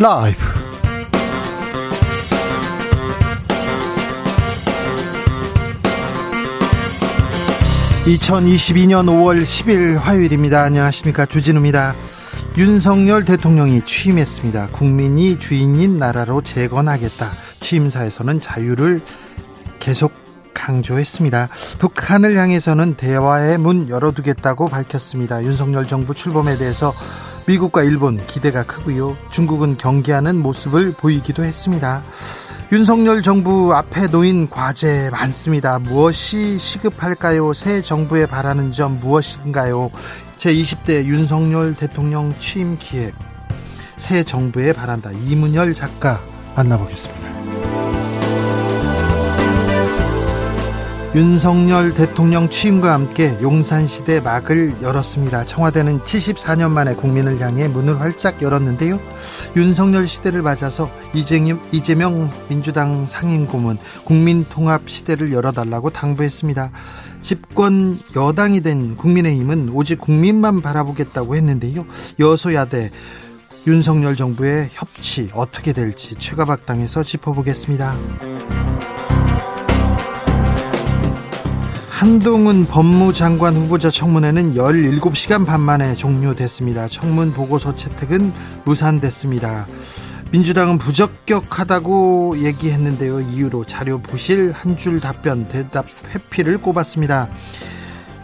라이브. 2022년 5월 10일 화요일입니다. 안녕하십니까. 주진우입니다. 윤석열 대통령이 취임했습니다. 국민이 주인인 나라로 재건하겠다. 취임사에서는 자유를 계속 강조했습니다. 북한을 향해서는 대화의 문 열어두겠다고 밝혔습니다. 윤석열 정부 출범에 대해서 미국과 일본 기대가 크고요. 중국은 경계하는 모습을 보이기도 했습니다. 윤석열 정부 앞에 놓인 과제 많습니다. 무엇이 시급할까요? 새 정부에 바라는 점 무엇인가요? 제20대 윤석열 대통령 취임 기획 새 정부에 바란다. 이문열 작가 만나보겠습니다. 윤석열 대통령 취임과 함께 용산시대 막을 열었습니다. 청와대는 74년 만에 국민을 향해 문을 활짝 열었는데요. 윤석열 시대를 맞아서 이재명, 이재명 민주당 상임고문 국민통합 시대를 열어달라고 당부했습니다. 집권 여당이 된 국민의힘은 오직 국민만 바라보겠다고 했는데요. 여소야대 윤석열 정부의 협치 어떻게 될지 최가박당에서 짚어보겠습니다. 한동훈 법무장관 후보자 청문회는 17시간 반 만에 종료됐습니다. 청문 보고서 채택은 무산됐습니다. 민주당은 부적격하다고 얘기했는데요. 이유로 자료 부실 한 줄 답변 대답 회피를 꼽았습니다.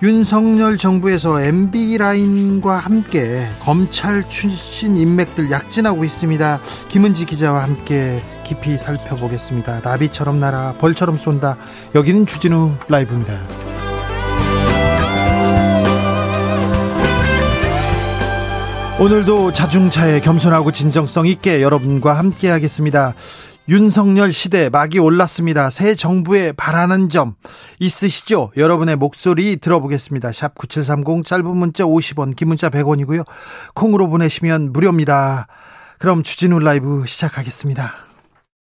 윤석열 정부에서 MB 라인과 함께 검찰 출신 인맥들 약진하고 있습니다. 김은지 기자와 함께 깊이 살펴보겠습니다. 나비처럼 날아 벌처럼 쏜다. 여기는 주진우 라이브입니다. 오늘도 자중차에 겸손하고 진정성 있게 여러분과 함께 하겠습니다. 윤석열 시대 막이 올랐습니다. 새 정부에 바라는 점 있으시죠? 여러분의 목소리 들어보겠습니다. 샵 9730 짧은 문자 50원, 긴 문자 100원이고요. 콩으로 보내시면 무료입니다. 그럼 주진우 라이브 시작하겠습니다.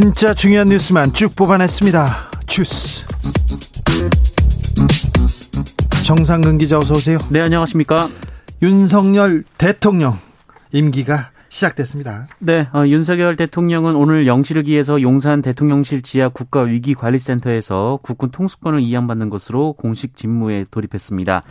진짜 중요한 뉴스만 쭉 뽑아냈습니다. 주스. 정상근 기자 어서 오세요. 네, 안녕하십니까? 윤석열 대통령 임기가 시작됐습니다. 네, 어, 윤석열 대통령은 오늘 영시를 기해서 용산 대통령실 지하 국가위기관리센터에서 국군 통수권을 이양받는 것으로 공식 직무에 돌입했습니다.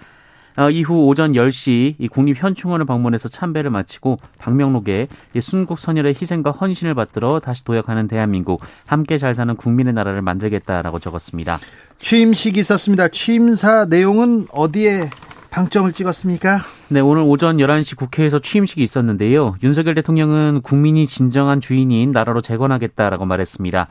어, 이후 오전 10시 국립현충원을 방문해서 참배를 마치고 방명록에 순국 선열의 희생과 헌신을 받들어 다시 도약하는 대한민국 함께 잘 사는 국민의 나라를 만들겠다라고 적었습니다. 취임식이 있었습니다. 취임사 내용은 어디에 방점을 찍었습니까? 네, 오늘 오전 11시 국회에서 취임식이 있었는데요. 윤석열 대통령은 국민이 진정한 주인인 나라로 재건하겠다라고 말했습니다.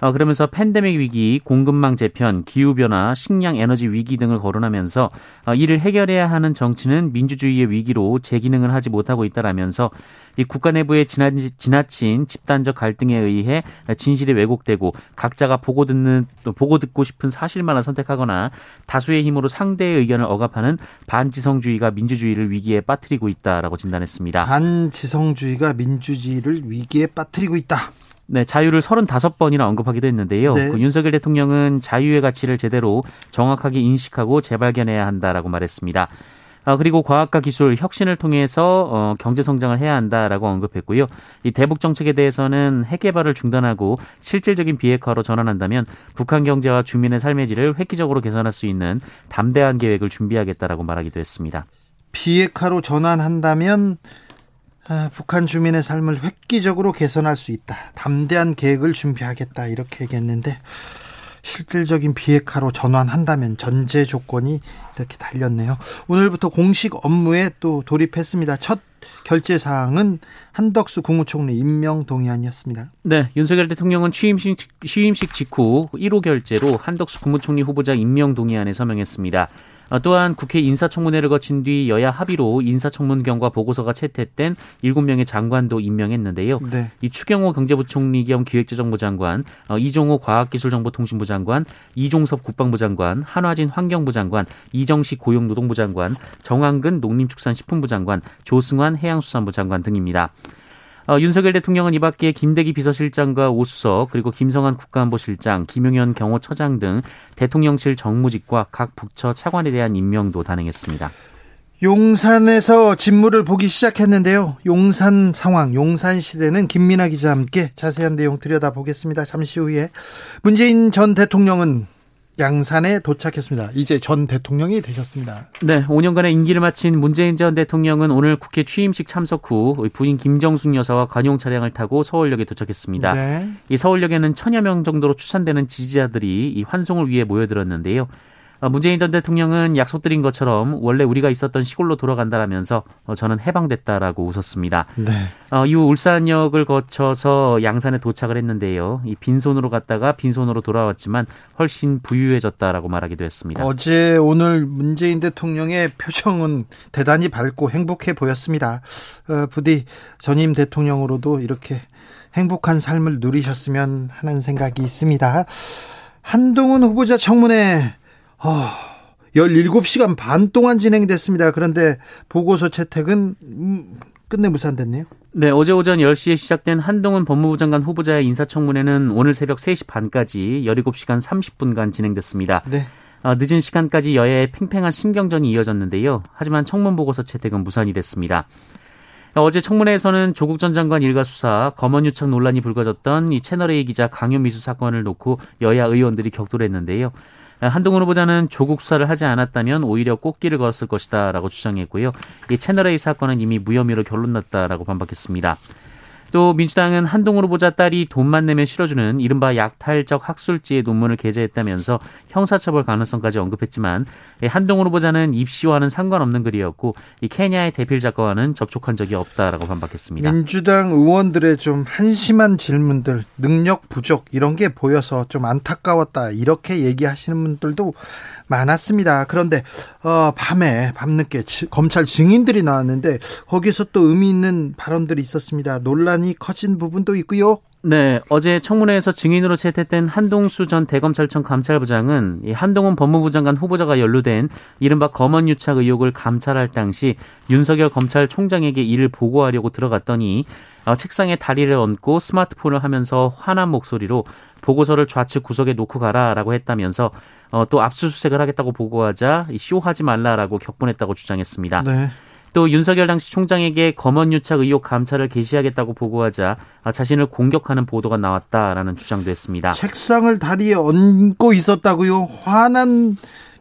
어, 그러면서 팬데믹 위기, 공급망 재편, 기후변화, 식량 에너지 위기 등을 거론하면서 어, 이를 해결해야 하는 정치는 민주주의의 위기로 제 기능을 하지 못하고 있다라면서 이 국가 내부의 지나 친 집단적 갈등에 의해 진실이 왜곡되고 각자가 보고 듣는 보고 듣고 싶은 사실만을 선택하거나 다수의 힘으로 상대의 의견을 억압하는 반지성주의가 민주주의를 위기에 빠뜨리고 있다라고 진단했습니다. 반지성주의가 민주주의를 위기에 빠뜨리고 있다. 네, 자유를 35번이나 언급하기도 했는데요. 네. 그 윤석열 대통령은 자유의 가치를 제대로 정확하게 인식하고 재발견해야 한다라고 말했습니다. 아, 그리고 과학과 기술 혁신을 통해서 어, 경제 성장을 해야 한다라고 언급했고요. 이 대북 정책에 대해서는 핵 개발을 중단하고 실질적인 비핵화로 전환한다면 북한 경제와 주민의 삶의 질을 획기적으로 개선할 수 있는 담대한 계획을 준비하겠다라고 말하기도 했습니다. 비핵화로 전환한다면 아, 북한 주민의 삶을 획기적으로 개선할 수 있다. 담대한 계획을 준비하겠다. 이렇게 얘기했는데 실질적인 비핵화로 전환한다면 전제 조건이 이렇게 달렸네요. 오늘부터 공식 업무에 또 돌입했습니다. 첫 결제 사항은 한덕수 국무총리 임명 동의안이었습니다. 네, 윤석열 대통령은 취임식, 취임식 직후 1호 결제로 한덕수 국무총리 후보자 임명 동의안에 서명했습니다. 어, 또한 국회 인사청문회를 거친 뒤 여야 합의로 인사청문경과 보고서가 채택된 7명의 장관도 임명했는데요. 네. 이 추경호 경제부총리 겸 기획재정부 장관, 어, 이종호 과학기술정보통신부 장관, 이종섭 국방부 장관, 한화진 환경부 장관, 이정식 고용노동부 장관, 정황근 농림축산식품부 장관, 조승환 해양수산부 장관 등입니다. 어, 윤석열 대통령은 이 밖에 김대기 비서실장과 오수석 그리고 김성한 국가안보실장, 김용현 경호처장 등 대통령실 정무직과 각 부처 차관에 대한 임명도 단행했습니다. 용산에서 진물을 보기 시작했는데요. 용산 상황, 용산 시대는 김민아 기자와 함께 자세한 내용 들여다보겠습니다. 잠시 후에 문재인 전 대통령은 양산에 도착했습니다. 이제 전 대통령이 되셨습니다. 네, 5년간의 임기를 마친 문재인 전 대통령은 오늘 국회 취임식 참석 후 부인 김정숙 여사와 관용 차량을 타고 서울역에 도착했습니다. 네. 이 서울역에는 천여 명 정도로 추산되는 지지자들이 이 환송을 위해 모여들었는데요. 어, 문재인 전 대통령은 약속드린 것처럼 원래 우리가 있었던 시골로 돌아간다라면서 어, 저는 해방됐다라고 웃었습니다. 네. 어, 이후 울산역을 거쳐서 양산에 도착을 했는데요. 이 빈손으로 갔다가 빈손으로 돌아왔지만 훨씬 부유해졌다라고 말하기도 했습니다. 어제 오늘 문재인 대통령의 표정은 대단히 밝고 행복해 보였습니다. 어, 부디 전임 대통령으로도 이렇게 행복한 삶을 누리셨으면 하는 생각이 있습니다. 한동훈 후보자 청문회 아, 17시간 반 동안 진행됐습니다. 그런데 보고서 채택은 음, 끝내 무산됐네요. 네, 어제 오전 10시에 시작된 한동훈 법무부 장관 후보자의 인사청문회는 오늘 새벽 3시 반까지 17시간 30분간 진행됐습니다. 네. 어, 늦은 시간까지 여야의 팽팽한 신경전이 이어졌는데요. 하지만 청문 보고서 채택은 무산이 됐습니다. 어제 청문회에서는 조국 전 장관 일가 수사, 검언 유착 논란이 불거졌던 이 채널A 기자 강요미수 사건을 놓고 여야 의원들이 격돌했는데요. 한동훈 후보자는 조국 수사를 하지 않았다면 오히려 꽃길을 걸었을 것이다라고 주장했고요. 이 채널A 사건은 이미 무혐의로 결론 났다라고 반박했습니다. 또 민주당은 한동훈 후보자 딸이 돈만 내면 실어주는 이른바 약탈적 학술지의 논문을 게재했다면서 형사처벌 가능성까지 언급했지만 한동훈 후보자는 입시와는 상관없는 글이었고 이 케냐의 대필 작가와는 접촉한 적이 없다라고 반박했습니다. 민주당 의원들의 좀 한심한 질문들, 능력 부족 이런 게 보여서 좀 안타까웠다 이렇게 얘기하시는 분들도 많았습니다. 그런데 어, 밤에 밤늦게 검찰 증인들이 나왔는데 거기서 또 의미 있는 발언들이 있었습니다. 논란이 커진 부분도 있고요. 네, 어제 청문회에서 증인으로 채택된 한동수 전 대검찰청 감찰부장은 이 한동훈 법무부 장관 후보자가 연루된 이른바 검언 유착 의혹을 감찰할 당시 윤석열 검찰총장에게 이를 보고하려고 들어갔더니 어, 책상에 다리를 얹고 스마트폰을 하면서 화난 목소리로 보고서를 좌측 구석에 놓고 가라라고 했다면서 어, 또 압수수색을 하겠다고 보고하자 쇼하지 말라라고 격분했다고 주장했습니다. 네. 또 윤석열 당시 총장에게 검언 유착 의혹 감찰을 개시하겠다고 보고하자 자신을 공격하는 보도가 나왔다라는 주장도 했습니다. 책상을 다리에 얹고 있었다고요? 화난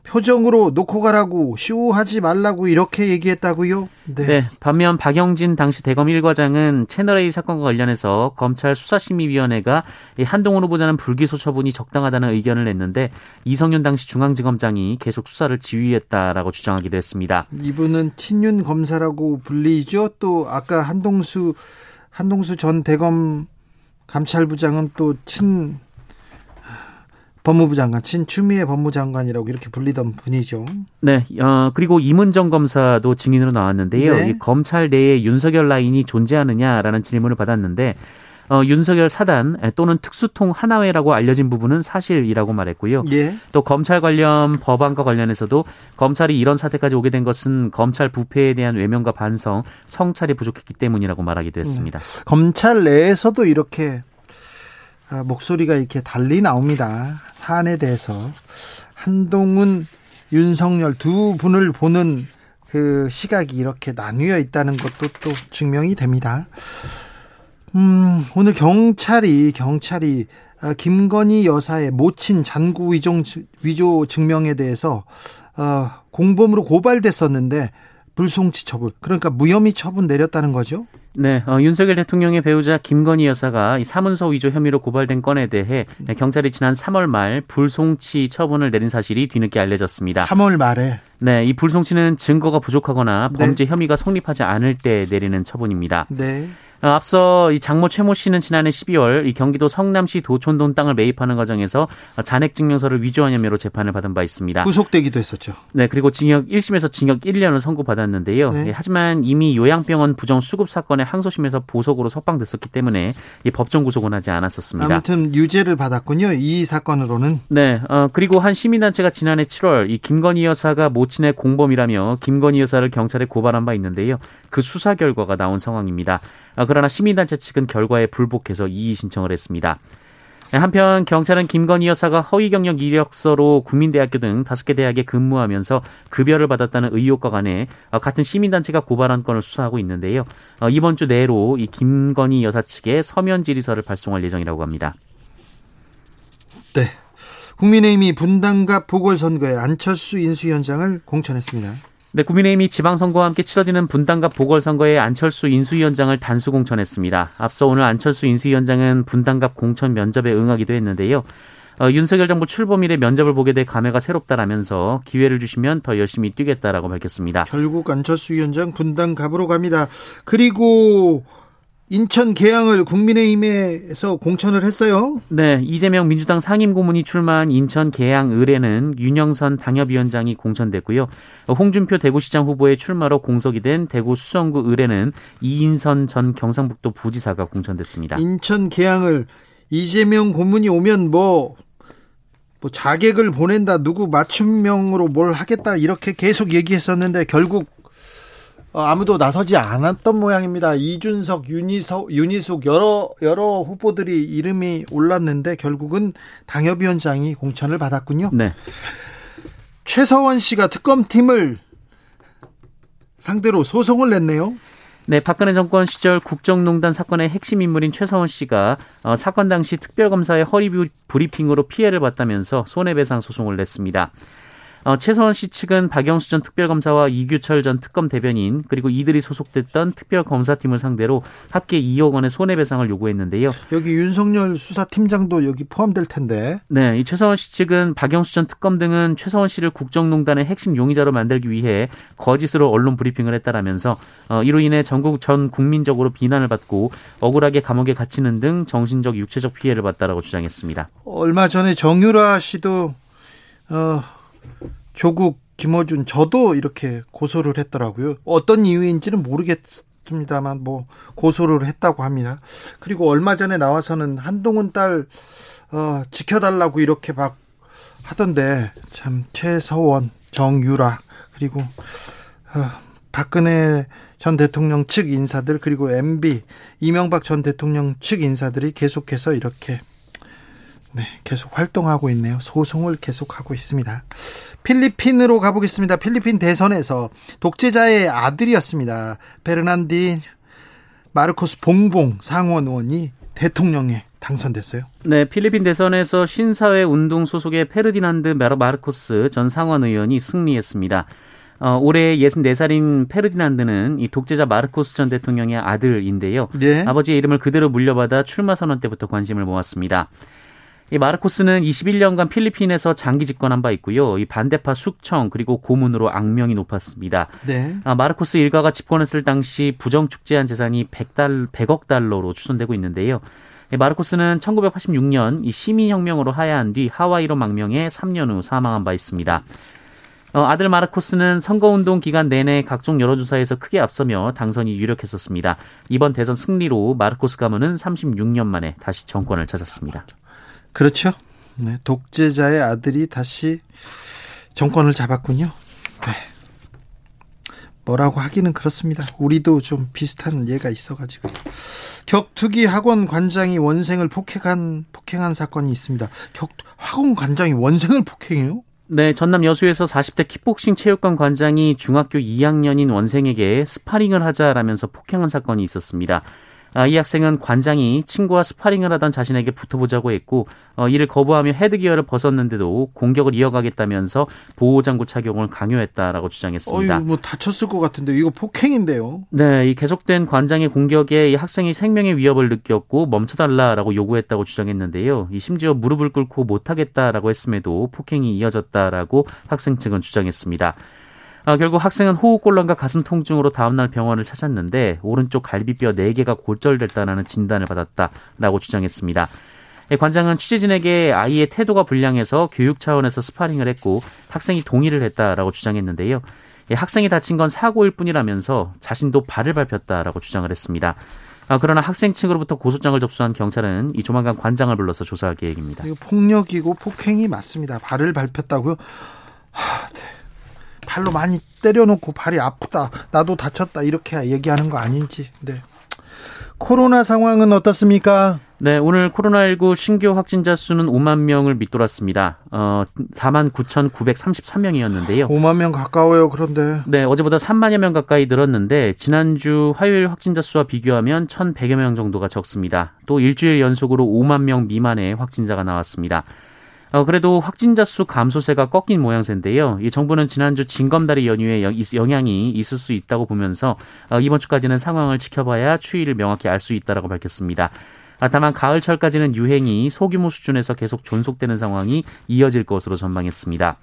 표정으로 놓고 가라고 쇼하지 말라고 이렇게 얘기했다고요? 네. 네. 반면 박영진 당시 대검 1과장은 채널A 사건과 관련해서 검찰 수사심의위원회가 한동훈 후보자는 불기소 처분이 적당하다는 의견을 냈는데 이성윤 당시 중앙지검장이 계속 수사를 지휘했다라고 주장하기도 했습니다. 이분은 친윤 검사라고 불리죠. 또 아까 한동수 한동수 전 대검 감찰부장은 또 친 법무부 장관, 친추미애 법무장관이라고 이렇게 불리던 분이죠. 네, 어, 그리고 이문정 검사도 증인으로 나왔는데요. 네. 검찰 내에 윤석열 라인이 존재하느냐라는 질문을 받았는데 어, 윤석열 사단 또는 특수통 하나회라고 알려진 부분은 사실이라고 말했고요. 예. 또 검찰 관련 법안과 관련해서도 검찰이 이런 사태까지 오게 된 것은 검찰 부패에 대한 외면과 반성, 성찰이 부족했기 때문이라고 말하기도 했습니다. 음. 검찰 내에서도 이렇게 아, 목소리가 이렇게 달리 나옵니다. 사안에 대해서 한동훈, 윤석열 두 분을 보는 그 시각이 이렇게 나뉘어 있다는 것도 또 증명이 됩니다. 음, 오늘 경찰이 경찰이 아, 김건희 여사의 모친 잔고 위조, 위조 증명에 대해서 어, 공범으로 고발됐었는데 불송치 처분 그러니까 무혐의 처분 내렸다는 거죠. 네, 어, 윤석열 대통령의 배우자 김건희 여사가 이 사문서 위조 혐의로 고발된 건에 대해 네, 경찰이 지난 3월 말 불송치 처분을 내린 사실이 뒤늦게 알려졌습니다. 3월 말에 네, 이 불송치는 증거가 부족하거나 네. 범죄 혐의가 성립하지 않을 때 내리는 처분입니다. 네. 어, 앞서 이 장모 최모 씨는 지난해 12월 이 경기도 성남시 도촌동 땅을 매입하는 과정에서 잔액 증명서를 위조한 혐의로 재판을 받은 바 있습니다. 구속되기도 했었죠. 네, 그리고 징역 1심에서 징역 1년을 선고받았는데요. 네. 예, 하지만 이미 요양병원 부정 수급 사건의 항소심에서 보석으로 석방됐었기 때문에 이 법정 구속은 하지 않았었습니다. 아무튼 유죄를 받았군요. 이 사건으로는. 네, 어, 그리고 한 시민단체가 지난해 7월 이 김건희 여사가 모친의 공범이라며 김건희 여사를 경찰에 고발한 바 있는데요. 그 수사 결과가 나온 상황입니다. 아, 그러나 시민단체 측은 결과에 불복해서 이의 신청을 했습니다. 한편 경찰은 김건희 여사가 허위 경력 이력서로 국민대학교 등 다섯 개 대학에 근무하면서 급여를 받았다는 의혹과 관해 같은 시민단체가 고발한 건을 수사하고 있는데요. 어, 이번 주 내로 이 김건희 여사 측에 서면 질의서를 발송할 예정이라고 합니다. 네. 국민의힘이 분당갑 보궐선거에 안철수 인수위원장을 공천했습니다. 네, 국민의힘이 지방선거와 함께 치러지는 분당갑 보궐선거에 안철수 인수위원장을 단수 공천했습니다. 앞서 오늘 안철수 인수위원장은 분당갑 공천 면접에 응하기도 했는데요. 어, 윤석열 정부 출범 일에 면접을 보게 돼 감회가 새롭다라면서 기회를 주시면 더 열심히 뛰겠다라고 밝혔습니다. 결국 안철수 위원장 분당갑으로 갑니다. 그리고 인천 계양을 국민의힘에서 공천을 했어요. 네, 이재명 민주당 상임고문이 출마한 인천 계양 의뢰는 윤영선 당협위원장이 공천됐고요. 홍준표 대구시장 후보의 출마로 공석이 된 대구 수성구 의뢰는 이인선 전 경상북도 부지사가 공천됐습니다. 인천 계양을 이재명 고문이 오면 뭐, 뭐 자객을 보낸다, 누구 맞춤명으로 뭘 하겠다 이렇게 계속 얘기했었는데 결국 어, 아무도 나서지 않았던 모양입니다. 이준석, 윤희석, 윤희숙 여러 여러 후보들이 이름이 올랐는데 결국은 당협위원장이 공천을 받았군요. 네. 최서원 씨가 특검팀을 상대로 소송을 냈네요. 네, 박근혜 정권 시절 국정농단 사건의 핵심 인물인 최서원 씨가 어, 사건 당시 특별검사의 허리 브리핑으로 피해를 봤다면서 손해배상 소송을 냈습니다. 어, 최소원 씨 측은 박영수 전 특별검사와 이규철 전 특검 대변인 그리고 이들이 소속됐던 특별검사팀을 상대로 합계 2억 원의 손해배상을 요구했는데요. 여기 윤석열 수사팀장도 여기 포함될 텐데. 네, 이 최서원 씨 측은 박영수 전 특검 등은 최서원 씨를 국정농단의 핵심 용의자로 만들기 위해 거짓으로 언론 브리핑을 했다라면서 어, 이로 인해 전국 전 국민적으로 비난을 받고 억울하게 감옥에 갇히는 등 정신적 육체적 피해를 봤다라고 주장했습니다. 얼마 전에 정유라 씨도 어 조국 김어준 저도 이렇게 고소를 했더라고요. 어떤 이유인지는 모르겠습니다만 뭐 고소를 했다고 합니다. 그리고 얼마 전에 나와서는 한동훈 딸 어, 지켜달라고 이렇게 막 하던데 참 최서원, 정유라 그리고 어, 박근혜 전 대통령 측 인사들 그리고 MB 이명박 전 대통령 측 인사들이 계속해서 이렇게 네, 계속 활동하고 있네요. 소송을 계속하고 있습니다. 필리핀으로 가보겠습니다. 필리핀 대선에서 독재자의 아들이었습니다. 페르디난드 마르코스 봉봉 상원 의원이 대통령에 당선됐어요. 네, 필리핀 대선에서 신사회 운동 소속의 페르디난드 마르코스 전 상원 의원이 승리했습니다. 어, 올해 64살인 페르디난드는 이 독재자 마르코스 전 대통령의 아들인데요. 네. 아버지의 이름을 그대로 물려받아 출마 선언 때부터 관심을 모았습니다. 이 마르코스는 21년간 필리핀에서 장기 집권한 바 있고요. 이 반대파 숙청 그리고 고문으로 악명이 높았습니다. 네. 아, 마르코스 일가가 집권했을 당시 부정 축재한 재산이 100달 100억 달러로 추산되고 있는데요. 이 마르코스는 1986년 이 시민혁명으로 하야한 뒤 하와이로 망명해 3년 후 사망한 바 있습니다. 어, 아들 마르코스는 선거운동 기간 내내 각종 여론조사에서 크게 앞서며 당선이 유력했었습니다. 이번 대선 승리로 마르코스 가문은 36년 만에 다시 정권을 찾았습니다. 그렇죠. 네, 독재자의 아들이 다시 정권을 잡았군요. 네. 뭐라고 하기는 그렇습니다. 우리도 좀 비슷한 예가 있어가지고 격투기 학원 관장이 원생을 폭행한 폭행한 사건이 있습니다. 격 학원 관장이 원생을 폭행해요? 네, 전남 여수에서 40대 킥복싱 체육관 관장이 중학교 2학년인 원생에게 스파링을 하자라면서 폭행한 사건이 있었습니다. 아, 이 학생은 관장이 친구와 스파링을 하던 자신에게 붙어보자고 했고 어, 이를 거부하며 헤드기어를 벗었는데도 공격을 이어가겠다면서 보호장구 착용을 강요했다라고 주장했습니다. 어이, 뭐 다쳤을 것 같은데 이거 폭행인데요. 네, 이 계속된 관장의 공격에 이 학생이 생명의 위협을 느꼈고 멈춰달라라고 요구했다고 주장했는데요. 이 심지어 무릎을 꿇고 못하겠다라고 했음에도 폭행이 이어졌다라고 학생 측은 주장했습니다. 아, 결국 학생은 호흡곤란과 가슴 통증으로 다음날 병원을 찾았는데 오른쪽 갈비뼈 4개가 골절됐다는 진단을 받았다라고 주장했습니다. 예, 관장은 취재진에게 아이의 태도가 불량해서 교육 차원에서 스파링을 했고 학생이 동의를 했다라고 주장했는데요. 예, 학생이 다친 건 사고일 뿐이라면서 자신도 발을 밟혔다라고 주장을 했습니다. 아, 그러나 학생 측으로부터 고소장을 접수한 경찰은 이 조만간 관장을 불러서 조사할 계획입니다. 폭력이고 폭행이 맞습니다. 발을 밟혔다고요? 하, 네. 발로 많이 때려놓고 발이 아프다. 나도 다쳤다. 이렇게 얘기하는 거 아닌지. 네. 코로나 상황은 어떻습니까? 네, 오늘 코로나19 신규 확진자 수는 5만 명을 밑돌았습니다. 어, 4만 9,933명이었는데요. 5만 명 가까워요, 그런데. 네, 어제보다 3만여 명 가까이 늘었는데, 지난주 화요일 확진자 수와 비교하면 1,100여 명 정도가 적습니다. 또 일주일 연속으로 5만 명 미만의 확진자가 나왔습니다. 어, 그래도 확진자 수 감소세가 꺾인 모양새인데요. 이 정부는 지난주 징검다리 연휴에 영향이 있을 수 있다고 보면서 어, 이번 주까지는 상황을 지켜봐야 추이를 명확히 알 수 있다라고 밝혔습니다. 아, 다만 가을철까지는 유행이 소규모 수준에서 계속 존속되는 상황이 이어질 것으로 전망했습니다.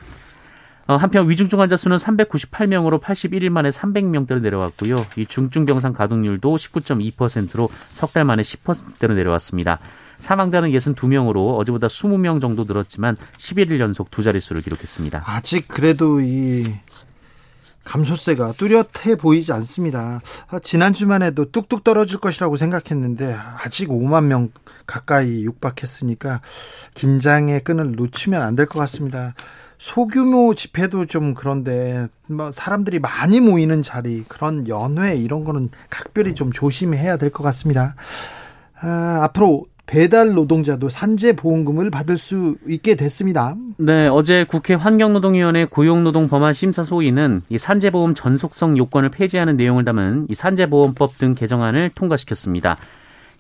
어, 한편 위중증 환자 수는 398명으로 81일 만에 300명대로 내려왔고요. 이 중증 병상 가동률도 19.2%로 석 달 만에 10%대로 내려왔습니다. 사망자는 62명으로 어제보다 20명 정도 늘었지만 11일 연속 두 자릿수를 기록했습니다. 아직 그래도 이 감소세가 뚜렷해 보이지 않습니다. 아, 지난주만 해도 뚝뚝 떨어질 것이라고 생각했는데 아직 5만 명 가까이 육박했으니까 긴장의 끈을 놓치면 안 될 것 같습니다. 소규모 집회도 좀 그런데 뭐 사람들이 많이 모이는 자리 그런 연회 이런 거는 각별히 좀 조심해야 될 것 같습니다. 아, 앞으로 배달 노동자도 산재 보험금을 받을 수 있게 됐습니다. 네, 어제 국회 환경노동위원회 고용노동 법안 심사 소위는 이 산재보험 전속성 요건을 폐지하는 내용을 담은 이 산재보험법 등 개정안을 통과시켰습니다.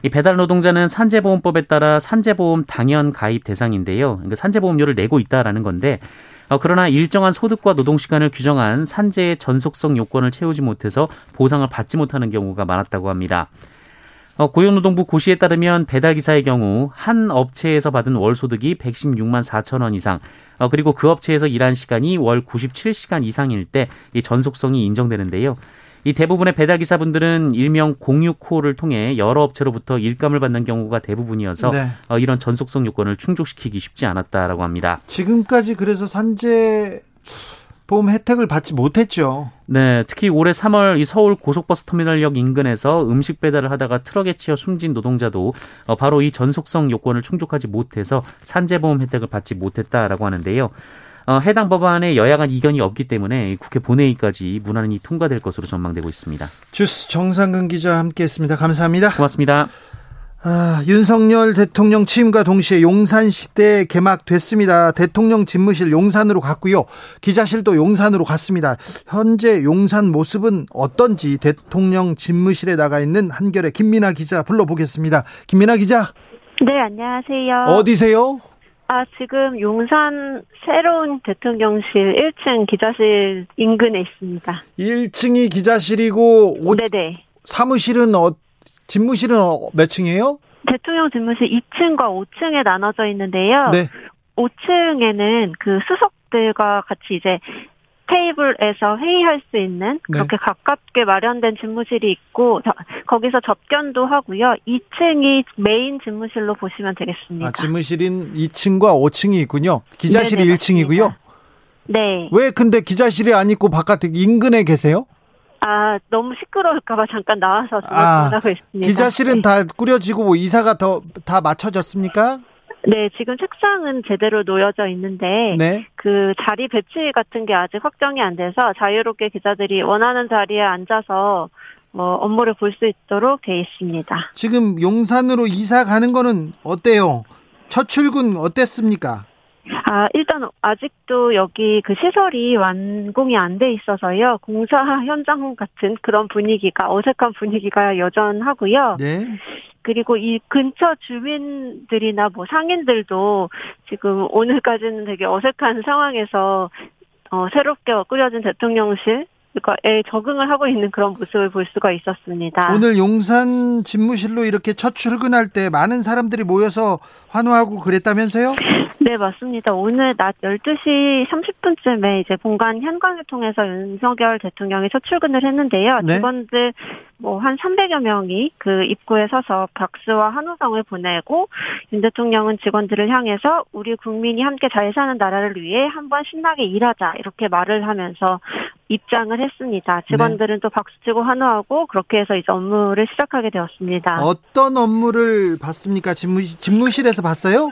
이 배달 노동자는 산재보험법에 따라 산재보험 당연 가입 대상인데요. 그러니까 산재보험료를 내고 있다라는 건데 어, 그러나 일정한 소득과 노동 시간을 규정한 산재의 전속성 요건을 채우지 못해서 보상을 받지 못하는 경우가 많았다고 합니다. 어, 고용노동부 고시에 따르면 배달기사의 경우 한 업체에서 받은 월 소득이 116만 4천 원 이상, 어, 그리고 그 업체에서 일한 시간이 월 97시간 이상일 때 이 전속성이 인정되는데요. 이 대부분의 배달기사분들은 일명 공유코를 통해 여러 업체로부터 일감을 받는 경우가 대부분이어서 네. 어, 이런 전속성 요건을 충족시키기 쉽지 않았다라고 합니다. 지금까지 그래서 산재 보험 혜택을 받지 못했죠. 네, 특히 올해 3월 이 서울 고속버스 터미널역 인근에서 음식 배달을 하다가 트럭에 치여 숨진 노동자도 어, 바로 이 전속성 요건을 충족하지 못해서 산재보험 혜택을 받지 못했다라고 하는데요. 어, 해당 법안에 여야 간 이견이 없기 때문에 국회 본회의까지 무난히 통과될 것으로 전망되고 있습니다. 주스 정상근 기자 함께했습니다. 감사합니다. 고맙습니다. 아, 윤석열 대통령 취임과 동시에 용산 시대 개막됐습니다. 대통령 집무실 용산으로 갔고요. 기자실도 용산으로 갔습니다. 현재 용산 모습은 어떤지 대통령 집무실에 나가 있는 한결의 김민아 기자 불러보겠습니다. 김민아 기자. 네, 안녕하세요. 어디세요? 아, 지금 용산 새로운 대통령실 1층 기자실 인근에 있습니다. 1층이 기자실이고 네네. 사무실은 어, 집무실은 어, 몇 층이에요? 대통령 집무실 2층과 5층에 나눠져 있는데요. 네. 5층에는 그 수석들과 같이 이제 테이블에서 회의할 수 있는 네. 그렇게 네. 가깝게 마련된 집무실이 있고 거기서 접견도 하고요. 2층이 메인 집무실로 보시면 되겠습니다. 아, 집무실인 2층과 5층이 있군요. 기자실이 네네, 1층이고요. 네. 왜 근데 기자실이 아니고 바깥에 인근에 계세요? 아, 너무 시끄러울까봐 잠깐 나와서 아, 하고 있습니다. 기자실은 네. 다 꾸려지고 뭐 이사가 다 다 맞춰졌습니까? 네, 지금 책상은 제대로 놓여져 있는데 네. 그 자리 배치 같은 게 아직 확정이 안 돼서 자유롭게 기자들이 원하는 자리에 앉아서 뭐 업무를 볼 수 있도록 돼 있습니다. 지금 용산으로 이사 가는 거는 어때요? 첫 출근 어땠습니까? 아, 일단 아직도 여기 그 시설이 완공이 안 돼 있어서요. 공사 현장 같은 그런 분위기가 어색한 분위기가 여전하고요. 네. 그리고 이 근처 주민들이나 뭐 상인들도 지금 오늘까지는 되게 어색한 상황에서 어, 새롭게 꾸려진 대통령실 에 적응을 하고 있는 그런 모습을 볼 수가 있었습니다. 오늘 용산 집무실로 이렇게 첫 출근할 때 많은 사람들이 모여서 환호하고 그랬다면서요? 네, 맞습니다. 오늘 낮 12시 30분쯤에 이제 본관 현관을 통해서 윤석열 대통령이 첫 출근을 했는데요. 네? 직원들 뭐 한 300여 명이 그 입구에 서서 박수와 한호성을 보내고 윤 대통령은 직원들을 향해서 우리 국민이 함께 잘 사는 나라를 위해 한번 신나게 일하자 이렇게 말을 하면서 입장을 했습니다. 직원들은 네. 또 박수치고 환호하고 그렇게 해서 이제 업무를 시작하게 되었습니다. 어떤 업무를 봤습니까? 집무, 집무실에서 봤어요?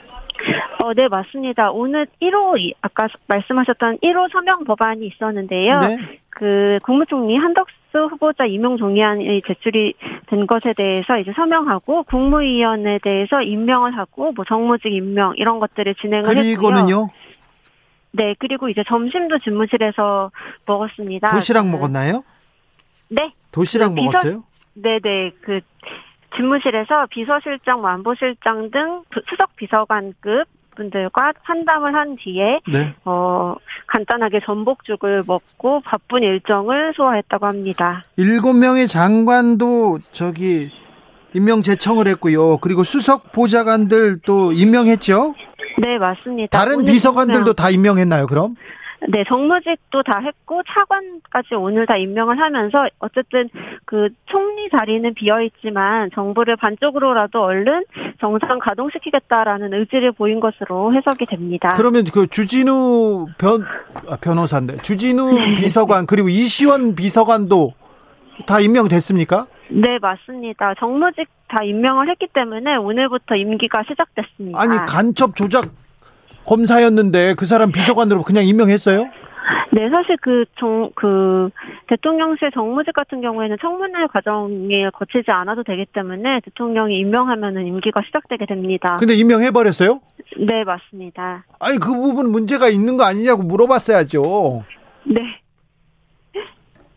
어, 네, 맞습니다. 오늘 1호, 아까 말씀하셨던 1호 서명 법안이 있었는데요. 네. 그 국무총리 한덕수 후보자 임용 동의안이 제출이 된 것에 대해서 이제 서명하고 국무위원에 대해서 임명을 하고 뭐 정무직 임명 이런 것들을 진행을 그리고는요? 했고요. 네, 그리고 이제 점심도 집무실에서 먹었습니다. 도시락 그, 먹었나요? 네. 도시락 그 비서, 먹었어요? 네네. 네. 그 집무실에서 비서실장, 완보실장 등 수석 비서관급 분들과 상담을 한 뒤에 네. 어 간단하게 전복죽을 먹고 바쁜 일정을 소화했다고 합니다. 일곱 명의 장관도 저기 임명 제청을 했고요. 그리고 수석 보좌관들 또 임명했죠? 네, 맞습니다. 다른 비서관들도. 다 임명했나요, 그럼? 네, 정무직도 다 했고 차관까지 오늘 다 임명을 하면서 어쨌든 그 총리 자리는 비어 있지만 정부를 반쪽으로라도 얼른 정상 가동시키겠다라는 의지를 보인 것으로 해석이 됩니다. 그러면 그 주진우 변 아, 변호사인데 주진우 비서관 그리고 이시원 비서관도 다 임명됐습니까? 네, 맞습니다. 정무직 다 임명을 했기 때문에 오늘부터 임기가 시작됐습니다. 아니, 간첩 조작 검사였는데 그 사람 비서관으로 그냥 임명했어요? 네, 사실 그 정, 그 대통령실 정무직 같은 경우에는 청문회 과정에 거치지 않아도 되기 때문에 대통령이 임명하면은 임기가 시작되게 됩니다. 근데 임명해버렸어요? 네, 맞습니다. 아니, 그 부분 문제가 있는 거 아니냐고 물어봤어야죠. 네.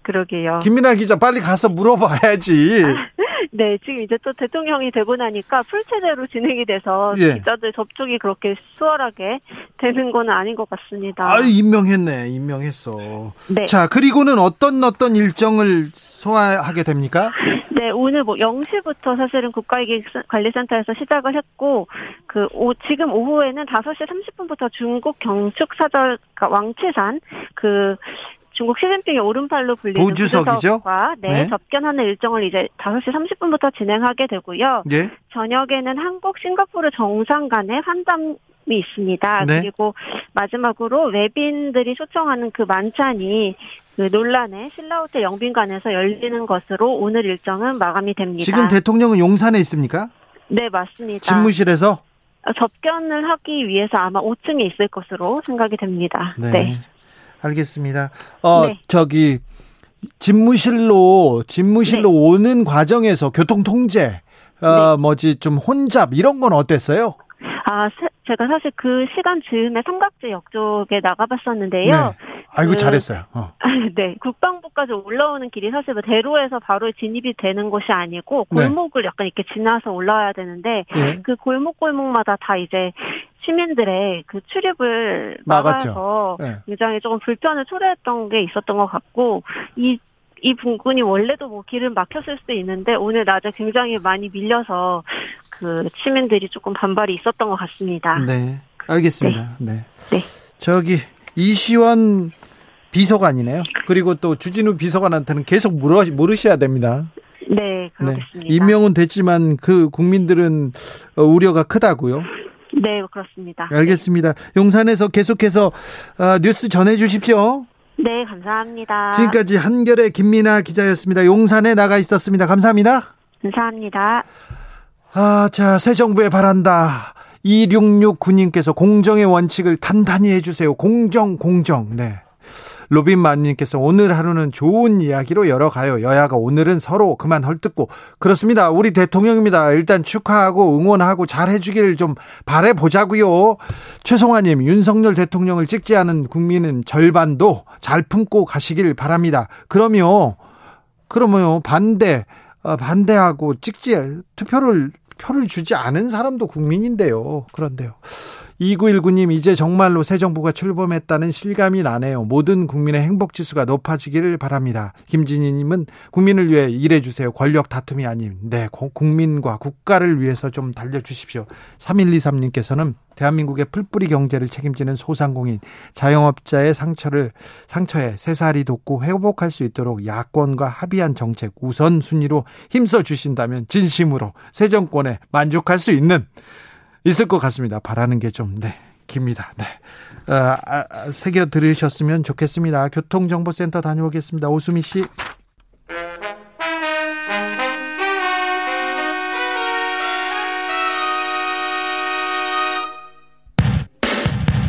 그러게요. 김민아 기자 빨리 가서 물어봐야지. 네, 지금 이제 또 대통령이 되고 나니까 풀체제로 진행이 돼서 예. 기자들 접촉이 그렇게 수월하게 되는 건 아닌 것 같습니다. 아, 임명했네, 임명했어. 네. 자, 그리고는 어떤 어떤 일정을 소화하게 됩니까? 네, 오늘 뭐 0시부터 사실은 국가기획관리센터에서 시작을 했고, 그, 오, 지금 오후에는 5시 30분부터 중국 경축사절, 그러니까 왕치산, 그, 중국 시진핑의 오른팔로 불리는 부주석이죠? 네, 네, 접견하는 일정을 이제 5시 30분부터 진행하게 되고요. 네. 저녁에는 한국 싱가포르 정상 간의 환담 이 있습니다. 네. 그리고 마지막으로 외빈들이 초청하는 그 만찬이 그 논란의 신라호텔 영빈관에서 열리는 것으로 오늘 일정은 마감이 됩니다. 지금 대통령은 용산에 있습니까? 네, 맞습니다. 집무실에서? 접견을 하기 위해서 아마 5층에 있을 것으로 생각이 됩니다. 네. 네. 알겠습니다. 어, 네. 저기 집무실로 집무실로 네. 오는 과정에서 교통 통제 어 네. 뭐지 좀 혼잡 이런 건 어땠어요? 아, 제가 사실 그 시간 즈음에 삼각지 역 쪽에 나가봤었는데요. 네. 아이고 그, 잘했어요. 어. 네, 국방부까지 올라오는 길이 사실 뭐 대로에서 바로 진입이 되는 곳이 아니고 네. 골목을 네. 약간 이렇게 지나서 올라와야 되는데 네. 그 골목 골목마다 다 이제 시민들의 그 출입을 막아서 네. 굉장히 조금 불편을 초래했던 게 있었던 것 같고 이 이 분군이 원래도 뭐 길을 막혔을 수도 있는데 오늘 낮에 굉장히 많이 밀려서 그 시민들이 조금 반발이 있었던 것 같습니다. 네, 알겠습니다. 네, 네. 네. 저기 이시원 비서관이네요. 그리고 또 주진우 비서관한테는 계속 물어 물으셔야 됩니다. 네, 그렇습니다. 네. 임명은 됐지만 그 국민들은 우려가 크다고요. 네, 그렇습니다. 알겠습니다. 용산에서 계속해서 어, 뉴스 전해 주십시오. 네, 감사합니다. 지금까지 한결의 김민아 기자였습니다. 용산에 나가 있었습니다. 감사합니다. 감사합니다. 아, 자, 새 정부에 바란다. 2669님께서 공정의 원칙을 단단히 해주세요. 공정, 공정. 네. 로빈만님께서 오늘 하루는 좋은 이야기로 열어가요. 여야가 오늘은 서로 그만 헐뜯고 그렇습니다. 우리 대통령입니다. 일단 축하하고 응원하고 잘 해주기를 좀 바래 보자고요. 최송아님 윤석열 대통령을 찍지 않은 국민은 절반도 잘 품고 가시길 바랍니다. 그러면 그러면 반대 어, 반대하고 찍지 투표를 표를 주지 않은 사람도 국민인데요. 그런데요. 2919님, 이제 정말로 새 정부가 출범했다는 실감이 나네요. 모든 국민의 행복 지수가 높아지기를 바랍니다. 김진희님은 국민을 위해 일해주세요. 권력 다툼이 아닌, 네, 국민과 국가를 위해서 좀 달려주십시오. 3123님께서는 대한민국의 풀뿌리 경제를 책임지는 소상공인, 자영업자의 상처를, 상처에 새살이 돋고 회복할 수 있도록 야권과 합의한 정책 우선순위로 힘써 주신다면 진심으로 새 정권에 만족할 수 있는 있을 것 같습니다. 바라는 게 좀, 네, 깁니다. 네. 아, 아, 새겨 들으셨으면 좋겠습니다. 교통정보센터 다녀오겠습니다. 오수미 씨.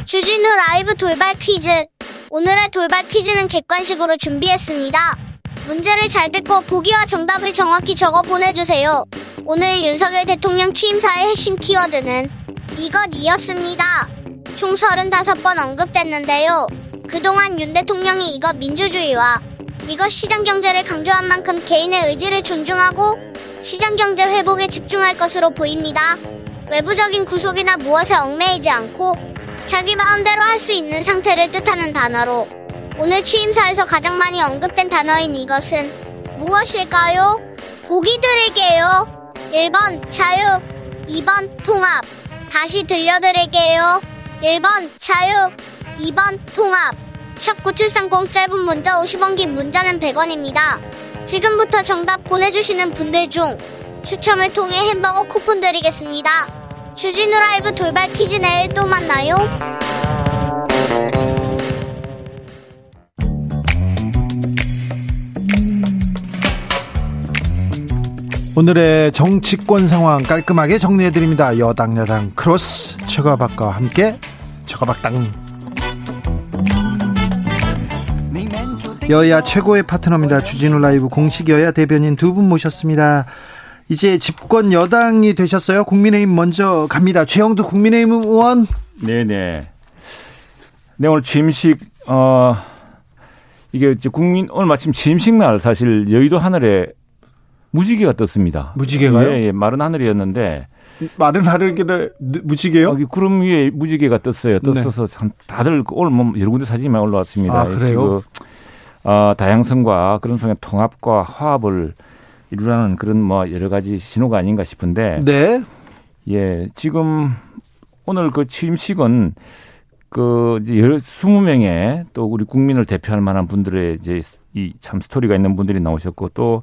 주진우 라이브 돌발 퀴즈. 오늘의 돌발 퀴즈는 객관식으로 준비했습니다. 문제를 잘 듣고 보기와 정답을 정확히 적어 보내주세요. 오늘 윤석열 대통령 취임사의 핵심 키워드는 이것이었습니다. 총 35번 언급됐는데요. 그동안 윤 대통령이 이것 민주주의와 이것 시장 경제를 강조한 만큼 개인의 의지를 존중하고 시장 경제 회복에 집중할 것으로 보입니다. 외부적인 구속이나 무엇에 얽매이지 않고 자기 마음대로 할 수 있는 상태를 뜻하는 단어로 오늘 취임사에서 가장 많이 언급된 단어인 이것은 무엇일까요? 보기 드릴게요. 1번 자유, 2번 통합. 다시 들려드릴게요. 1번 자유, 2번 통합. 샵 9730 짧은 문자 50원 긴 문자는 100원입니다. 지금부터 정답 보내주시는 분들 중 추첨을 통해 햄버거 쿠폰 드리겠습니다. 주진우 라이브 돌발 퀴즈 내일 또 만나요. 오늘의 정치권 상황 깔끔하게 정리해드립니다. 여당 야당 크로스 최가박과 함께 최가박당 여야 최고의 파트너입니다. 주진우 라이브 공식 여야 대변인 두 분 모셨습니다. 이제 집권 여당이 되셨어요. 국민의힘 먼저 갑니다. 최영두 국민의힘 의원. 네네. 네 오늘 취임식 어 이게 이제 국민 오늘 마침 취임식 날 사실 여의도 하늘에 무지개가 떴습니다. 무지개가요? 예, 예 마른 하늘이었는데 마른 하늘길에 무지개요? 여기 구름 위에 무지개가 떴어요. 떴어서 네. 다들 오늘 뭐 여러 군데 사진이 많이 올라왔습니다. 아, 그래요? 그, 어, 다양성과 그런 성의 통합과 화합을 이루라는 그런 뭐 여러 가지 신호가 아닌가 싶은데. 네. 예, 지금 오늘 그 취임식은 그 이제 20명의 또 우리 국민을 대표할 만한 분들의 이제 이 참 스토리가 있는 분들이 나오셨고 또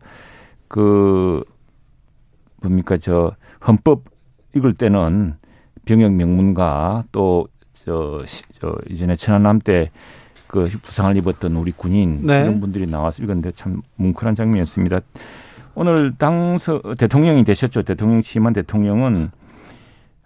그 뭡니까 저 헌법 읽을 때는 병역 명문가 또저 저 이전에 천안함 때 그 부상을 입었던 우리 군인 네. 이런 분들이 나와서 읽었는데 참 뭉클한 장면이었습니다. 오늘 당서 대통령이 되셨죠. 대통령 취임한 대통령은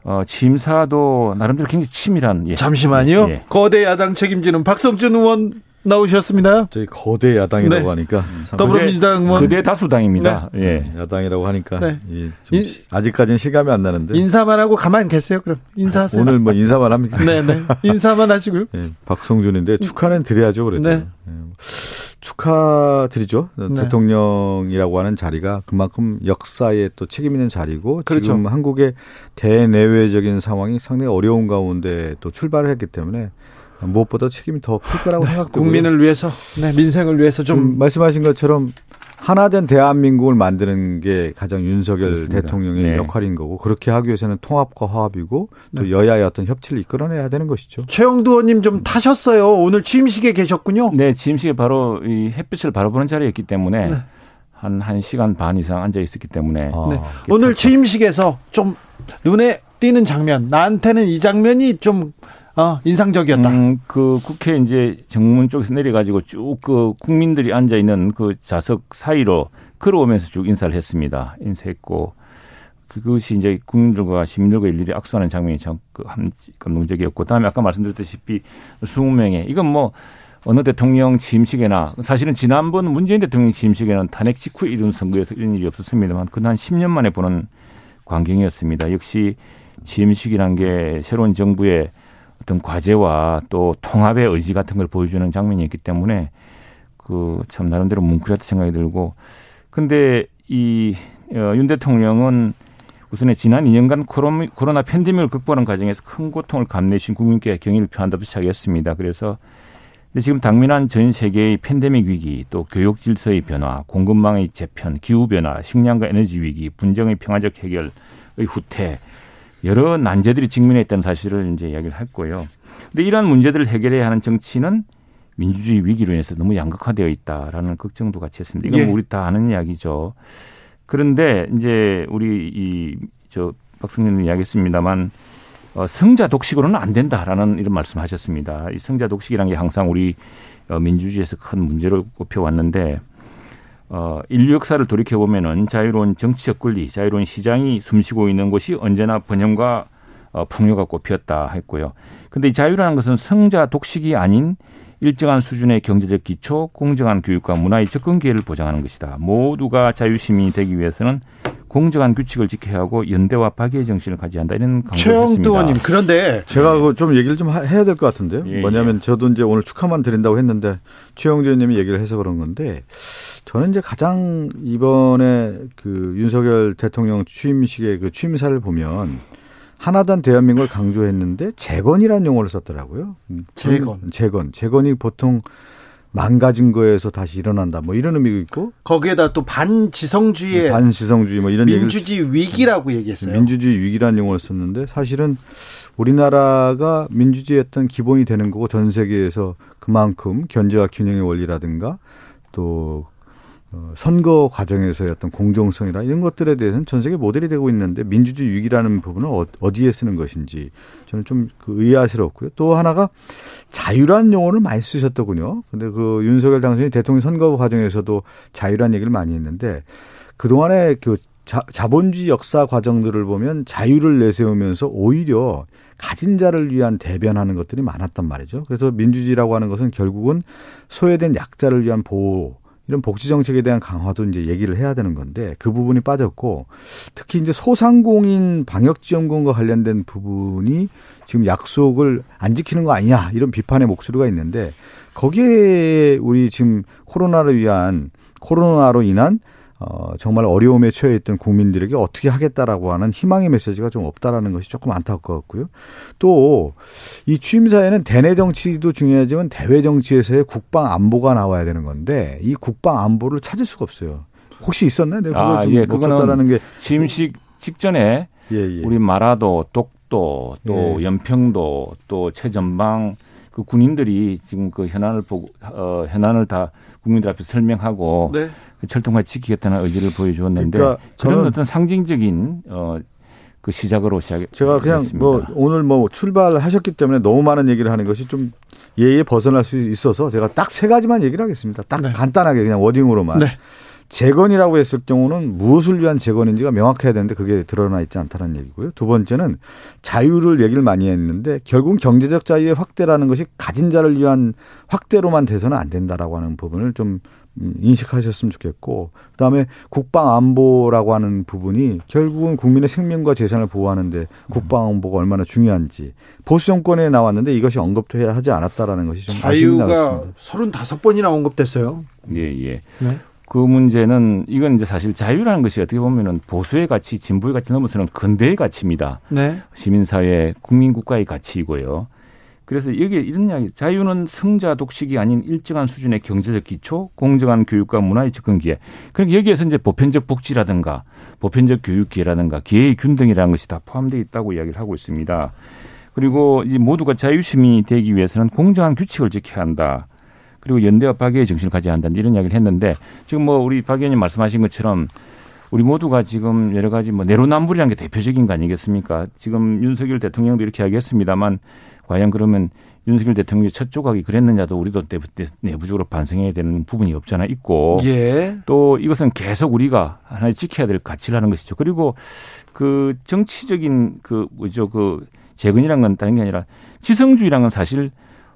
어, 취임사도 나름대로 굉장히 치밀한. 예. 잠시만요. 예. 거대 야당 책임지는 박성준 의원 나오셨습니다. 저희 거대 야당이라고 네. 하니까 더불어민주당 뭐 그대 다수당입니다. 네. 예. 야당이라고 하니까 네. 예, 인, 아직까지는 실감이 안 나는데 인사만 하고 가만 계세요. 그럼 인사하세요. 오늘 뭐 인사만 합니까? 네, 네. 인사만 하시고요. 예, 박성준인데 축하는 드려야죠, 그래도. 네. 예. 축하 드리죠. 네. 대통령이라고 하는 자리가 그만큼 역사에 또 책임 있는 자리고 그렇죠. 지금 한국의 대내외적인 상황이 상당히 어려운 가운데 또 출발을 했기 때문에 무엇보다 책임이 더 클 거라고 네, 생각되고 국민을 위해서, 네, 민생을 위해서 좀 말씀하신 것처럼 하나된 대한민국을 만드는 게 가장 윤석열 그렇습니다. 대통령의 네. 역할인 거고 그렇게 하기 위해서는 통합과 화합이고 또 네. 여야의 어떤 협치를 이끌어내야 되는 것이죠. 최영두 의원님 좀 타셨어요. 오늘 취임식에 계셨군요. 네, 취임식에 바로 이 햇빛을 바라보는 자리였기 때문에 네. 한 1시간 반 이상 앉아 있었기 때문에 아, 네. 오늘 취임식에서 좀 눈에 띄는 장면 나한테는 이 장면이 좀 어, 인상적이었다. 음, 그 국회 이제 정문 쪽에서 내려가지고 쭉 그 국민들이 앉아 있는 그 좌석 사이로 걸어오면서 쭉 인사를 했습니다. 인사했고 그것이 이제 국민들과 시민들과 일일이 악수하는 장면이 참그 감동적이었고 그다음에 아까 말씀드렸다시피 20명의 이건 뭐 어느 대통령 취임식에나 사실은 지난번 문재인 대통령 취임식에는 탄핵 직후 이룬 선거에서 이런 일이 없었습니다만 그한 10년 만에 보는 광경이었습니다. 역시 취임식이란 게 새로운 정부의 어떤 과제와 또 통합의 의지 같은 걸 보여주는 장면이 있기 때문에 그 참 나름대로 뭉클했다 생각이 들고 근데 이윤 어, 대통령은 우선에 지난 2년간 코로나 팬데믹을 극복하는 과정에서 큰 고통을 감내신 국민께 경의를 표한다고 시작했습니다. 그래서 지금 당면한 전 세계의 팬데믹 위기, 또 교육 질서의 변화, 공급망의 재편, 기후 변화, 식량과 에너지 위기, 분쟁의 평화적 해결의 후퇴 여러 난제들이 직면했다는 사실을 이제 이야기를 했고요. 근데 이러한 문제들을 해결해야 하는 정치는 민주주의 위기로 인해서 너무 양극화되어 있다라는 걱정도 같이 했습니다. 이건 예. 뭐 우리 다 아는 이야기죠. 그런데 이제 우리 이 저 박승현님 이야기했습니다만 어, 성자 독식으로는 안 된다라는 이런 말씀하셨습니다. 이 성자 독식이라는 게 항상 우리 어, 민주주의에서 큰 문제로 꼽혀 왔는데 어, 인류 역사를 돌이켜 보면은 자유로운 정치적 권리, 자유로운 시장이 숨쉬고 있는 곳이 언제나 번영과 어, 풍요가 꼽혔다 했고요. 근데 이 자유라는 것은 성자 독식이 아닌 일정한 수준의 경제적 기초, 공정한 교육과 문화의 접근 기회를 보장하는 것이다. 모두가 자유시민이 되기 위해서는 공정한 규칙을 지켜야 하고 연대와 파괴의 정신을 가져야 한다 이런 강조를 했습니다. 의원님 그런데 제가 좀 얘기를 좀 해야 될 것 같은데요. 예, 뭐냐면 예. 저도 이제 오늘 축하만 드린다고 했는데 최영두 의원님이 얘기를 해서 그런 건데 저는 이제 가장 이번에 그 윤석열 대통령 취임식의 그 취임사를 보면 하나단 대한민국을 강조했는데 재건이라는 용어를 썼더라고요. 재건. 재건. 재건이 보통 망가진 거에서 다시 일어난다. 뭐 이런 의미가 있고 거기에다 또 반지성주의 반지성주의 뭐 이런 민주주의 얘기를, 위기라고 얘기했어요. 민주주의 위기라는 용어를 썼는데 사실은 우리나라가 민주주의였던 기본이 되는 거고 전 세계에서 그만큼 견제와 균형의 원리라든가 또 어, 선거 과정에서의 어떤 공정성이나 이런 것들에 대해서는 전 세계 모델이 되고 있는데 민주주의 위기라는 부분은 어, 어디에 쓰는 것인지 저는 좀 그 의아스럽고요. 또 하나가 자유란 용어를 많이 쓰셨더군요. 근데 그 윤석열 당선인 대통령 선거 과정에서도 자유란 얘기를 많이 했는데 그동안에 그 자, 자본주의 역사 과정들을 보면 자유를 내세우면서 오히려 가진 자를 위한 대변하는 것들이 많았단 말이죠. 그래서 민주주의라고 하는 것은 결국은 소외된 약자를 위한 보호 이런 복지 정책에 대한 강화도 이제 얘기를 해야 되는 건데 그 부분이 빠졌고 특히 이제 소상공인 방역 지원금과 관련된 부분이 지금 약속을 안 지키는 거 아니냐 이런 비판의 목소리가 있는데 거기에 우리 지금 코로나를 위한 코로나로 인한 어, 정말 어려움에 처해 있던 국민들에게 어떻게 하겠다라고 하는 희망의 메시지가 좀 없다라는 것이 조금 안타깝고요. 또 이 취임사에는 대내 정치도 중요하지만 대외 정치에서의 국방 안보가 나와야 되는 건데 이 국방 안보를 찾을 수가 없어요. 혹시 있었나요? 내가 아, 좀 예, 그거는 게 취임식 직전에 예, 예. 우리 마라도, 똑도, 또 예. 연평도, 또 최전방 그 군인들이 지금 그 현안을 보고 어 현안을 다 국민들 앞에 설명하고 네. 철통같이 지키겠다는 의지를 보여주었는데 그러니까 그런 어떤 상징적인 어. 그 시작으로 시작. 제가 그냥 했습니다. 뭐 오늘 뭐 출발하셨기 때문에 너무 많은 얘기를 하는 것이 좀 예의에 벗어날 수 있어서 제가 딱 세 가지만 얘기를 하겠습니다. 딱 네. 간단하게 그냥 워딩으로만. 네. 재건이라고 했을 경우는 무엇을 위한 재건인지가 명확해야 되는데 그게 드러나 있지 않다는 얘기고요. 두 번째는 자유를 얘기를 많이 했는데 결국 경제적 자유의 확대라는 것이 가진 자를 위한 확대로만 돼서는 안 된다라고 하는 부분을 좀 음, 인식하셨으면 좋겠고 그다음에 국방 안보라고 하는 부분이 결국은 국민의 생명과 재산을 보호하는데 국방 안보가 얼마나 중요한지 보수 정권에 나왔는데 이것이 언급돼야 하지 않았다라는 것이 좀 자유가 35번이나 언급됐어요. 예, 예. 네? 그 문제는 이건 이제 사실 자유라는 것이 어떻게 보면은 보수의 가치, 진보의 가치 넘어서는 근대의 가치입니다. 네. 시민사회, 국민국가의 가치이고요. 그래서 여기에 이런 이야기, 자유는 성자 독식이 아닌 일정한 수준의 경제적 기초, 공정한 교육과 문화의 접근 기회. 그러니까 여기에서 이제 보편적 복지라든가 보편적 교육 기회라든가 기회의 균등이라는 것이 다 포함되어 있다고 이야기를 하고 있습니다. 그리고 이 모두가 자유시민이 되기 위해서는 공정한 규칙을 지켜야 한다. 그리고 연대와 파괴의 정신을 가져야 한다. 이런 이야기를 했는데 지금 뭐 우리 박 의원님 말씀하신 것처럼 우리 모두가 지금 여러 가지 뭐 내로남불이라는 게 대표적인 거 아니겠습니까? 지금 윤석열 대통령도 이렇게 이야기했습니다만 과연 그러면 윤석열 대통령의 첫 조각이 그랬느냐도 우리도 내부적으로 반성해야 되는 부분이 없잖아 있고 예. 또 이것은 계속 우리가 하나의 지켜야 될 가치라는 것이죠. 그리고 그 정치적인 그 뭐죠 그 재건이란 건 다른 게 아니라 지성주의란 건 사실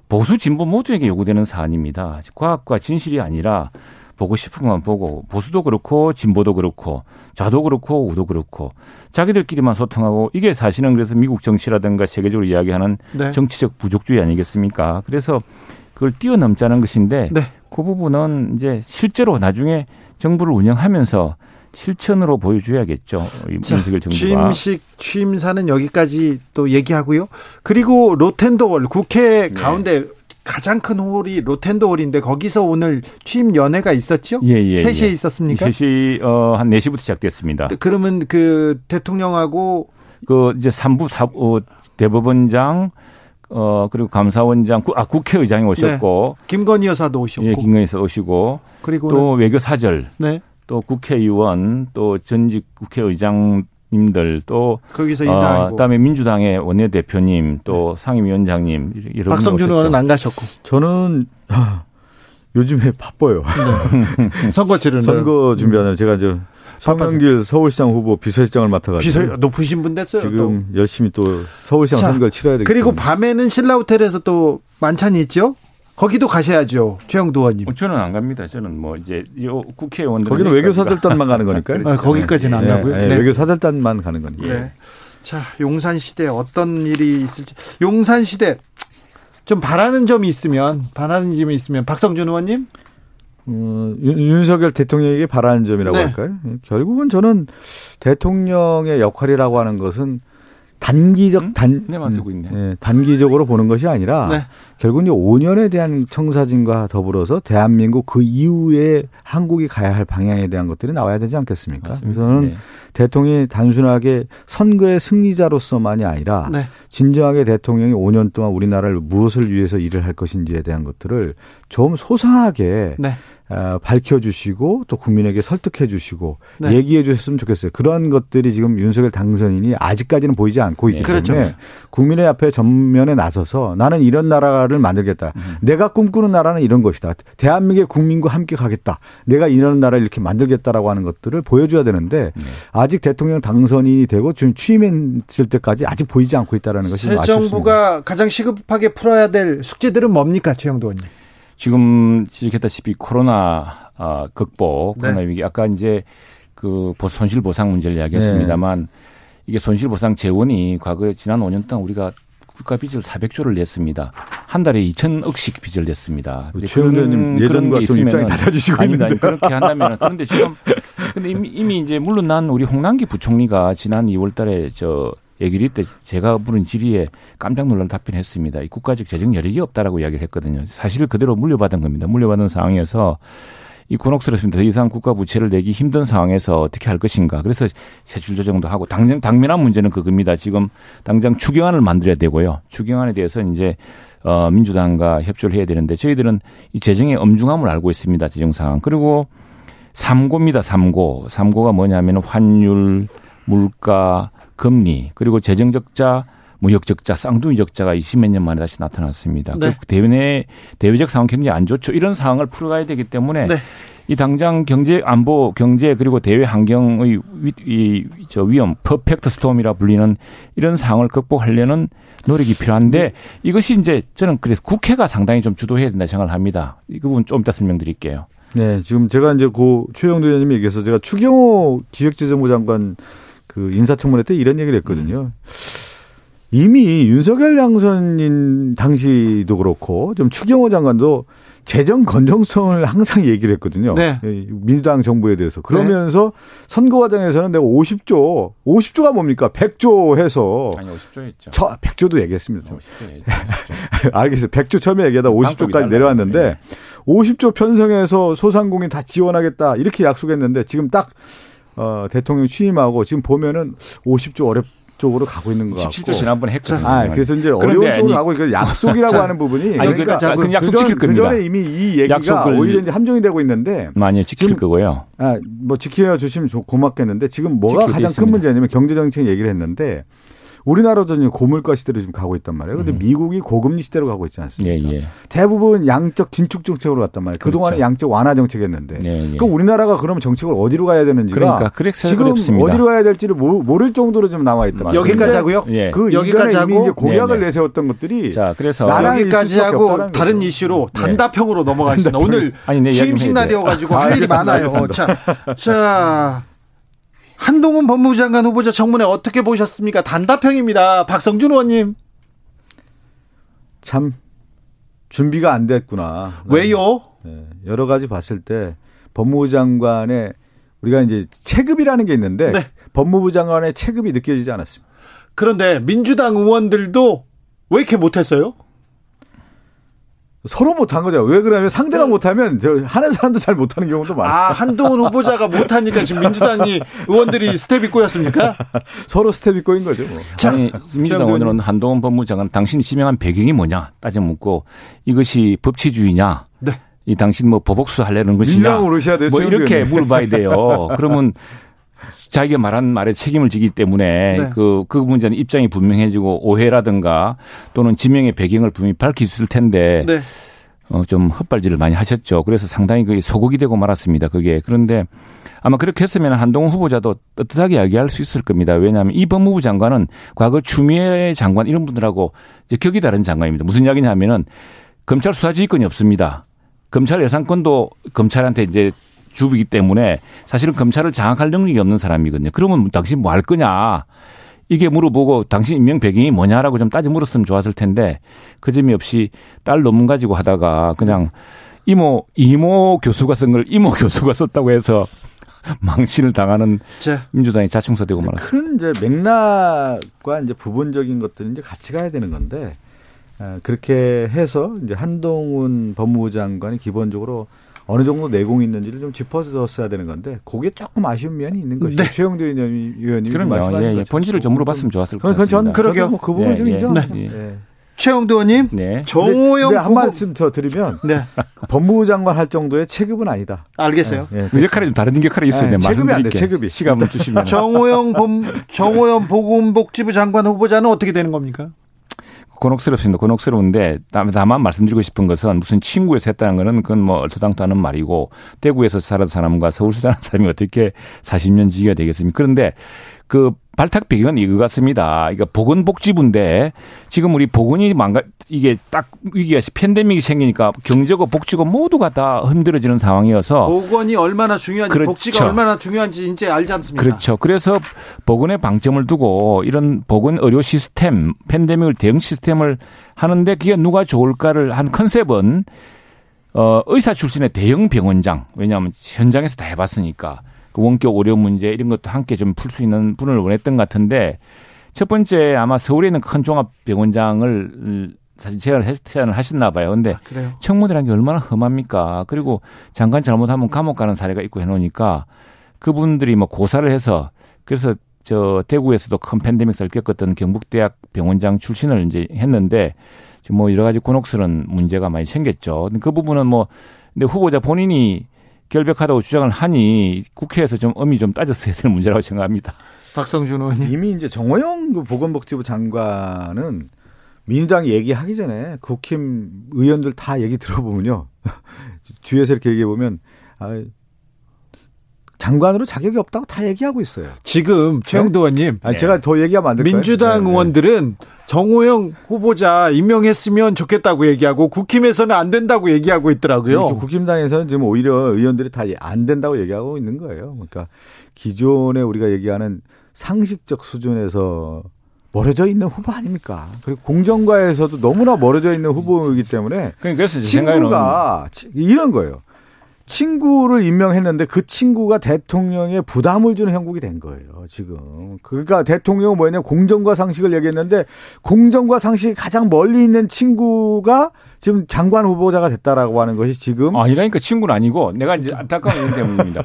보수 진보 모두에게 요구되는 사안입니다. 과학과 진실이 아니라 보고 싶은 것만 보고 보수도 그렇고 진보도 그렇고 좌도 그렇고 우도 그렇고 자기들끼리만 소통하고 이게 사실은 그래서 미국 정치라든가 세계적으로 이야기하는 네. 정치적 부족주의 아니겠습니까? 그래서 그걸 뛰어넘자는 것인데 네. 그 부분은 이제 실제로 나중에 정부를 운영하면서 실천으로 보여줘야겠죠. 윤석열 정부가. 취임식 취임사는 여기까지 또 얘기하고요. 그리고 로텐도월 국회 네. 가운데 가장 큰 홀이 로텐도 홀인데 거기서 오늘 취임 연회가 있었죠? 예, 예. 3시에 예. 있었습니까? 3시 어, 한 4시부터 시작됐습니다. 그러면 그 대통령하고 그 이제 3부 4, 어, 대법원장 어 그리고 감사원장 아 국회의장이 오셨고 네. 김건희 여사도 오셨고 예, 김건희 여사 오시고 그리고 또 외교 사절 네. 또 국회의원 또 전직 국회의장 님들 또 거기서 인사하고 어, 그다음에 민주당의 원내대표님 또 네. 상임위원장님 이런 박성준 의원은 안 가셨고 저는 요즘에 바빠요. 네. 선거 치르는 선거 준비하는 제가 이제 서명길 서울시장 후보 비서실장을 맡아가지고 비서 높으신 분 됐어요. 지금 또. 열심히 또 서울시장 자, 선거를 치러야 되기 그리고 밤에는 신라 호텔에서 또 만찬이 있죠. 거기도 가셔야죠, 최영도 의원님. 어, 저는 안 갑니다. 저는 뭐 이제 요 국회의원들 거기는 외교 사절단만 가는 거니까요. 아, 거기까지는 안 네, 가고요. 네, 네. 외교 사절단만 가는 거니까. 네. 자, 용산 시대 어떤 일이 있을지. 용산 시대 좀 바라는 점이 있으면 바라는 점이 있으면 박성준 의원님. 어, 윤석열 대통령에게 바라는 점이라고 네. 할까요? 결국은 저는 대통령의 역할이라고 하는 것은 단기적 음? 단 네. 예, 단기적으로 보는 것이 아니라 네. 결국은 5년에 대한 청사진과 더불어서 대한민국 그 이후에 한국이 가야 할 방향에 대한 것들이 나와야 되지 않겠습니까? 맞습니다. 그래서 저는 네. 대통령이 단순하게 선거의 승리자로서만이 아니라 네. 진정하게 대통령이 5년 동안 우리나라를 무엇을 위해서 일을 할 것인지에 대한 것들을 좀 소상하게 네. 어, 밝혀주시고 또 국민에게 설득해주시고 네. 얘기해주셨으면 좋겠어요. 그런 것들이 지금 윤석열 당선인이 아직까지는 보이지 않고 있기 네. 때문에 그렇죠. 국민의 앞에 전면에 나서서 나는 이런 나라를 만들겠다. 음. 내가 꿈꾸는 나라는 이런 것이다. 대한민국의 국민과 함께 가겠다. 내가 이런 나라를 이렇게 만들겠다라고 하는 것들을 보여줘야 되는데 네. 아직 대통령 당선인이 되고 지금 취임했을 때까지 아직 보이지 않고 있다는 것이 새 정부가 가장 시급하게 풀어야 될 숙제들은 뭡니까 최영도 의원님? 지금 지적했다시피 코로나 어, 극복, 네. 코로나 위기 아까 이제 그 손실 보상 문제를 이야기했습니다만 네. 이게 손실 보상 재원이 과거에 지난 5년 동안 우리가 국가 빚을 400조를 냈습니다. 한 달에 2천억씩 빚을 냈습니다. 최원장님 예전과 좀 입장이 달라지시고 아닙니다. 있는데 그렇게 한다면 그런데 지금 근데 이미, 이미 이제 물론 난 우리 홍남기 부총리가 지난 2월달에 저 얘기를 때 제가 부른 질의에 깜짝 놀란 답변했습니다. 이 국가적 재정 여력이 없다라고 이야기를 했거든요. 사실 그대로 물려받은 겁니다. 물려받은 상황에서 이 곤혹스럽습니다. 더 이상 국가 부채를 내기 힘든 상황에서 어떻게 할 것인가. 그래서 세출 조정도 하고 당장 당면한 문제는 그겁니다. 지금 당장 추경안을 만들어야 되고요. 추경안에 대해서 이제 어 민주당과 협조를 해야 되는데 저희들은 이 재정의 엄중함을 알고 있습니다. 재정 상황. 그리고 삼고입니다. 삼고. 삼고가 뭐냐면 환율, 물가, 금리 그리고 재정 적자 무역 적자, 쌍둥이 적자가 20몇 년 만에 다시 나타났습니다. 네. 대외 대외적 상황 굉장히 안 좋죠. 이런 상황을 풀어가야 되기 때문에 네. 이 당장 경제 안보 경제 그리고 대외 환경의 위, 이, 저 위험 퍼펙트 스톰이라 불리는 이런 상황을 극복하려는 노력이 필요한데 네. 이것이 이제 저는 그래서 국회가 상당히 좀 주도해야 된다 생각을 합니다. 이 부분 좀 이따 설명드릴게요. 네, 지금 제가 이제 고 최영도 의원님이 얘기해서 제가 추경호 기획재정부 장관 그 인사청문회 때 이런 얘기를 했거든요. 이미 윤석열 당선인 당시도 그렇고 좀 추경호 장관도 재정 건정성을 항상 얘기를 했거든요. 네. 민주당 정부에 대해서. 그러면서 네. 선거 과정에서는 내가 50조, 50조가 뭡니까? 100조 해서. 아니, 50조 했죠. 저 100조도 얘기했습니다. 50조 했죠. 알겠어요. 100조 처음에 얘기하다 50조까지 내려왔는데 네. 50조 편성해서 소상공인 다 지원하겠다. 이렇게 약속했는데 지금 딱 어, 대통령 취임하고 지금 보면은 50조 어렵 쪽으로 가고 있는 것 같고. 17조 지난번에 했거든요. 아, 그래서 이제 어려운 쪽으로 가고 그 약속이라고 하는 부분이 아니, 그러니까, 그러니까 그 약속 지킬 겁니다. 그 전에 이미 이 얘기가 오히려 이제 함정이 되고 있는데 많이 지킬 지금, 거고요. 아, 뭐 지켜 주시면 고맙겠는데 지금 뭐가 가장 큰 문제냐면 경제 정책 얘기를 했는데 우리나라도 지금 고물가 시대로 지금 가고 있단 말이에요. 근데 음. 미국이 고금리 시대로 가고 있지 않습니까? 예, 예. 대부분 양적 진축 정책으로 갔단 말이에요. 그렇죠. 그동안에 양적 완화 정책이었는데. 예, 예. 그럼 우리나라가 그러면 정책을 어디로 가야 되는지가 그러니까 지금 어렵습니다. 어디로 가야 될지를 모를 정도로 좀 나와 있단 말이에요. 여기까지 하고요. 예. 그 여기까지 하고 이제 공약을 네네. 내세웠던 것들이 자, 그래서 여기까지 하고 다른 거죠. 이슈로 네. 단답형으로 넘어가겠습니다. 오늘 아니, 네, 취임식 날이어 가지고 할 일이 많아요. 자. 자. 한동훈 법무부 장관 후보자 청문회 어떻게 보셨습니까? 단답형입니다. 박성준 의원님. 참 준비가 안 됐구나. 왜요? 네, 여러 가지 봤을 때 법무부 장관의 우리가 이제 체급이라는 게 있는데 네. 법무부 장관의 체급이 느껴지지 않았습니다. 그런데 민주당 의원들도 왜 이렇게 못했어요? 서로 못한 거죠. 왜 그러냐면 상대가 네. 못하면 저 하는 사람도 잘 못하는 경우도 많아요. 아 한동훈 후보자가 못하니까 지금 민주당이 의원들이 스텝이 꼬였습니까? 서로 스텝이 꼬인 거죠. 뭐. 자, 아니 민주당 의원은 한동훈 법무장관 당신이 지명한 배경이 뭐냐 따져 묻고 이것이 법치주의냐? 네. 이 당신 뭐 복수 하려는 것이냐? 뭐 이렇게 물어봐야 돼요. 그러면 자기가 말한 말에 책임을 지기 때문에 네. 그, 그 문제는 입장이 분명해지고 오해라든가 또는 지명의 배경을 분명히 있을 텐데 네. 어, 좀 헛발질을 많이 하셨죠. 그래서 상당히 그게 소극이 되고 말았습니다. 그게. 그런데 아마 그렇게 했으면 한동훈 후보자도 떳떳하게 이야기할 수 있을 겁니다. 왜냐하면 이 법무부 장관은 과거 추미애 장관 이런 분들하고 이제 격이 다른 장관입니다. 무슨 이야기냐면은 검찰 수사지휘권이 없습니다. 검찰 예산권도 검찰한테 이제 주이기 때문에 사실은 검찰을 장악할 능력이 없는 사람이거든요. 그러면 당신 뭐 할 거냐. 이게 물어보고 당신 임명 배경이 뭐냐라고 좀 따져 물었으면 좋았을 텐데 그 점이 없이 딸 논문 가지고 하다가 그냥 이모, 이모 교수가 쓴 걸 이모 교수가 썼다고 해서 망신을 당하는 자, 민주당이 자충사되고 말았습니다. 큰 이제 맥락과 이제 부분적인 것들은 이제 같이 가야 되는 건데 어, 그렇게 해서 이제 한동훈 법무부 장관이 기본적으로 어느 정도 내공이 있는지를 좀 짚어줬어야 되는 건데 그게 조금 아쉬운 면이 있는 것이죠. 네. 최영도 의원님 그럼요. 예, 예. 본질을 좀 물어봤으면 좋았을 것 같습니다. 전 그러게요. 뭐 그 부분 예, 좀 인정. 네. 예. 최영도 의원님, 네. 정호영 네, 한 말씀 더 드리면 네. 법무부 장관 할 정도의 체급은 아니다. 알겠어요. 네, 네, 역할이 좀 다른 역할이 있어요. 네, 체급이 안 돼. 체급이 시간을 주시면 정호영 봄 정호영 보건복지부 장관 후보자는 어떻게 되는 겁니까? 곤혹스럽습니다. 곤혹스러운데 다만 말씀드리고 싶은 것은 무슨 친구에서 했다는 거는 그건 뭐 얼토당토 하는 말이고 대구에서 살았던 사람과 서울서 사는 사람이 어떻게 40년 지기가 되겠습니까? 그런데 그 발탁 배경은 이거 같습니다. 그러니까 보건복지부인데 지금 우리 보건이 망가 이게 딱 위기가 팬데믹이 생기니까 경제고 복지고 모두가 다 흔들어지는 상황이어서 보건이 얼마나 중요한지 그렇죠. 복지가 얼마나 중요한지 이제 알지 않습니까? 그렇죠. 그래서 보건에 방점을 두고 이런 보건 의료 시스템 팬데믹을 대응 시스템을 하는데 그게 누가 좋을까를 한 컨셉은 어 의사 출신의 대형 병원장 왜냐하면 현장에서 다 해봤으니까 그 원격 오류 문제 이런 것도 함께 좀 풀 수 있는 분을 원했던 것 같은데 첫 번째 아마 서울에 있는 큰 종합병원장을 사실 제안을, 제안을 하셨나 봐요. 근데 아, 청문회라는 게 얼마나 험합니까? 그리고 잠깐 잘못하면 감옥 가는 사례가 있고 해놓으니까 그분들이 뭐 고사를 해서 그래서 저 대구에서도 큰 팬데믹을 겪었던 경북대학 병원장 출신을 이제 했는데 지금 뭐 여러 가지 곤혹스러운 문제가 많이 생겼죠. 그 부분은 뭐 근데 후보자 본인이 결백하다고 주장을 하니 국회에서 좀 엄히 좀 따졌어야 될 문제라고 생각합니다. 박성준 의원님. 이미 이제 정호영 그 보건복지부 장관은 민주당 얘기하기 전에 국힘 의원들 다 얘기 들어보면요. 주위에서 이렇게 얘기해 보면 아, 장관으로 자격이 없다고 다 얘기하고 있어요. 지금 최영도 네? 의원님. 아니, 제가 더 얘기하면 안 될까요? 민주당 네, 네. 의원들은 네. 정호영 후보자 임명했으면 좋겠다고 얘기하고 국힘에서는 안 된다고 얘기하고 있더라고요. 그러니까 국힘당에서는 지금 오히려 의원들이 다 안 된다고 얘기하고 있는 거예요. 그러니까 기존에 우리가 얘기하는 상식적 수준에서 멀어져 있는 후보 아닙니까? 그리고 공정과에서도 너무나 멀어져 있는 후보이기 때문에 그러니까 그래서 친구가 이런 거예요. 친구를 임명했는데 그 친구가 대통령에 부담을 주는 형국이 된 거예요, 지금. 그러니까 대통령은 뭐냐, 공정과 상식을 얘기했는데, 공정과 상식이 가장 멀리 있는 친구가 지금 장관 후보자가 됐다라고 하는 것이 지금. 아니라니까 친구는 아니고, 내가 이제 안타까운 이유 때문입니다.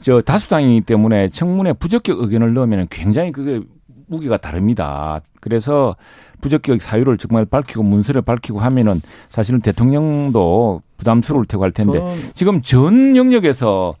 저 다수당이기 때문에 청문회 부적격 의견을 넣으면 굉장히 그게 무기가 다릅니다. 그래서 부적격 사유를 정말 밝히고 문서를 밝히고 하면은 사실은 대통령도 부담스러울 테고 할 텐데 지금 전 영역에서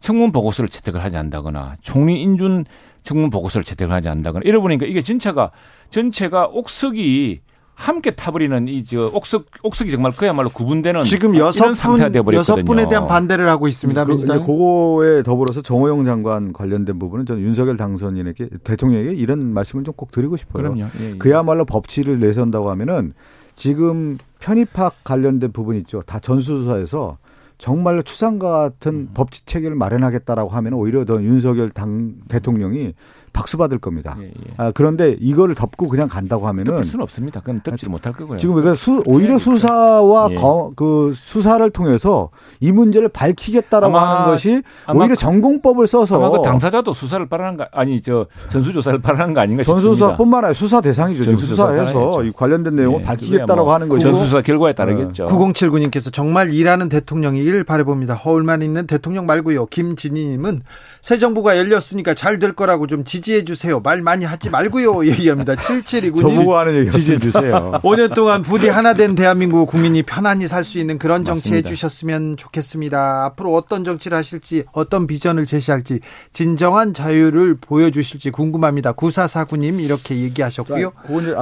청문 보고서를 채택을 하지 않는다거나 총리 인준 청문 보고서를 채택을 하지 않는다거나 이러 보니까 이게 전체가 전체가 옥석이 함께 타버리는 이저 옥석 옥석이 정말 그야말로 구분되는 지금 여섯 분 여섯 분에 대한 반대를 하고 있습니다. 그, 민주당. 그거에 더불어서 정호영 장관 관련된 부분은 저는 윤석열 당선인에게 대통령에게 이런 말씀을 좀 꼭 드리고 싶어요. 예, 예. 그야말로 법치를 내선다고 하면은 지금 편입학 관련된 부분 있죠. 다 전수조사에서 정말로 추상과 같은 음. 법치 체계를 마련하겠다라고 하면 오히려 더 윤석열 당 대통령이 박수 받을 겁니다. 예, 예. 아, 그런데 이거를 덮고 그냥 간다고 하면은 덮을 수는 없습니다. 그건 덮지 못할 거고요. 지금 그러니까 수, 오히려 수사와 예. 거, 그 수사를 통해서 이 문제를 밝히겠다라고 하는 것이 오히려 전공법을 써서 아마 그 당사자도 수사를 바라는 거 아니 저 전수조사를 바라는 거 아닌가 싶습니다. 전수조사뿐만 아니라 수사 대상이죠. 전수조사해서 이 관련된 내용을 예. 밝히겠다라고 뭐 하는 거죠. 전수조사 결과에 따르겠죠. 9079님께서 정말 일하는 대통령이길 바라봅니다. 허울만 있는 대통령 말고요. 김진희님은 새 정부가 열렸으니까 잘 될 거라고 좀 지 지해 주세요. 말 많이 하지 말고요. 얘기합니다. 7729님. 저보고 하는 얘기 지지해 주세요. 5년 동안 부디 하나 된 대한민국 국민이 편안히 살 수 있는 그런 정치 해 주셨으면 좋겠습니다. 앞으로 어떤 정치를 하실지 어떤 비전을 제시할지 진정한 자유를 보여 주실지 궁금합니다. 9449님 이렇게 얘기하셨고요.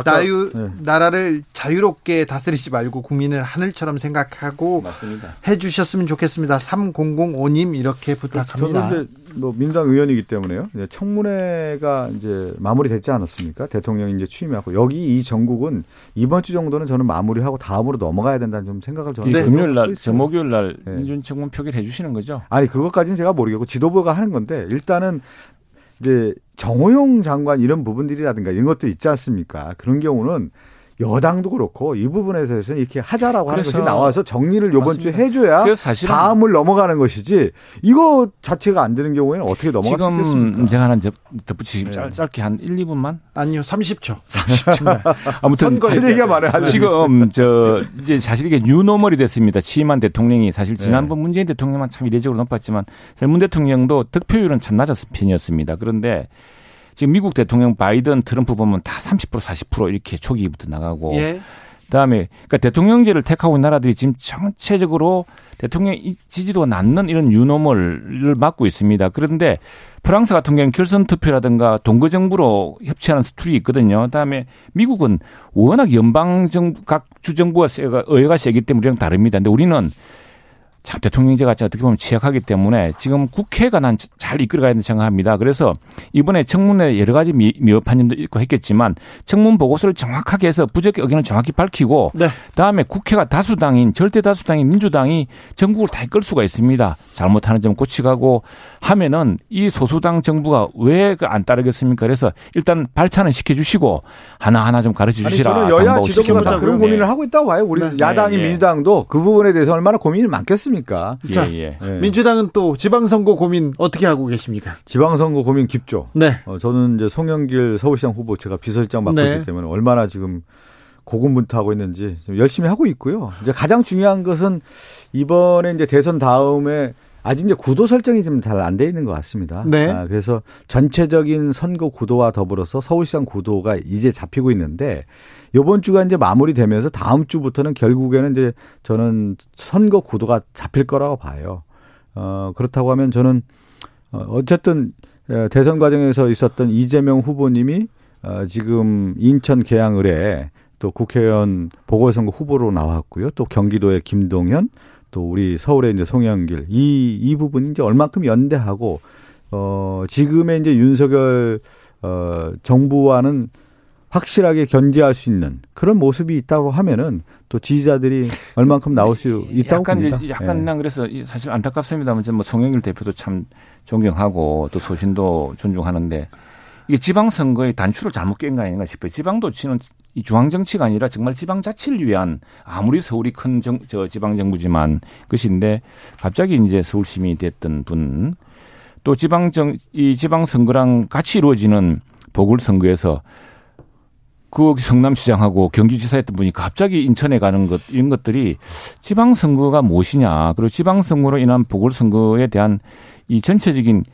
나유, 네. 나라를 자유롭게 다스리지 말고 국민을 하늘처럼 생각하고 맞습니다. 해 주셨으면 좋겠습니다. 3005님 이렇게 부탁합니다. 저도 이제 뭐 민당 의원이기 때문에요. 청문회가 이제 마무리됐지 않았습니까? 대통령이 이제 취임하고 여기 이 전국은 이번 주 정도는 저는 마무리하고 다음으로 넘어가야 된다는 좀 생각을 저는 네. 금요일 날, 저 목요일 날 네. 민주청문 표결해 주시는 거죠? 아니 그것까지는 제가 모르겠고 지도부가 하는 건데 일단은 이제 정호용 장관 이런 부분들이라든가 이런 것도 있지 않습니까? 그런 경우는 여당도 그렇고 이 부분에서 이렇게 하자라고 하는 것이 나와서 정리를 이번 맞습니다. 주에 해줘야 다음을 넘어가는 것이지 이거 자체가 안 되는 경우에는 어떻게 넘어갈 수 있겠습니까? 지금 제가 하나 덧붙이기 네. 짧게 한 1, 2분만? 아니요, 30초. 30초. 아무튼 할 얘기가 많아요. 지금 저 이제 사실 이게 뉴노멀이 됐습니다. 취임한 대통령이 사실 네. 지난번 네. 문재인 대통령만 참 이례적으로 높았지만 문 대통령도 득표율은 참 낮았 편이었습니다. 그런데 지금 미국 대통령 바이든 트럼프 보면 다 30% 40% 이렇게 초기부터 나가고 예. 그다음에 그러니까 대통령제를 택하고 있는 나라들이 지금 전체적으로 대통령 지지도가 낮은 이런 new normal을 맞고 있습니다. 그런데 프랑스 같은 경우는 결선 투표라든가 동거 정부로 협치하는 tool이 있거든요. 그다음에 미국은 워낙 연방 정부 각 주정부가 세가 의회가 세기 때문에 우리랑 다릅니다. 근데 우리는 참 대통령제가 어떻게 보면 취약하기 때문에 지금 국회가 난 잘 이끌어가야 된다고 생각합니다. 그래서 이번에 청문회 여러 가지 미, 미흡한 점도 있고 했겠지만 청문 보고서를 정확하게 해서 부적 의견을 정확히 밝히고 네. 그다음에 국회가 다수당인 절대 다수당인 민주당이 전국을 다 이끌 수가 있습니다. 잘못하는 점 고치가고 하면은 이 소수당 정부가 왜 안 따르겠습니까? 그래서 일단 발차는 시켜주시고 하나하나 좀 가르쳐 주시라. 아니, 저는 여야 지도부가 다 그런 고민을 네. 하고 있다고 봐요. 우리 네. 야당인 네. 민주당도 그 부분에 대해서 얼마나 고민이 많겠습니까? 않습니까? 예, 자, 예. 네. 민주당은 또 지방선거 고민 어떻게 하고 계십니까? 지방선거 고민 깊죠. 네. 어, 저는 이제 송영길 서울시장 후보 제가 비서실장 맡고 네. 있기 때문에 얼마나 지금 고군분투하고 있는지 열심히 하고 있고요. 이제 가장 중요한 것은 이번에 이제 대선 다음에 아직 이제 구도 설정이 좀 잘 안 돼 있는 것 같습니다. 네. 아, 그래서 전체적인 선거 구도와 더불어서 서울시장 구도가 이제 잡히고 있는데 요번 주가 이제 마무리되면서 다음 주부터는 결국에는 이제 저는 선거 구도가 잡힐 거라고 봐요. 어, 그렇다고 하면 저는 어, 어쨌든 대선 과정에서 있었던 이재명 후보님이 어, 지금 인천 계양을에 또 국회의원 보궐선거 후보로 나왔고요. 또 경기도의 김동현, 또 우리 서울의 이제 송영길 이, 이 부분이 이제 얼만큼 연대하고 어, 지금의 이제 윤석열 어, 정부와는 확실하게 견제할 수 있는 그런 모습이 있다고 하면은 또 지지자들이 얼만큼 나올 수 있다고 약간 봅니다. 이제 약간 난 예. 그래서 사실 안타깝습니다만 뭐 송영길 대표도 참 존경하고 또 소신도 존중하는데 이게 지방 선거의 단추를 잘못 깬 거 아닌가 싶어요. 지방도 치는 이 중앙 정치가 아니라 정말 지방 자치를 위한 아무리 서울이 큰저 지방 정부지만 것인데 갑자기 이제 서울 시민이 됐던 분. 또 지방 정 이 지방 선거랑 같이 이루어지는 보궐 선거에서 그 성남시장하고 경기지사 했던 분이 갑자기 인천에 가는 것 이런 것들이 지방 선거가 무엇이냐. 그리고 지방 선거로 인한 보궐 선거에 대한 이 전체적인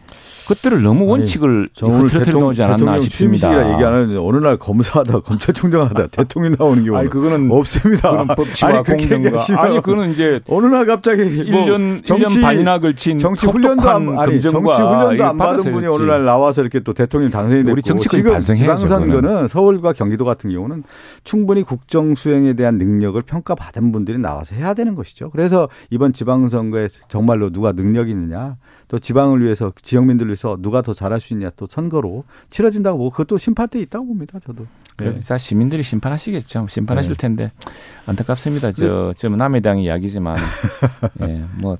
그것들을 너무 원칙을 흐트러뜨려 놓지 않았나 싶습니다. 대통령 얘기하는 어느 날 검사하다 검찰총장하다 대통령 나오는 경우는 아니 그거는 없습니다. 법치와 공정과 아니 그거는 이제 어느 날 갑자기 뭐 1년 정치, 1년 반이나 걸친 정치 훈련도 안, 아니, 정치 훈련도 안 받은 분이 어느 날 나와서 이렇게 또 대통령 당선이 됐고 우리 정치권 지금 지방선거는 서울과 경기도 같은 경우는 충분히 국정 수행에 대한 능력을 평가받은 분들이 나와서 해야 되는 것이죠. 그래서 이번 지방선거에 정말로 누가 능력이 있느냐 또 지방을 위해서 지역민들을 위해서 누가 더 잘할 수 있냐 또 선거로 치러진다고 보고 그것도 심판대 있다고 봅니다. 저도. 네. 다 시민들이 심판하시겠죠. 심판하실 네. 텐데 안타깝습니다. 저, 저 남의 당 이야기지만 예, 뭐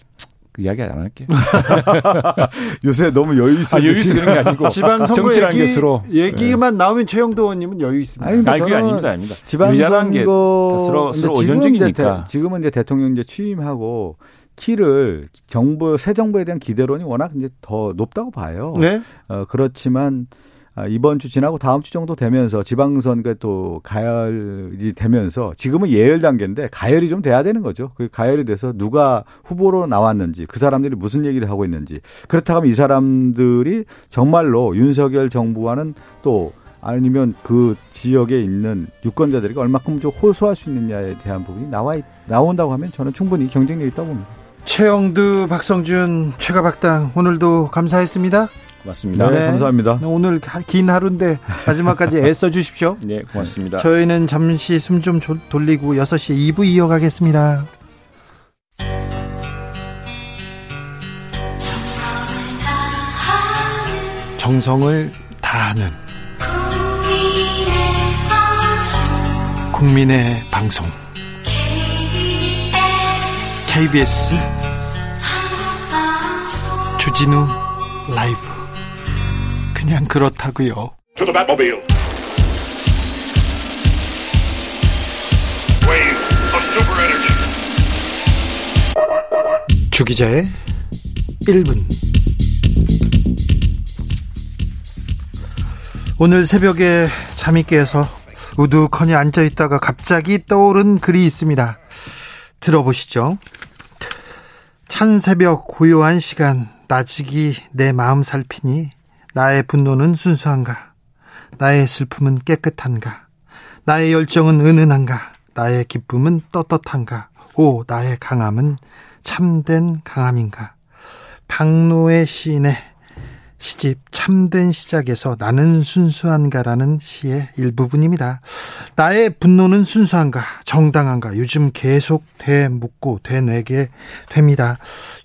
그 이야기 안 할게요. 요새 너무 여유 있어. 아, 여유 있어 그런 게 아니고 지방 선거 얘기, 얘기만 네. 나오면 최영도 의원님은 여유 있습니다. 아니, 아니 그게 아닙니다, 아닙니다. 지방 선거 서로 서로 의존적이니까. 지금은 이제 대통령 이제 취임하고 키를 정부 새 정부에 대한 기대론이 워낙 이제 더 높다고 봐요. 네. 어, 그렇지만 아, 이번 주 지나고 다음 주 정도 되면서 지방선거 또 가열이 되면서 지금은 예열 단계인데 가열이 좀 돼야 되는 거죠. 그 가열이 돼서 누가 후보로 나왔는지 그 사람들이 무슨 얘기를 하고 있는지 그렇다고 하면 이 사람들이 정말로 윤석열 정부와는 또 아니면 그 지역에 있는 유권자들에게 얼마큼 좀 호소할 수 있느냐에 대한 부분이 나와 나온다고 하면 저는 충분히 경쟁력이 있다고 봅니다. 최영두, 박성준, 최가박당 오늘도 감사했습니다. 고맙습니다. 네, 네, 감사합니다. 오늘 긴 하루인데 마지막까지 애써 주십시오. 네, 고맙습니다. 저희는 잠시 숨 좀 돌리고 6시 2부 이어가겠습니다. 정성을 다하는 국민의 방송 KBS 주진우 라이브 그냥 그렇다고요. 주 기자의 1분 오늘 새벽에 잠이 깨서 우두커니 앉아있다가 갑자기 떠오른 글이 있습니다. 들어보시죠. 찬 새벽 고요한 시간 나직이 내 마음 살피니 나의 분노는 순수한가? 나의 슬픔은 깨끗한가? 나의 열정은 은은한가? 나의 기쁨은 떳떳한가? 오, 나의 강함은 참된 강함인가? 박노의 시인의 시집 참된 시작에서 나는 순수한가라는 시의 일부분입니다. 나의 분노는 순수한가, 정당한가, 요즘 계속 되묻고 되뇌게 됩니다.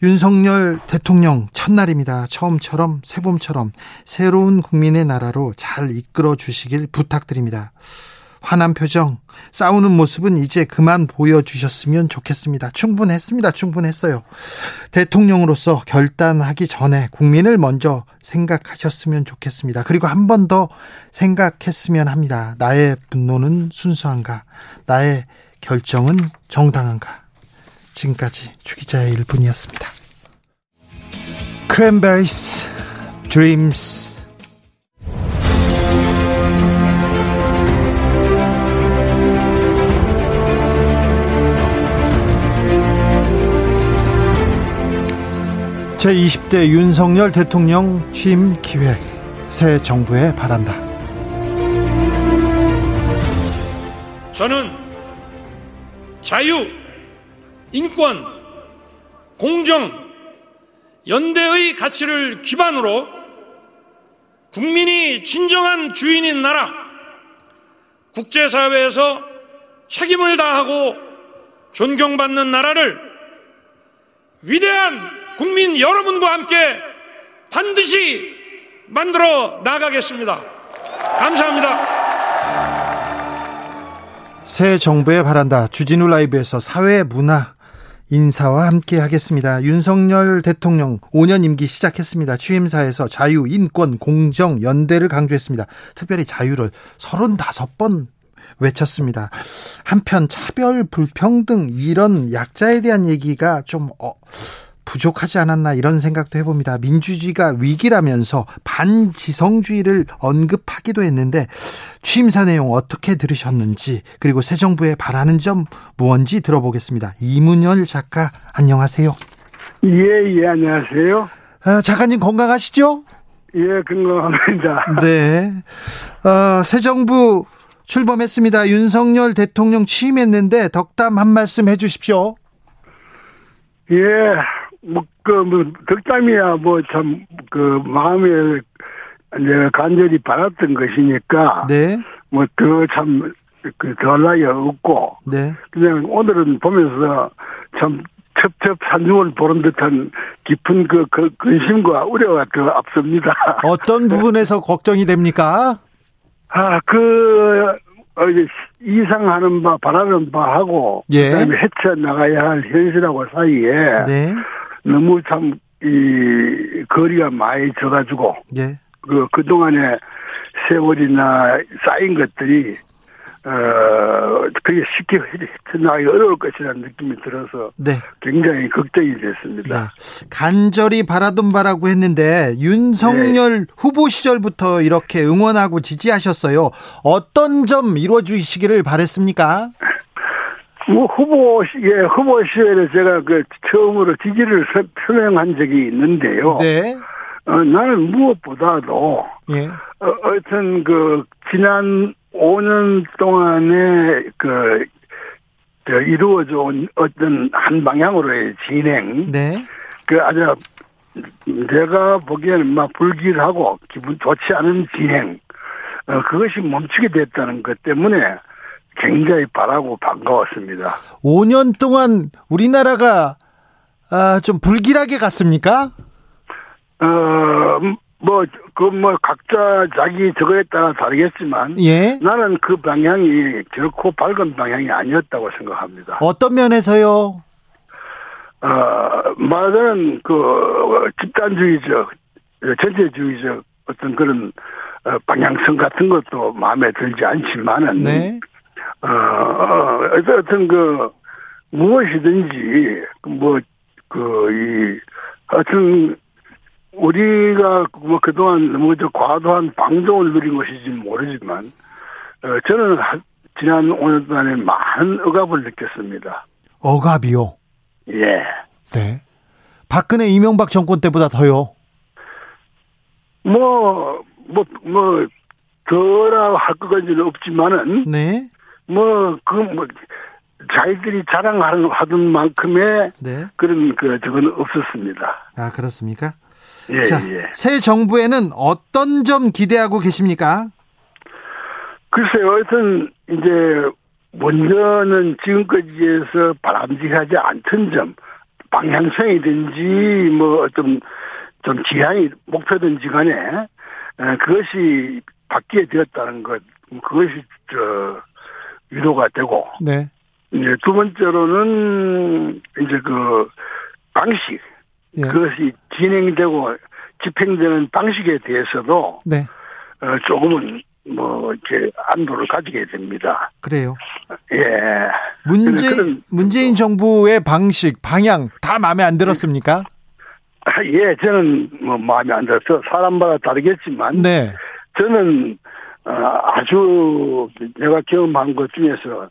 윤석열 대통령 첫날입니다. 처음처럼 새봄처럼 새로운 국민의 나라로 잘 이끌어 주시길 부탁드립니다. 화난 표정, 싸우는 모습은 이제 그만 보여주셨으면 좋겠습니다. 충분했습니다. 충분했어요. 대통령으로서 결단하기 전에 국민을 먼저 생각하셨으면 좋겠습니다. 그리고 한 번 더 생각했으면 합니다. 나의 분노는 순수한가? 나의 결정은 정당한가? 지금까지 주기자의 일분이었습니다. Cranberries Dreams 제20대 윤석열 대통령 취임 기획 새 정부에 바란다. 저는 자유, 인권, 공정, 연대의 가치를 기반으로 국민이 진정한 주인인 나라, 국제사회에서 책임을 다하고 존경받는 나라를 위대한 국민 여러분과 함께 반드시 만들어 나가겠습니다. 감사합니다. 새 정부에 바란다. 주진우 라이브에서 사회 문화 인사와 함께 하겠습니다. 윤석열 대통령 5년 임기 시작했습니다. 취임사에서 자유, 인권, 공정, 연대를 강조했습니다. 특별히 자유를 35번 외쳤습니다. 한편 차별, 불평등 이런 약자에 대한 얘기가 좀 어, 부족하지 않았나 이런 생각도 해봅니다. 민주주의가 위기라면서 반지성주의를 언급하기도 했는데 취임사 내용 어떻게 들으셨는지 그리고 새 정부에 바라는 점 무언지 들어보겠습니다. 이문열 작가 안녕하세요. 예, 예, 안녕하세요. 아, 작가님 건강하시죠? 예, 건강합니다. 네. 어, 새 정부 출범했습니다. 윤석열 대통령 취임했는데 덕담 한 말씀 해 주십시오. 예, 뭐, 그, 뭐, 덕담이야, 뭐, 참, 그, 마음에, 이제 간절히 바랐던 것이니까. 네. 뭐, 더 참, 그, 더할 나위 없고. 네. 그냥 오늘은 보면서 참, 첩첩 산중을 보는 듯한 깊은 그, 그 근심과 우려가 더 앞섭니다. 어떤 부분에서 걱정이 됩니까? 아, 그, 어, 이상하는 바, 바라는 바하고. 예. 그다음에 헤쳐나가야 할 현실하고 사이에. 네. 너무 참, 이, 거리가 많이 져가지고. 예. 그, 그동안에 세월이나 쌓인 것들이 어, 그게 쉽게 헤쳐나가기 어려울 것이라는 느낌이 들어서 네. 굉장히 걱정이 됐습니다. 네. 간절히 바라던 바라고 했는데 윤석열 네. 후보 시절부터 이렇게 응원하고 지지하셨어요. 어떤 점 이루어 주시기를 바랬습니까? 뭐 후보 예 후보 시절에 제가 그 처음으로 지지를 표명한 적이 있는데요. 네. 어, 나는 무엇보다도 예. 어, 하여튼 그 지난 5년 동안에 그 이루어져 온 어떤 한 방향으로의 진행. 네. 그 아주 내가 보기에는 막 불길하고 기분 좋지 않은 진행. 어, 그것이 멈추게 됐다는 것 때문에 굉장히 바라고 반가웠습니다. 5년 동안 우리나라가 아, 좀 불길하게 갔습니까? 어, 뭐, 그, 뭐, 각자 자기 저거에 따라 다르겠지만. 예. 나는 그 방향이 결코 밝은 방향이 아니었다고 생각합니다. 어떤 면에서요? 어, 말하자면, 그, 집단주의적, 전체주의적 어떤 그런, 어, 방향성 같은 것도 마음에 들지 않지만은. 네. 어, 어 어떤 그, 무엇이든지, 뭐, 그, 이, 하여튼, 우리가 뭐 그동안 너무 저 과도한 방종을 누린 것인지 모르지만 어, 저는 지난 5년 동안에 많은 억압을 느꼈습니다. 억압이요? 예. 네. 박근혜 이명박 정권 때보다 더요? 뭐, 뭐, 뭐, 더라 할 것까지는 없지만은. 네. 뭐, 그, 뭐, 자기들이 자랑하는 하던 만큼의 네. 그런 그 저건 없었습니다. 아 그렇습니까? 예, 자, 예. 새 정부에는 어떤 점 기대하고 계십니까? 글쎄요, 하여튼, 이제, 먼저는 지금까지에서 바람직하지 않던 점, 방향성이든지, 뭐, 어떤, 좀 지향이, 목표든지 간에, 그것이 바뀌게 되었다는 것, 그것이, 저, 위로가 되고. 네. 이제 두 번째로는, 이제 그, 방식. 예. 그것이 진행되고 집행되는 방식에 대해서도 네. 어, 조금은 뭐 이렇게 안도를 가지게 됩니다. 그래요. 예. 문재 문재인 정부의 방식 방향 다 마음에 안 들었습니까? 아, 예, 저는 뭐 마음에 안 들어서 사람마다 다르겠지만, 네. 저는 어, 아주 내가 경험한 것 중에서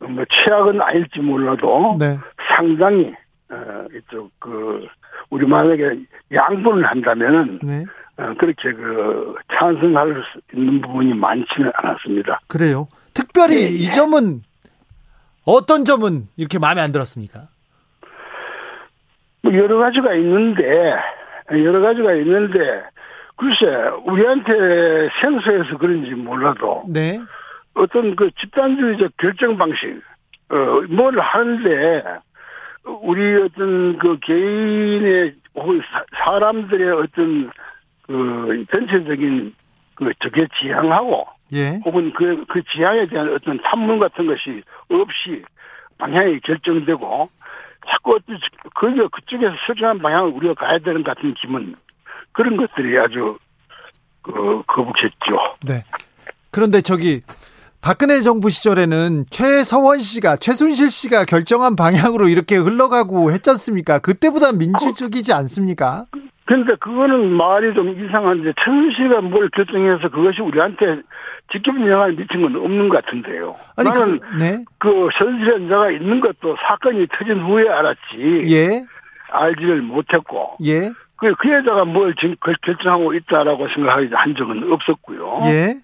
뭐 최악은 아닐지 몰라도 네. 상당히 어, 이쪽 그 우리 만약에 양분을 한다면은 네. 어, 그렇게 그 찬성할 수 있는 부분이 많지는 않았습니다. 그래요. 특별히 네. 이 점은 어떤 점은 이렇게 마음에 안 들었습니까? 뭐 여러 가지가 있는데 여러 가지가 있는데 글쎄 우리한테 생소해서 그런지 몰라도 네. 어떤 그 집단주의적 결정 방식 어 뭘 하는데 우리 어떤 그 개인의 혹은 사람들의 어떤 그 전체적인 그 적의 지향하고 예. 혹은 그, 그 지향에 대한 어떤 탐문 같은 것이 없이 방향이 결정되고 자꾸 어떤 그 그쪽에서 설정한 방향을 우리가 가야 되는 같은 기분 그런 것들이 아주 그 거북했죠. 네. 그런데 저기 박근혜 정부 시절에는 최서원 씨가 최순실 씨가 결정한 방향으로 이렇게 흘러가고 했지 않습니까? 그때보다 민주적이지 않습니까? 근데 그거는 말이 좀 이상한데 최순실가 뭘 결정해서 그것이 우리한테 직접 영향을 미친 건 없는 것 같은데요. 아니, 나는 그, 네. 그 현실 현자가 있는 것도 사건이 터진 후에 알았지. 예. 알지를 못했고. 예. 그, 그 여자가 뭘 결정하고 있다라고 생각한 적은 없었고요. 예.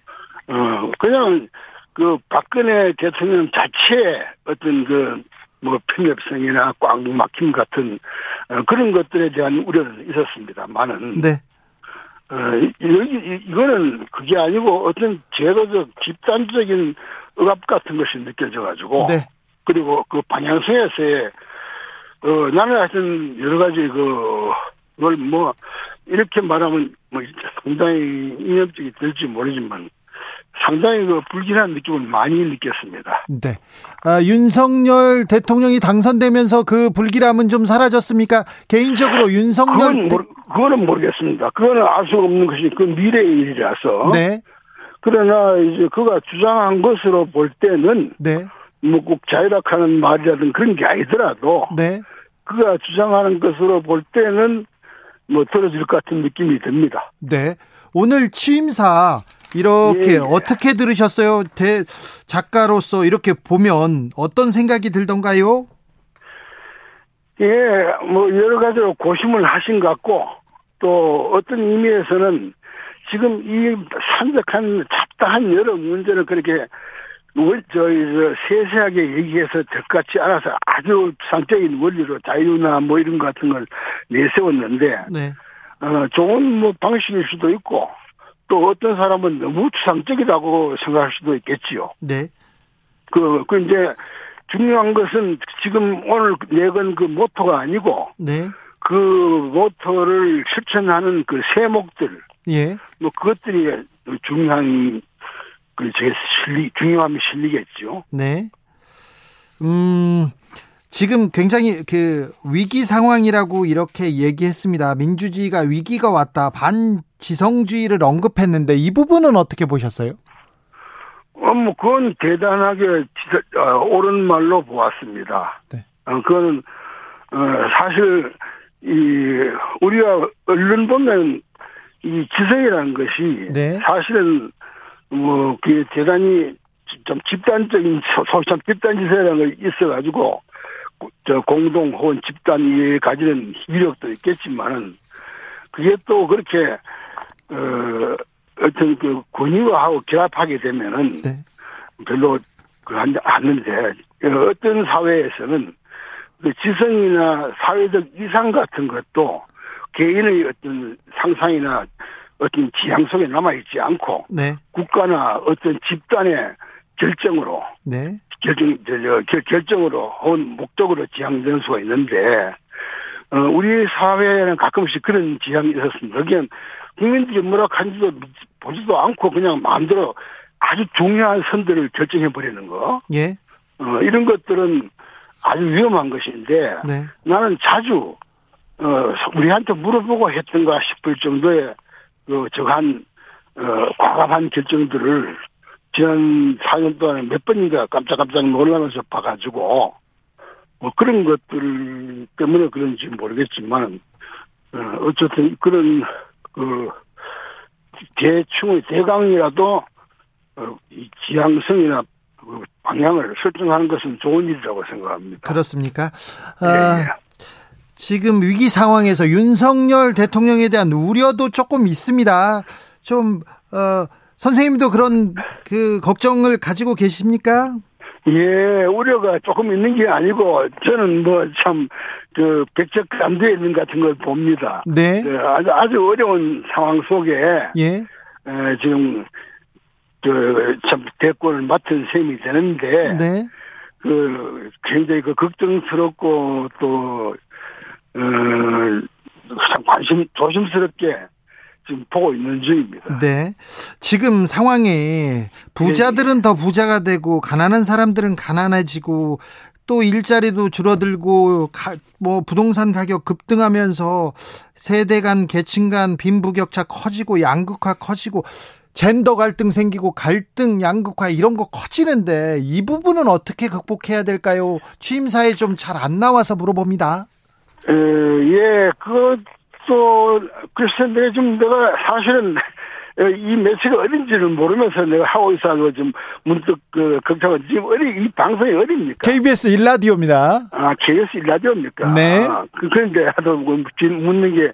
어, 그냥 그 박근혜 대통령 자체의 어떤 그 뭐 편협성이나 꽉 막힘 같은 어, 그런 것들에 대한 우려는 있었습니다만은 네. 어, 여기 이거는 그게 아니고 어떤 제도적 집단적인 억압 같은 것이 느껴져 가지고 네. 그리고 그 방향성에서의 어 나는 하여튼 여러 가지 그 걸 뭐 이렇게 말하면 뭐 상당히 인협적이 될지 모르지만 상당히 그 불길한 느낌을 많이 느꼈습니다. 네. 아, 윤석열 대통령이 당선되면서 그 불길함은 좀 사라졌습니까? 개인적으로 윤석열 그건, 모르, 그거는 모르겠습니다. 그거는 알 수 없는 것이 그 미래의 일이라서. 네. 그러나 이제 그가 주장한 것으로 볼 때는 네. 뭐 꼭 자유락하는 말이라든 그런 게 아니더라도 네. 그가 주장하는 것으로 볼 때는 뭐 들어질 것 같은 느낌이 듭니다. 네. 오늘 취임사 이렇게 예, 예. 어떻게 들으셨어요? 대 작가로서 이렇게 보면 어떤 생각이 들던가요? 예, 뭐 여러 가지로 고심을 하신 것 같고 또 어떤 의미에서는 지금 이 산적한 잡다한 여러 문제를 그렇게 저희 저 세세하게 얘기해서 될것같지 않아서 아주 상적인 원리로 자유나 뭐 이런 것 같은 걸 내세웠는데 네. 어, 좋은 뭐 방식일 수도 있고 또 어떤 사람은 너무 추상적이라고 생각할 수도 있겠지요. 네. 그, 그 이제 중요한 것은 지금 오늘 내건 그 모토가 아니고 네. 그 모토를 실천하는 그 세목들 예. 뭐 그것들이 중요한 그제 실리 중요함이 실리겠죠. 네. 음. 지금 굉장히 그 위기 상황이라고 이렇게 얘기했습니다. 민주주의가 위기가 왔다. 반지성주의를 언급했는데 이 부분은 어떻게 보셨어요? 어, 뭐, 그건 대단하게 어, 옳은 말로 보았습니다. 네. 어, 그거는, 어, 사실, 이, 우리가 언론 보면 이 지성이라는 것이 네. 사실은 뭐, 그게 대단히 좀 집단적인, 소참 집단지성이라는 게 있어가지고 저 공동 혹은 집단이 가지는 위력도 있겠지만은 그게 또 그렇게 어 어떤 그 권위화하고 결합하게 되면은 네. 별로 그하지 않는데 어떤 사회에서는 그 지성이나 사회적 이상 같은 것도 개인의 어떤 상상이나 어떤 지향 속에 남아 있지 않고 네. 국가나 어떤 집단의 결정으로 네. 결정, 저, 결정으로 혹은 목적으로 지향되는 수가 있는데, 어, 우리 사회에는 가끔씩 그런 지향이 있었습니다. 그냥 국민들이 뭐라 한지도 보지도 않고 그냥 마음대로 아주 중요한 선들을 결정해 버리는 거. 예. 어, 이런 것들은 아주 위험한 것인데, 네. 나는 자주, 어, 우리한테 물어보고 했던가 싶을 정도의, 그, 저한, 어, 과감한 결정들을 지난 4년 동안에 몇 번인가 깜짝깜짝 놀라면서 봐가지고 뭐 그런 것들 때문에 그런지 모르겠지만 어, 어쨌든 그런 그 대충의 대강이라도 어, 이 지향성이나 그 방향을 설정하는 것은 좋은 일이라고 생각합니다. 그렇습니까? 네. 아, 지금 위기 상황에서 윤석열 대통령에 대한 우려도 조금 있습니다. 좀 어. 선생님도 그런 그 걱정을 가지고 계십니까? 예, 우려가 조금 있는 게 아니고 저는 뭐 참 그 백적감대에 있는 같은 걸 봅니다. 네. 그 아주 아주 어려운 상황 속에 예. 에, 지금 그 참 대권을 맡은 셈이 되는데 네. 그 굉장히 그 걱정스럽고 또 어, 참 관심 조심스럽게 지금 보고 있는 중입니다. 네. 지금 상황에 부자들은 네. 더 부자가 되고 가난한 사람들은 가난해지고 또 일자리도 줄어들고 가, 뭐 부동산 가격 급등하면서 세대 간 계층 간 빈부격차 커지고 양극화 커지고 젠더 갈등 생기고 갈등 양극화 이런 거 커지는데 이 부분은 어떻게 극복해야 될까요? 취임사에 좀 잘 안 나와서 물어봅니다. 에, 예, 그 또, 글쎄, 내가 좀, 내가 사실은, 이 매체가 어딘지를 모르면서 내가 하고 있어서 좀 문득 그 걱정은 지금 어디 이 방송이 어딥니까? KBS 일라디오입니다. 아 KBS 일라디오입니까? 네. 아, 그, 그런데 하도 뭐 묻는 게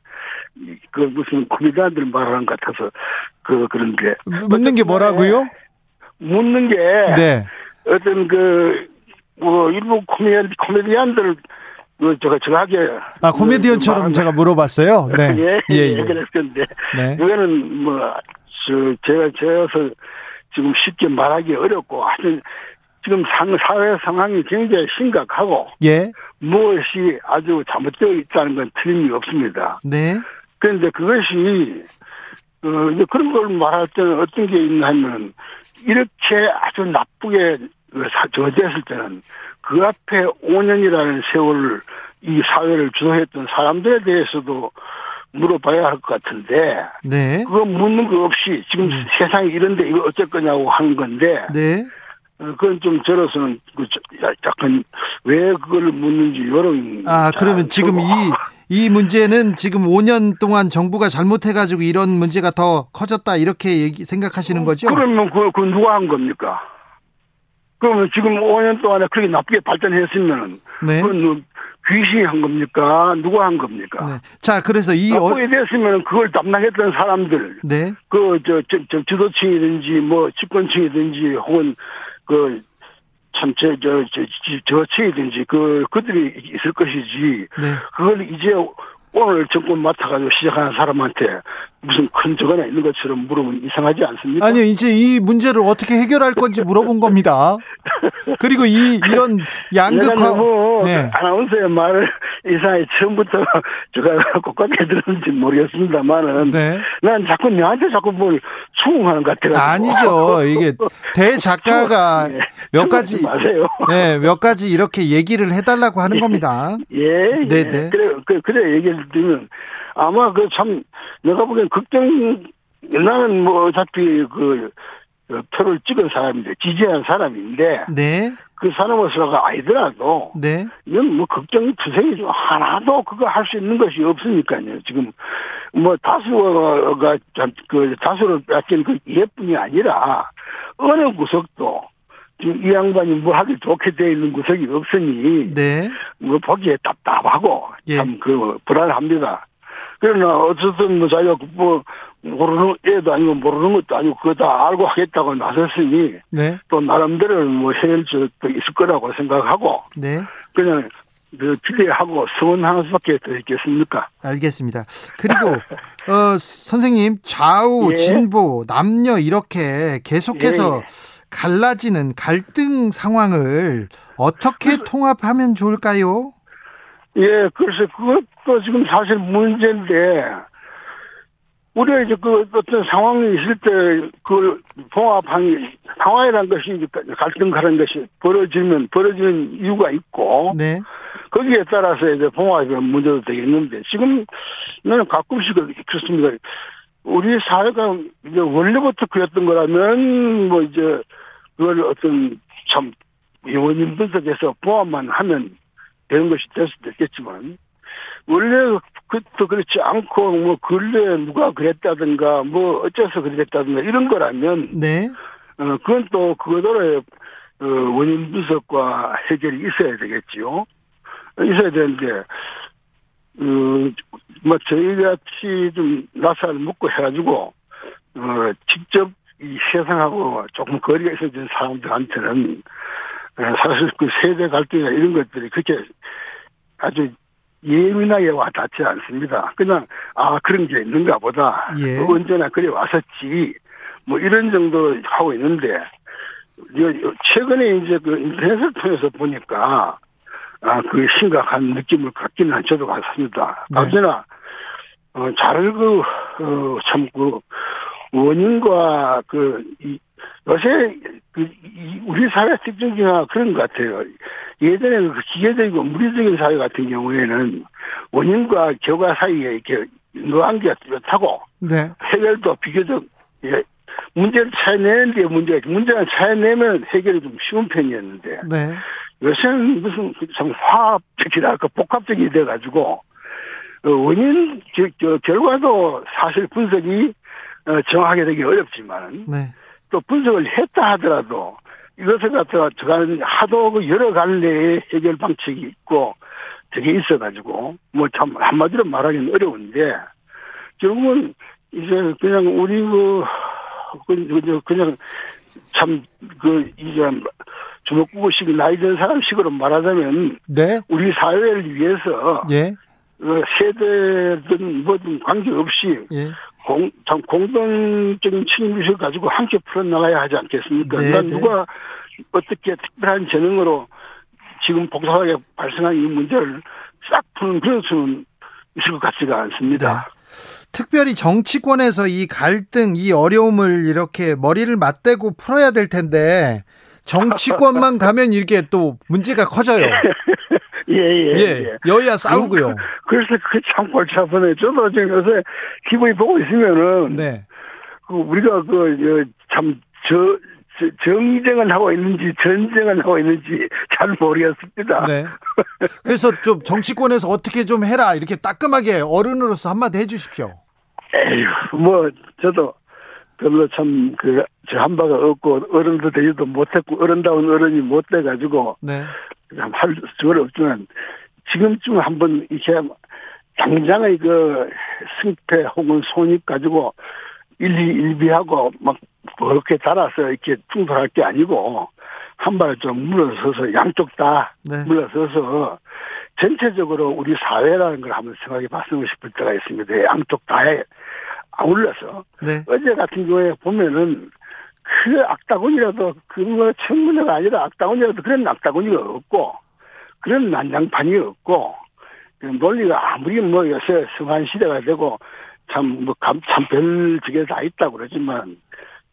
그 무슨 코미디언들 말하는 것 같아서 그 그런데 묻는 게 뭐라고요? 묻는 게 네. 어떤 그뭐 일부 코미디언 코미디언들 그 제가 정확하게 아 코미디언처럼 제가 물어봤어요. 네, 예, 예, 예. 그랬는데 네. 이거는 뭐 저 제가 제가서 지금 쉽게 말하기 어렵고 하여튼 지금 상 사회 상황이 굉장히 심각하고 예. 무엇이 아주 잘못되어 있다는 건 틀림이 없습니다. 네. 그런데 그것이 어 이제 그런 걸 말할 때는 어떤 게 있나 하면 이렇게 아주 나쁘게 저지했을 때는 그 앞에 5년이라는 세월을 이 사회를 주도했던 사람들에 대해서도 물어봐야 할 것 같은데. 네. 그거 묻는 거 없이 지금 네. 세상이 이런데 이거 어쩔 거냐고 하는 건데. 네. 어, 그건 좀 저로서는 그 약간 왜 그걸 묻는지 여론. 아 그러면 지금 이 이 문제는 지금 5년 동안 정부가 잘못해가지고 이런 문제가 더 커졌다 이렇게 얘기, 생각하시는 거죠? 그러면 그, 그 누가 한 겁니까? 그러면 지금 5년 동안에 그렇게 나쁘게 발전했으면은 네. 그건 귀신이 한 겁니까? 누가 한 겁니까? 네. 자, 그래서 이 나쁘게 됐으면 그걸 담당했던 사람들, 네. 그저 저, 저, 지도층이든지 뭐 집권층이든지 혹은 그 참, 저, 저, 저, 저층이든지, 그, 그들이 있을 것이지. 네. 그걸 이제 오늘 정권 맡아가지고 시작하는 사람한테 무슨 큰 적어나 있는 것처럼 물으면 이상하지 않습니까? 아니요, 이제 이 문제를 어떻게 해결할 건지 물어본 겁니다. 그리고 이, 이런 양극화. 뭐 네. 아나운서의 말을 이상하게 처음부터 제가 꼭같게 들었는지 모르겠습니다만은. 네. 난 자꾸 너한테 자꾸 뭘 추궁하는 것 같아요. 아니죠. 이게 대작가가 네. 몇 가지. 마세요. 네, 몇 가지 이렇게 얘기를 해달라고 하는 겁니다. 예. 네, 예. 네. 그래, 그래, 그래 얘기를 드리면 아마 그 참 내가 보기엔 걱정 나는 뭐 어차피 그 표를 찍은 사람인데 지지한 사람인데 네. 그 사람으로서가 아니더라도 네. 이건 뭐 걱정이 투생이 좀 하나도 그거 할 수 있는 것이 없으니까요. 지금 뭐 다수가 그 다수를 뺏긴 그 이해뿐이 아니라 어느 구석도 지금 이 양반이 뭐 하기 좋게 되어 있는 구석이 없으니 네. 뭐 보기에 답답하고 예. 참그 불안합니다. 그러나 어쨌든 뭐 자기가 뭐 모르는 애도 아니고 모르는 것도 아니고 그거 다 알고 하겠다고 나섰으니 네. 또 나름대로 뭐 해낼 수도 있을 거라고 생각하고 네. 그냥 그 기대하고 성원하는 수밖에 더 있겠습니까? 알겠습니다. 그리고 어 선생님 좌우 예. 진보 남녀 이렇게 계속해서 예. 갈라지는 갈등 상황을 어떻게 통합하면 좋을까요? 예, 그래서 그것도 지금 사실 문제인데, 우리가 이제 그 어떤 상황이 있을 때 그걸 봉합하는 상황이라는 것이 갈등하는 것이 벌어지면 벌어지는 이유가 있고, 네. 거기에 따라서 이제 봉합이 문제도 되겠는데, 지금 나는 가끔씩 그렇습니다. 우리 사회가 이제 원래부터 그랬던 거라면, 뭐 이제 그걸 어떤 참 분석해서 봉합만 하면 되는 것이 될 수도 있겠지만 원래 그것도 그렇지 않고 뭐 근래 누가 그랬다든가 뭐 어째서 그랬다든가 이런 거라면 네. 어 그건 또 그거대로의 어 원인 분석과 해결이 있어야 되겠지요. 있어야 되는데 어뭐 저희 같이 좀 나사를 먹고 해가지고 어 직접 이 세상하고 조금 거리가 있어진 사람들한테는 어, 사실 그 세대 갈등이나 이런 것들이 그렇게 아주 예민하게 와 닿지 않습니다. 그냥 아 그런 게 있는가 보다. 예. 그 언제나 그래 왔었지. 뭐 이런 정도 하고 있는데 최근에 이제 그 인터넷을 통해서 보니까 아 그 심각한 느낌을 갖기는 한 저도 같습니다. 네. 언제나 어, 잘그 어, 참그 원인과 그 이 요새 그 우리 사회 특징 중에 그런 것 같아요. 예전에 그 기계적이고 물리적인 사회 같은 경우에는 원인과 결과 사이에 이렇게 노한계가 뚜렷하고 네. 해결도 비교적 예, 문제를 찾아내는 데 문제가 문제를 찾아내면 해결이 좀 쉬운 편이었는데 네. 요새는 무슨 참 화학적이랄까 복합적이 돼가지고 어, 원인 결과도 사실 분석이 어, 정확하게 되기 어렵지만 네. 또 분석을 했다 하더라도 이것을 갖다가 저간 하도 그 여러 갈래의 해결 방식이 있고 되게 있어가지고 뭐 참 한마디로 말하기는 어려운데 결국은 이제 그냥 우리 그, 그 그냥 참 그 이제 주먹구구식 나이 든 사람식으로 말하자면 네? 우리 사회를 위해서 예? 그 세대든 뭐든 관계없이 예. 공, 참 공동적인 책임의식을 가지고 함께 풀어나가야 하지 않겠습니까? 네, 난 네. 누가 어떻게 특별한 재능으로 지금 복잡하게 발생한 이 문제를 싹 푸는 그런 수는 있을 것 같지가 않습니다. 특별히 정치권에서 이 갈등, 이 어려움을 이렇게 머리를 맞대고 풀어야 될 텐데 정치권만 가면 이렇게 또 문제가 커져요. 예, 예, 예, 예. 여야 싸우고요. 그 래서 그참 골치 아프네. 저도 지금 요새 기분이 보고 있으면은. 네. 그 우리가 그, 참, 저, 정쟁을 하고 있는지 전쟁을 하고 있는지 잘 모르겠습니다. 네. 그래서 좀 정치권에서 어떻게 좀 해라 이렇게 따끔하게 어른으로서 한마디 해주십시오. 에휴, 뭐 저도 별로 참그저한 바가 없고 어른도 되지도 못했고 어른다운 어른이 못 돼가지고 네. 할 수가 없지만 지금쯤 한번 이렇게 당장의 그 승패 혹은 손익 가지고 일리 일비하고 막 그렇게 달아서 이렇게 충돌할 게 아니고 한 발 좀 물러서서 양쪽 다 네. 물러서서 전체적으로 우리 사회라는 걸 한번 생각해 봤으면 싶을 때가 있습니다. 양쪽 다에 아울러서 네. 어제 같은 경우에 보면은 그 악다군이라도 그뭐 청문회가 아니라 악다군이라도 그런 악다군이가 없고 그런 난장판이 없고 그 논리가 아무리 뭐 요새 성한 시대가 되고 참뭐참 별지게 다 있다고 그러지만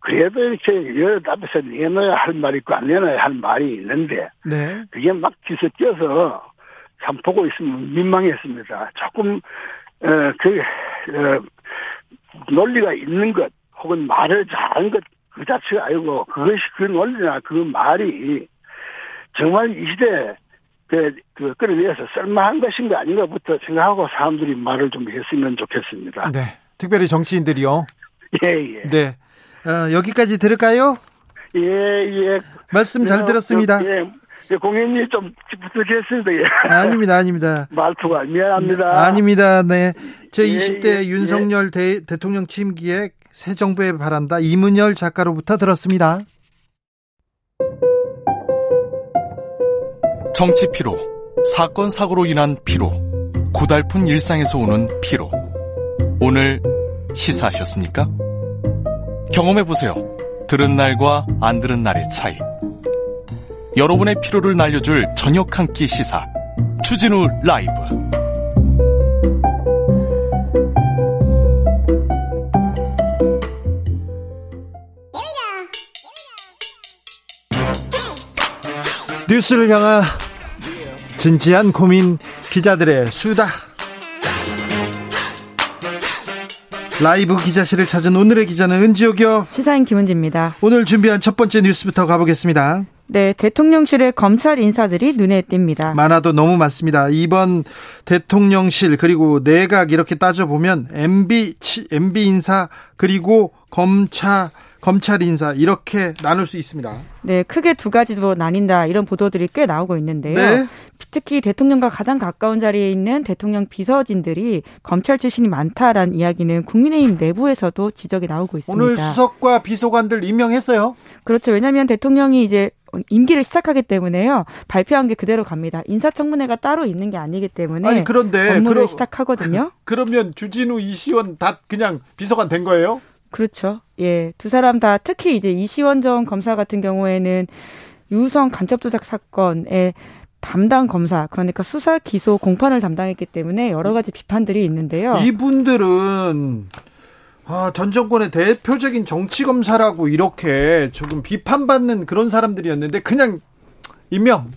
그래도 이렇게 여러 앞에서 내놔야 할 말이 있고 안 내놔야 할 말이 있는데 네. 그게 막 뒤섞여서 참 보고 있으면 민망했습니다. 조금 어, 그 어, 논리가 있는 것 혹은 말을 잘하는 것 그 자체가 아니고 그것이 그 논리나 그 말이 정말 이 시대에 그, 그, 끌어내서 쓸만한 것인가 아닌가부터 생각하고 사람들이 말을 좀 했으면 좋겠습니다. 네. 특별히 정치인들이요. 예, 예. 네. 어, 여기까지 들을까요? 예, 예. 말씀 잘 들었습니다. 예. 예, 공연이 좀 부족했습니다. 예. 아닙니다, 아닙니다. 말투가 미안합니다. 네, 아닙니다. 네. 제 예, 20대 예, 윤석열 대, 대통령 취임 기획 새 정부에 바란다 이문열 작가로부터 들었습니다. 정치 피로, 사건 사고로 인한 피로, 고달픈 일상에서 오는 피로. 오늘 시사하셨습니까? 경험해 보세요. 들은 날과 안 들은 날의 차이. 여러분의 피로를 날려줄 저녁 한 끼 시사. 추진우 라이브. 뉴스를 향한 진지한 고민 기자들의 수다. 라이브 기자실을 찾은 오늘의 기자는 은지옥이요. 시사인 김은지입니다. 오늘 준비한 첫 번째 뉴스부터 가보겠습니다. 네, 대통령실의 검찰 인사들이 눈에 띕니다. 많아도 너무 많습니다. 이번 대통령실 그리고 내각 이렇게 따져 보면 MB, MB 인사 그리고 검찰 검찰 인사 이렇게 나눌 수 있습니다. 네, 크게 두 가지로 나뉜다 이런 보도들이 꽤 나오고 있는데요. 네. 특히 대통령과 가장 가까운 자리에 있는 대통령 비서진들이 검찰 출신이 많다라는 이야기는 국민의힘 내부에서도 지적이 나오고 있습니다. 오늘 수석과 비서관들 임명했어요? 그렇죠. 왜냐하면 대통령이 이제 임기를 시작하기 때문에요. 발표한 게 그대로 갑니다. 인사청문회가 따로 있는 게 아니기 때문에 아니 그런데 업무를 그러, 시작하거든요. 그, 그러면 주진우 이시원 다 그냥 비서관 된 거예요? 그렇죠. 예. 두 사람 다 특히 이제 이시원 전 검사 같은 경우에는 유성 간첩 조작 사건에 담당 검사 그러니까 수사 기소 공판을 담당했기 때문에 여러 가지 비판들이 있는데요. 이분들은 아, 전 정권의 대표적인 정치 검사라고 이렇게 조금 비판받는 그런 사람들이었는데 그냥 임명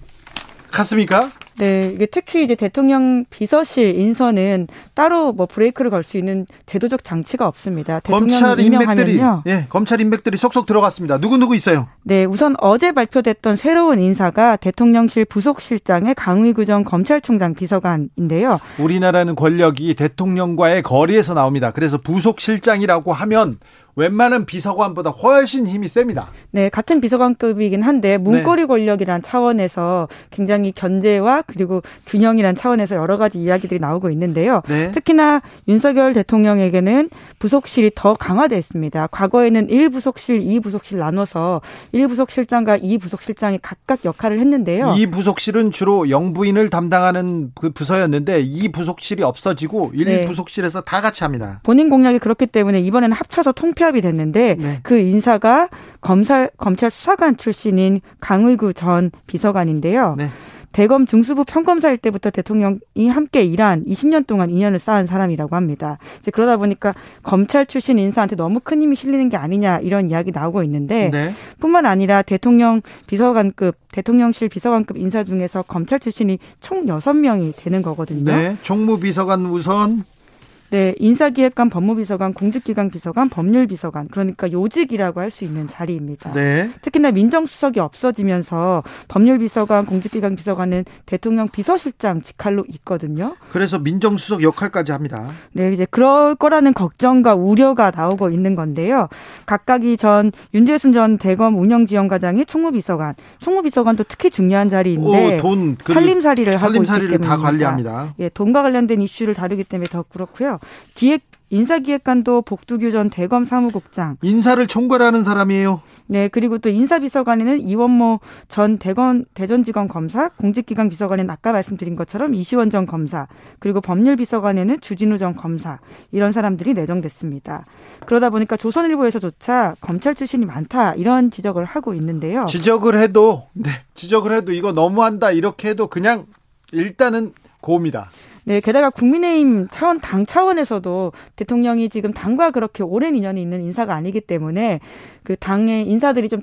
갔습니까? 네, 이게 특히 이제 대통령 비서실 인선은 따로 뭐 브레이크를 걸 수 있는 제도적 장치가 없습니다. 검찰 인맥들이 예, 검찰 인맥들이 속속 들어갔습니다. 누구 누구 있어요? 네, 우선 어제 발표됐던 새로운 인사가 대통령실 부속실장의 강의구 전 검찰총장 비서관인데요. 우리나라는 권력이 대통령과의 거리에서 나옵니다. 그래서 부속실장이라고 하면 웬만한 비서관보다 훨씬 힘이 셉니다. 네, 같은 비서관급이긴 한데 문고리 네. 권력이란 차원에서 굉장히 견제와 그리고 균형이란 차원에서 여러 가지 이야기들이 나오고 있는데요. 네. 특히나 윤석열 대통령에게는 부속실이 더 강화됐습니다. 과거에는 1부속실, 2부속실 나눠서 1부속실장과 2부속실장이 각각 역할을 했는데요. 2부속실은 주로 영부인을 담당하는 그 부서였는데 2부속실이 없어지고 1부속실에서 네. 다 같이 합니다. 본인 공약이 그렇기 때문에 이번에는 합쳐서 통폐 합이 됐는데 네. 그 인사가 검찰 검찰 수사관 출신인 강의구 전 비서관인데요. 네. 대검 중수부 평검사일 때부터 대통령이 함께 일한 20년 동안 인연을 쌓은 사람이라고 합니다. 이제 그러다 보니까 검찰 출신 인사한테 너무 큰 힘이 실리는 게 아니냐 이런 이야기 나오고 있는데 네. 뿐만 아니라 대통령 비서관급 대통령실 비서관급 인사 중에서 검찰 출신이 총 6명이 되는 거거든요. 네. 총무비서관 우선 네, 인사기획관, 법무비서관, 공직기강 비서관, 법률비서관 그러니까 요직이라고 할 수 있는 자리입니다. 네. 특히나 민정수석이 없어지면서 법률비서관, 공직기강 비서관은 대통령 비서실장 직할로 있거든요. 그래서 민정수석 역할까지 합니다. 네, 이제 그럴 거라는 걱정과 우려가 나오고 있는 건데요. 각각이 전 윤재순 전 대검 운영지원과장이 총무비서관, 총무비서관도 특히 중요한 자리인데 오, 돈 그, 살림살이를 하고 있기 때문에 다 관리합니다. 예, 돈과 관련된 이슈를 다루기 때문에 더 그렇고요. 기획 인사기획관도 복두규 전 대검 사무국장. 인사를 총괄하는 사람이에요. 네, 그리고 또 인사비서관에는 이원모 전 대검 대전지검 검사, 공직기강 비서관에는 아까 말씀드린 것처럼 이시원 전 검사, 그리고 법률비서관에는 주진우 전 검사 이런 사람들이 내정됐습니다. 그러다 보니까 조선일보에서조차 검찰 출신이 많다 이런 지적을 하고 있는데요. 지적을 해도 네, 지적을 해도 이거 너무한다 이렇게 해도 그냥 일단은 고입니다. 네, 게다가 국민의힘 차원 당 차원에서도 대통령이 지금 당과 그렇게 오랜 인연이 있는 인사가 아니기 때문에 그 당의 인사들이 좀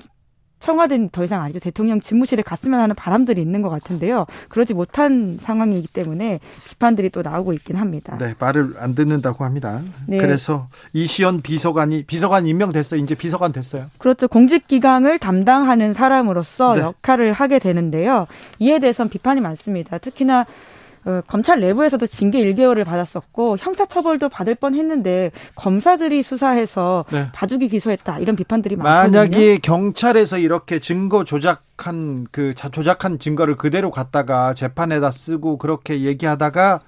청와대는 더 이상 아니죠. 대통령 집무실에 갔으면 하는 바람들이 있는 것 같은데요. 그러지 못한 상황이기 때문에 비판들이 또 나오고 있긴 합니다. 네, 말을 안 듣는다고 합니다. 네. 그래서 이시연 비서관이 비서관 임명됐어요. 이제 비서관 됐어요. 그렇죠. 공직 기강을 담당하는 사람으로서 네. 역할을 하게 되는데요. 이에 대해서는 비판이 많습니다. 특히나 어, 검찰 내부에서도 징계 1개월을 받았었고 형사처벌도 받을 뻔했는데 검사들이 수사해서 네. 봐주기 기소했다 이런 비판들이 많거든요. 만약에 경찰에서 이렇게 증거 조작한 그 조작한 증거를 그대로 갖다가 재판에다 쓰고 그렇게 얘기하다가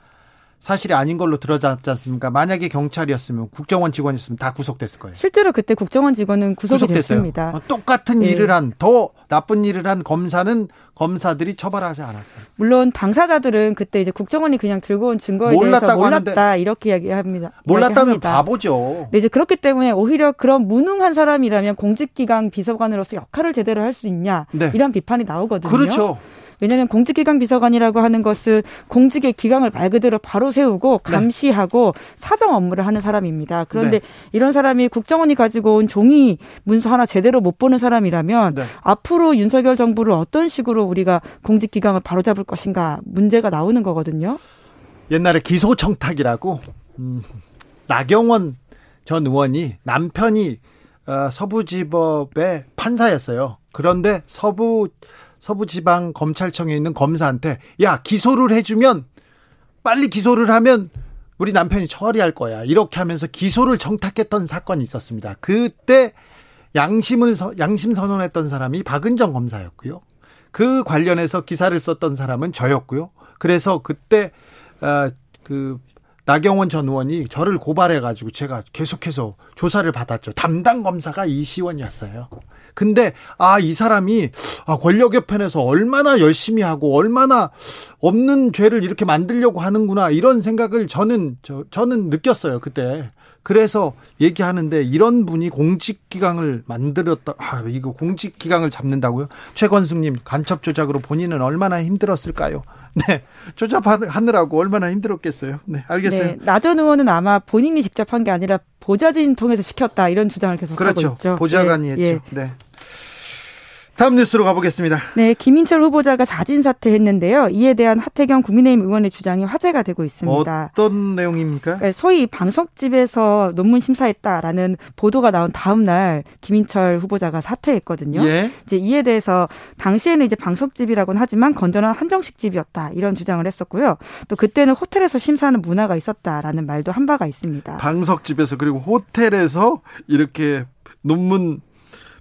사실이 아닌 걸로 드러났지 않습니까? 만약에 경찰이었으면 국정원 직원이었으면 다 구속됐을 거예요. 실제로 그때 국정원 직원은 구속이 구속됐어요. 됐습니다. 어, 똑같은 예. 일을 한 더 나쁜 일을 한 검사는 검사들이 처벌하지 않았어요. 물론 당사자들은 그때 이제 국정원이 그냥 들고 온 증거에 대해서 몰랐다 이렇게 이야기합니다. 몰랐다면 이야기합니다. 바보죠. 네, 이제 그렇기 때문에 오히려 그런 무능한 사람이라면 공직기강 비서관으로서 역할을 제대로 할 수 있냐 네. 이런 비판이 나오거든요. 그렇죠. 왜냐하면 공직기강 비서관이라고 하는 것은 공직의 기강을 말 그대로 바로 세우고 네. 감시하고 네. 사정 업무를 하는 사람입니다. 그런데 네. 이런 사람이 국정원이 가지고 온 종이 문서 하나 제대로 못 보는 사람이라면 네. 앞으로 윤석열 정부를 어떤 식으로 우리가 공직 기강을 바로잡을 것인가 문제가 나오는 거거든요. 옛날에 기소청탁이라고 음, 나경원 전 의원이 남편이 어, 서부지법의 판사였어요. 그런데 서부 서부지방 검찰청에 있는 검사한테 야 기소를 해주면 빨리 기소를 하면 우리 남편이 처리할 거야 이렇게 하면서 기소를 정탁했던 사건이 있었습니다. 그때 양심을 양심 선언했던 사람이 박은정 검사였고요. 그 관련해서 기사를 썼던 사람은 저였고요. 그래서 그때 어, 그 나경원 전 의원이 저를 고발해가지고 제가 계속해서 조사를 받았죠. 담당 검사가 이시원이었어요. 근데 아 이 사람이 아 권력의 편에서 얼마나 열심히 하고 얼마나 없는 죄를 이렇게 만들려고 하는구나 이런 생각을 저는 저, 저는 느꼈어요 그때. 그래서 얘기하는데 이런 분이 공직기강을 만들었다. 아, 이거 공직기강을 잡는다고요? 최건숙님, 간첩 조작으로 본인은 얼마나 힘들었을까요? 네. 조작하느라고 얼마나 힘들었겠어요. 네, 알겠어요. 네, 나전 의원은 아마 본인이 직접 한 게 아니라 보좌진 통해서 시켰다 이런 주장을 계속 그렇죠. 하고 있죠. 보좌관이 네, 했죠. 예. 네. 다음 뉴스로 가보겠습니다. 네, 김인철 후보자가 자진 사퇴했는데요. 이에 대한 하태경 국민의힘 의원의 주장이 화제가 되고 있습니다. 어떤 내용입니까? 네, 소위 방송집에서 논문 심사했다라는 보도가 나온 다음 날 김인철 후보자가 사퇴했거든요. 예. 이제 이에 대해서 당시에는 이제 방송집이라고는 하지만 건전한 한정식집이었다 이런 주장을 했었고요. 또 그때는 호텔에서 심사하는 문화가 있었다라는 말도 한 바가 있습니다. 방석집에서 그리고 호텔에서 이렇게 논문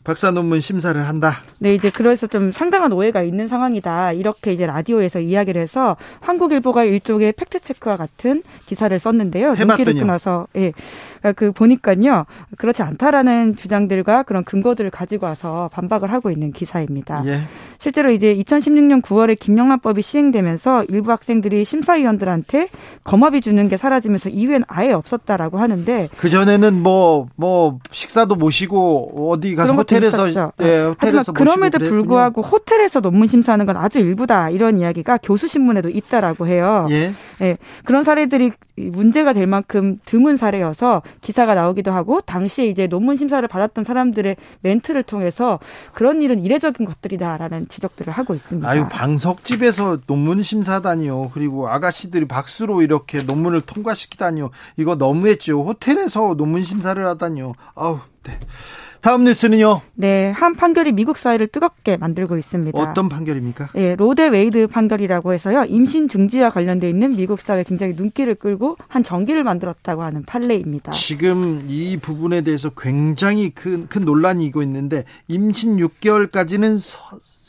박사 논문 심사를 한다. 네, 이제 그래서 좀 상당한 오해가 있는 상황이다. 이렇게 이제 라디오에서 이야기를 해서 한국일보가 일종의 팩트 체크와 같은 기사를 썼는데요. 해봤더니 눈 나서 예. 그러니까 그 보니까요. 그렇지 않다라는 주장들과 그런 근거들을 가지고 와서 반박을 하고 있는 기사입니다. 예. 실제로 이제 2016년 9월에 김영란법이 시행되면서 일부 학생들이 심사위원들한테 거마비 주는 게 사라지면서 이후엔 아예 없었다라고 하는데 그 전에는 뭐뭐 뭐 식사도 모시고 어디 가서 호텔에서 있었죠. 네, 호텔에서 그럼에도 불구하고 호텔에서 논문 심사하는 건 아주 일부다 이런 이야기가 교수 신문에도 있다라고 해요. 예. 예. 그런 사례들이 문제가 될 만큼 드문 사례여서 기사가 나오기도 하고 당시에 이제 논문 심사를 받았던 사람들의 멘트를 통해서 그런 일은 이례적인 것들이다라는 지적들을 하고 있습니다. 아유 방석집에서 논문 심사다니요. 그리고 아가씨들이 박수로 이렇게 논문을 통과시키다니요. 이거 너무했죠. 호텔에서 논문 심사를 하다니요. 아우 네. 다음 뉴스는요. 네, 한 판결이 미국 사회를 뜨겁게 만들고 있습니다. 어떤 판결입니까? 네, 로 대 웨이드 판결이라고 해서요. 임신 중지와 관련돼 있는 미국 사회 굉장히 눈길을 끌고 한 전기를 만들었다고 하는 판례입니다. 지금 이 부분에 대해서 굉장히 큰, 큰 논란이 일고 있는데 임신 6개월까지는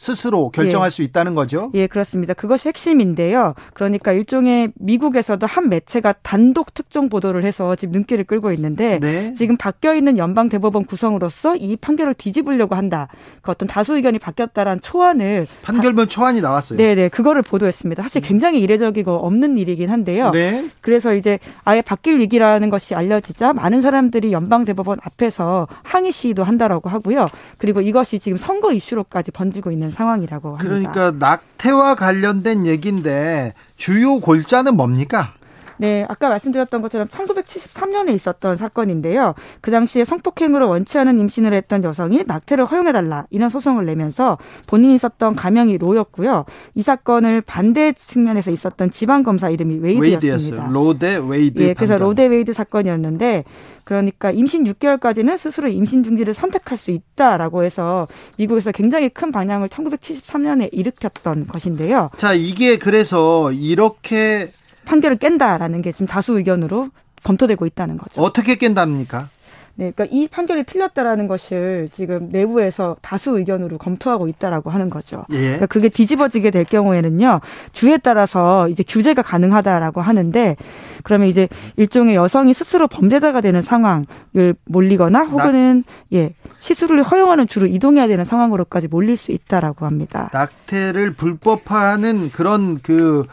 스스로 결정할 예. 수 있다는 거죠? 예, 그렇습니다. 그것이 핵심인데요. 그러니까 일종의 미국에서도 한 매체가 단독 특정 보도를 해서 지금 눈길을 끌고 있는데 네. 지금 바뀌어 있는 연방 대법원 구성으로서 이 판결을 뒤집으려고 한다. 그 어떤 다수 의견이 바뀌었다라는 초안을 판결문 초안이 나왔어요. 네, 네. 그거를 보도했습니다. 사실 굉장히 이례적이고 없는 일이긴 한데요. 네. 그래서 이제 아예 바뀔 위기라는 것이 알려지자 많은 사람들이 연방 대법원 앞에서 항의 시위도 한다라고 하고요. 그리고 이것이 지금 선거 이슈로까지 번지고 있는 상황이라고 합니다. 그러니까 낙태와 관련된 얘기인데 주요 골자는 뭡니까? 네, 아까 말씀드렸던 것처럼 1973년에 있었던 사건인데요. 그 당시에 성폭행으로 원치 않은 임신을 했던 여성이 낙태를 허용해달라 이런 소송을 내면서 본인이 있었던 가명이 로였고요. 이 사건을 반대 측면에서 있었던 지방 검사 이름이 웨이드였습니다. 로 대 웨이드. 예, 그래서 로 대 웨이드 사건이었는데 그러니까 임신 6개월까지는 스스로 임신 중지를 선택할 수 있다라고 해서 미국에서 굉장히 큰 방향을 1973년에 일으켰던 것인데요. 자, 이게 그래서 이렇게 판결을 깬다라는 게 지금 다수 의견으로 검토되고 있다는 거죠. 어떻게 깬답니까? 네, 그러니까 이 판결이 틀렸다라는 것을 지금 내부에서 다수 의견으로 검토하고 있다라고 하는 거죠. 예. 그러니까 그게 뒤집어지게 될 경우에는요 주에 따라서 이제 규제가 가능하다라고 하는데 그러면 이제 일종의 여성이 스스로 범죄자가 되는 상황을 몰리거나 혹은 예 시술을 허용하는 주로 이동해야 되는 상황으로까지 몰릴 수 있다라고 합니다. 낙태를 불법화하는 그런 그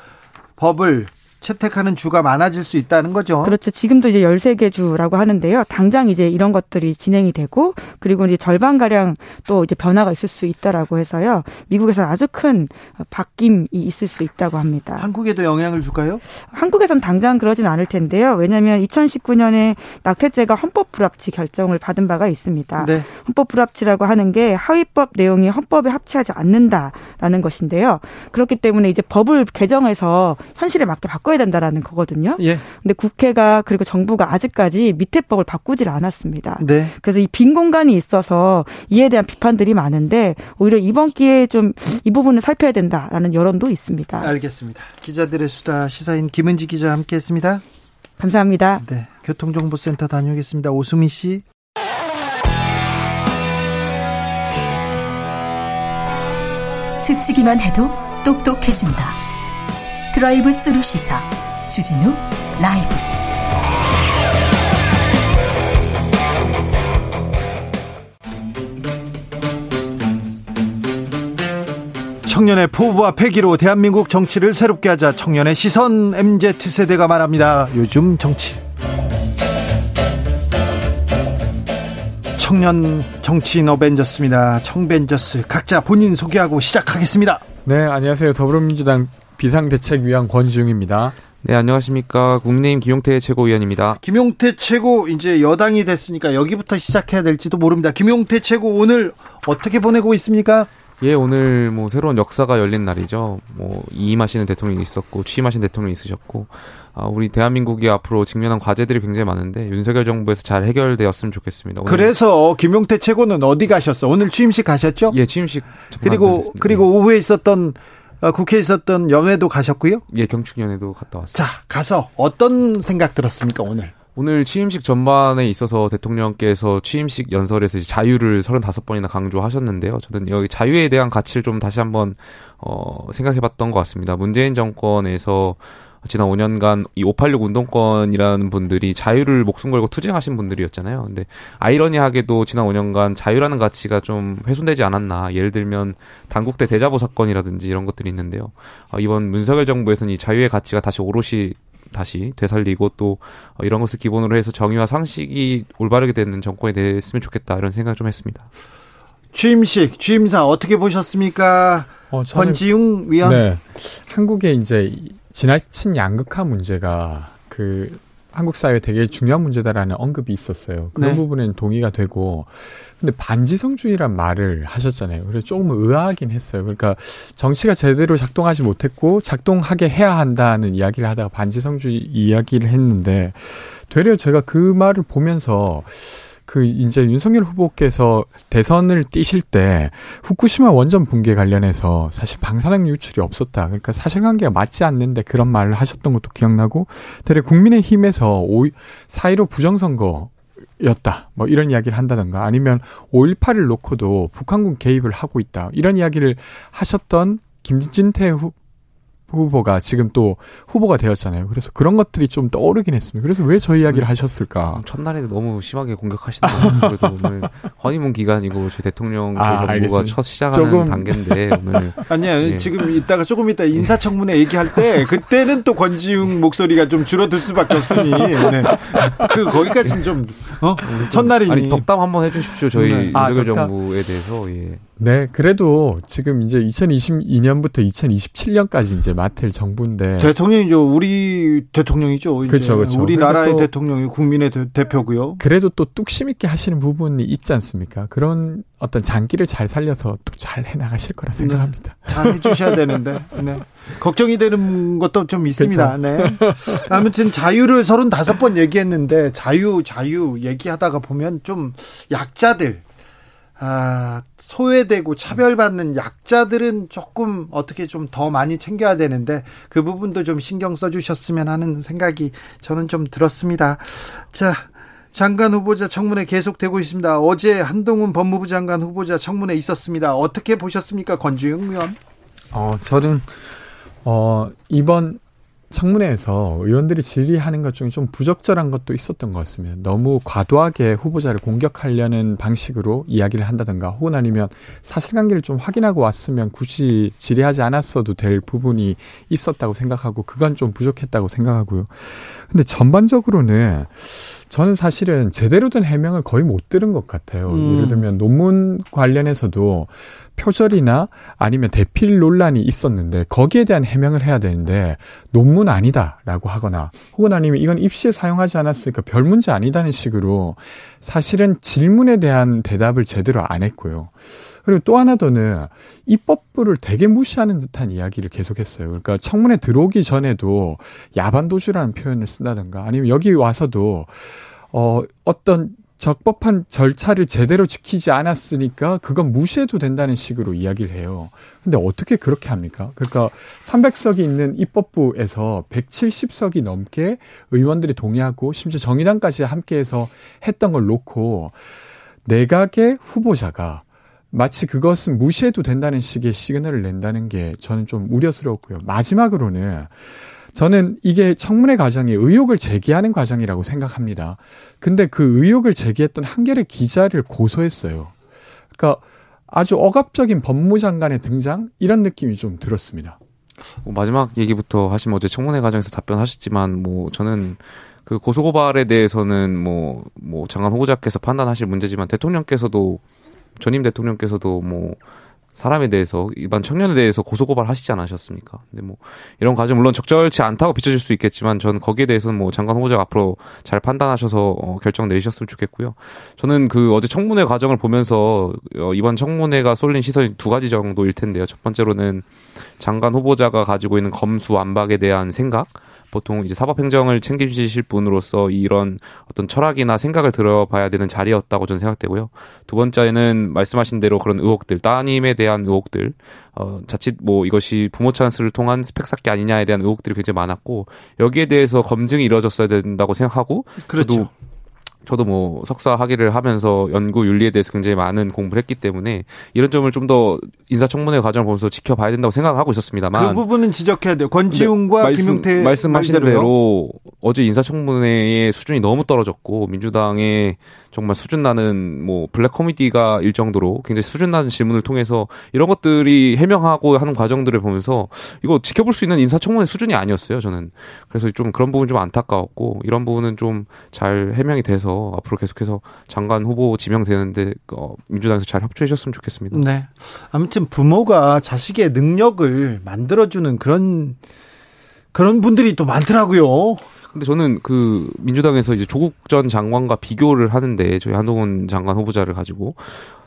법을 채택하는 주가 많아질 수 있다는 거죠. 그렇죠. 지금도 이제 13개 주라고 하는데요. 당장 이제 이런 것들이 진행이 되고 그리고 이제 절반 가량 또 이제 변화가 있을 수 있다라고 해서요. 미국에서 아주 큰 바뀜이 있을 수 있다고 합니다. 한국에도 영향을 줄까요? 한국에선 당장 그러진 않을 텐데요. 왜냐하면 2019년에 낙태죄가 헌법 불합치 결정을 받은 바가 있습니다. 네. 헌법 불합치라고 하는 게 하위법 내용이 헌법에 합치하지 않는다라는 것인데요. 그렇기 때문에 이제 법을 개정해서 현실에 맞게 바꿔 바꿔야 된다라는 거거든요. 예. 근데 국회가 그리고 정부가 아직까지 밑에 법을 바꾸질 않았습니다. 네. 그래서 이 빈 공간이 있어서 이에 대한 비판들이 많은데 오히려 이번 기회에 좀 이 부분을 살펴야 된다라는 여론도 있습니다. 알겠습니다. 기자들의 수다 시사인 김은지 기자 함께했습니다. 감사합니다. 네. 교통정보센터 다녀오겠습니다. 오수미 씨. 스치기만 해도 똑똑해진다. 드라이브 스루 시사 주진우 라이브 청년의 포부와 패기로 대한민국 정치를 새롭게 하자 청년의 시선 MZ세대가 말합니다. 요즘 정치. 청년 정치인 어벤져스입니다. 청벤져스 각자 본인 소개하고 시작하겠습니다. 네, 안녕하세요. 더불어민주당 비상대책위원 권지웅입니다. 네, 안녕하십니까. 국민의힘 김용태 최고위원입니다. 김용태 최고 이제 여당이 됐으니까 여기부터 시작해야 될지도 모릅니다. 김용태 최고 오늘 어떻게 보내고 있습니까? 예, 오늘 뭐 새로운 역사가 열린 날이죠. 뭐 이임하시는 대통령이 있었고 취임하신 대통령이 있으셨고 아, 우리 대한민국이 앞으로 직면한 과제들이 굉장히 많은데 윤석열 정부에서 잘 해결되었으면 좋겠습니다. 그래서 김용태 최고는 어디 가셨어? 오늘 취임식 가셨죠? 예, 취임식 그리고 그리고 오후에 있었던 어, 국회에 있었던 연회도 가셨고요? 예, 경축연회도 갔다 왔습니다. 자, 가서 어떤 생각 들었습니까, 오늘? 오늘 취임식 전반에 있어서 대통령께서 취임식 연설에서 자유를 35번이나 강조하셨는데요. 저는 여기 자유에 대한 가치를 좀 다시 한번 어, 생각해 봤던 것 같습니다. 문재인 정권에서 지난 5년간 이 586 운동권이라는 분들이 자유를 목숨 걸고 투쟁하신 분들이었잖아요. 근데 아이러니하게도 지난 5년간 자유라는 가치가 좀 훼손되지 않았나. 예를 들면 당국대 대자보 사건이라든지 이런 것들이 있는데요. 어, 이번 문석열 정부에서는 이 자유의 가치가 다시 오롯이 다시 되살리고 또 어, 이런 것을 기본으로 해서 정의와 상식이 올바르게 되는 정권이 됐으면 좋겠다 이런 생각을 좀 했습니다. 취임식, 취임사 어떻게 보셨습니까? 어, 저는, 권지웅 위원. 네. 한국의 이제 지나친 양극화 문제가 그 한국 사회에 되게 중요한 문제다라는 언급이 있었어요. 그런 네. 부분은 동의가 되고 근데 반지성주의란 말을 하셨잖아요. 그래서 조금 의아하긴 했어요. 그러니까 정치가 제대로 작동하지 못했고 작동하게 해야 한다는 이야기를 하다가 반지성주의 이야기를 했는데 되려 제가 그 말을 보면서 그 이제 윤석열 후보께서 대선을 뛰실 때 후쿠시마 원전 붕괴 관련해서 사실 방사능 유출이 없었다. 그러니까 사실관계가 맞지 않는데 그런 말을 하셨던 것도 기억나고 되레 국민의힘에서 4.15 부정선거 였다. 뭐 이런 이야기를 한다던가 아니면 5.18을 놓고도 북한군 개입을 하고 있다. 이런 이야기를 하셨던 김진태 후, 후보가 지금 또 후보가 되었잖아요. 그래서 그런 것들이 좀 떠오르긴 했습니다. 그래서 왜 저 이야기를 음, 하셨을까? 첫날에 너무 심하게 공격하시네요. 그래도 오늘 허니문 기간이고 저희 대통령 저희 아, 정부가 첫 시작하는 조금... 단계인데 오늘 아니야 네. 지금 이따가 조금 이따 인사청문회 얘기할 때 그때는 또 권지웅 목소리가 좀 줄어들 수밖에 없으니 네. 그 거기까지는 좀 어? 첫날이니 아니 덕담 한번 해주십시오 저희 네. 윤석열 아, 정부에 대해서 예. 네, 그래도 지금 이제 2022년부터 2027년까지 이제 맡을 정부인데 대통령이죠. 우리 대통령이죠. 그렇죠, 그렇죠. 우리나라의 대통령이 국민의 대, 표고요 그래도 또 뚝심 있게 하시는 부분이 있지 않습니까? 그런 어떤 장기를 잘 살려서 또 잘 해나가실 거라 생각합니다. 네, 잘 해주셔야 되는데, 네. 걱정이 되는 것도 좀 있습니다. 그렇죠. 네. 아무튼 자유를 35번 얘기했는데 자유, 자유 얘기하다가 보면 좀 약자들 아, 소외되고 차별받는 약자들은 조금 어떻게 좀 더 많이 챙겨야 되는데 그 부분도 좀 신경 써 주셨으면 하는 생각이 저는 좀 들었습니다. 자, 장관 후보자 청문회 계속되고 있습니다. 어제 한동훈 법무부 장관 후보자 청문회 있었습니다. 어떻게 보셨습니까, 권주영 의원? 어, 저는 어, 이번 청문회에서 의원들이 질의하는 것 중에 좀 부적절한 것도 있었던 것 같습니다. 너무 과도하게 후보자를 공격하려는 방식으로 이야기를 한다든가 혹은 아니면 사실관계를 좀 확인하고 왔으면 굳이 질의하지 않았어도 될 부분이 있었다고 생각하고 그건 좀 부족했다고 생각하고요. 근데 전반적으로는 저는 사실은 제대로 된 해명을 거의 못 들은 것 같아요. 음. 예를 들면 논문 관련해서도 표절이나 아니면 대필 논란이 있었는데 거기에 대한 해명을 해야 되는데 논문 아니다라고 하거나 혹은 아니면 이건 입시에 사용하지 않았으니까 별 문제 아니다는 식으로 사실은 질문에 대한 대답을 제대로 안 했고요. 그리고 또 하나 더는 입법부를 되게 무시하는 듯한 이야기를 계속했어요. 그러니까 청문회 들어오기 전에도 야반도주라는 표현을 쓴다든가 아니면 여기 와서도 어 어떤 적법한 절차를 제대로 지키지 않았으니까 그건 무시해도 된다는 식으로 이야기를 해요. 근데 어떻게 그렇게 합니까? 그러니까 300석이 있는 입법부에서 170석이 넘게 의원들이 동의하고 심지어 정의당까지 함께해서 했던 걸 놓고 내각의 후보자가 마치 그것은 무시해도 된다는 식의 시그널을 낸다는 게 저는 좀 우려스럽고요. 마지막으로는 저는 이게 청문회 과정이 의혹을 제기하는 과정이라고 생각합니다. 근데 그 의혹을 제기했던 한겨레 기자를 고소했어요. 그러니까 아주 억압적인 법무장관의 등장 이런 느낌이 좀 들었습니다. 뭐 마지막 얘기부터 하시면 어제 청문회 과정에서 답변하셨지만 뭐 저는 그 고소고발에 대해서는 뭐, 뭐 장관 후보자께서 판단하실 문제지만 대통령께서도 전임 대통령께서도 뭐 사람에 대해서 일반 청년에 대해서 고소고발 하시지 않으셨습니까? 근데 뭐 이런 과정 물론 적절치 않다고 비춰질 수 있겠지만 전 거기에 대해서는 뭐 장관 후보자가 앞으로 잘 판단하셔서 어, 결정 내리셨으면 좋겠고요. 저는 그 어제 청문회 과정을 보면서 어, 이번 청문회가 쏠린 시선이 두 가지 정도일 텐데요. 첫 번째로는 장관 후보자가 가지고 있는 검수 완박에 대한 생각 보통 이제 사법행정을 챙기실 분으로서 이런 어떤 철학이나 생각을 들어봐야 되는 자리였다고 저는 생각되고요. 두 번째는 말씀하신 대로 그런 의혹들, 따님에 대한 의혹들, 어, 자칫 뭐 이것이 부모 찬스를 통한 스펙 쌓기 아니냐에 대한 의혹들이 굉장히 많았고 여기에 대해서 검증이 이루어졌어야 된다고 생각하고 그렇죠. 저도 저도 뭐 석사 학위를 하면서 연구 윤리에 대해서 굉장히 많은 공부를 했기 때문에 이런 점을 좀 더 인사청문회 과정을 보면서 지켜봐야 된다고 생각하고 있었습니다만. 그 부분은 지적해야 돼요. 권지웅과 말씀, 김용태 말씀하신 대로 어제 인사청문회의 수준이 너무 떨어졌고 민주당의 정말 수준 나는 뭐 블랙 코미디가 일 정도로 굉장히 수준 나는 질문을 통해서 이런 것들이 해명하고 하는 과정들을 보면서 이거 지켜볼 수 있는 인사청문회 수준이 아니었어요 저는. 그래서 좀 그런 부분 좀 안타까웠고 이런 부분은 좀 잘 해명이 돼서 앞으로 계속해서 장관 후보 지명되는데 어, 민주당에서 잘 협조해 주셨으면 좋겠습니다. 네. 아무튼 부모가 자식의 능력을 만들어주는 그런 그런 분들이 또 많더라고요. 근데 저는 그 민주당에서 이제 조국 전 장관과 비교를 하는데 저희 한동훈 장관 후보자를 가지고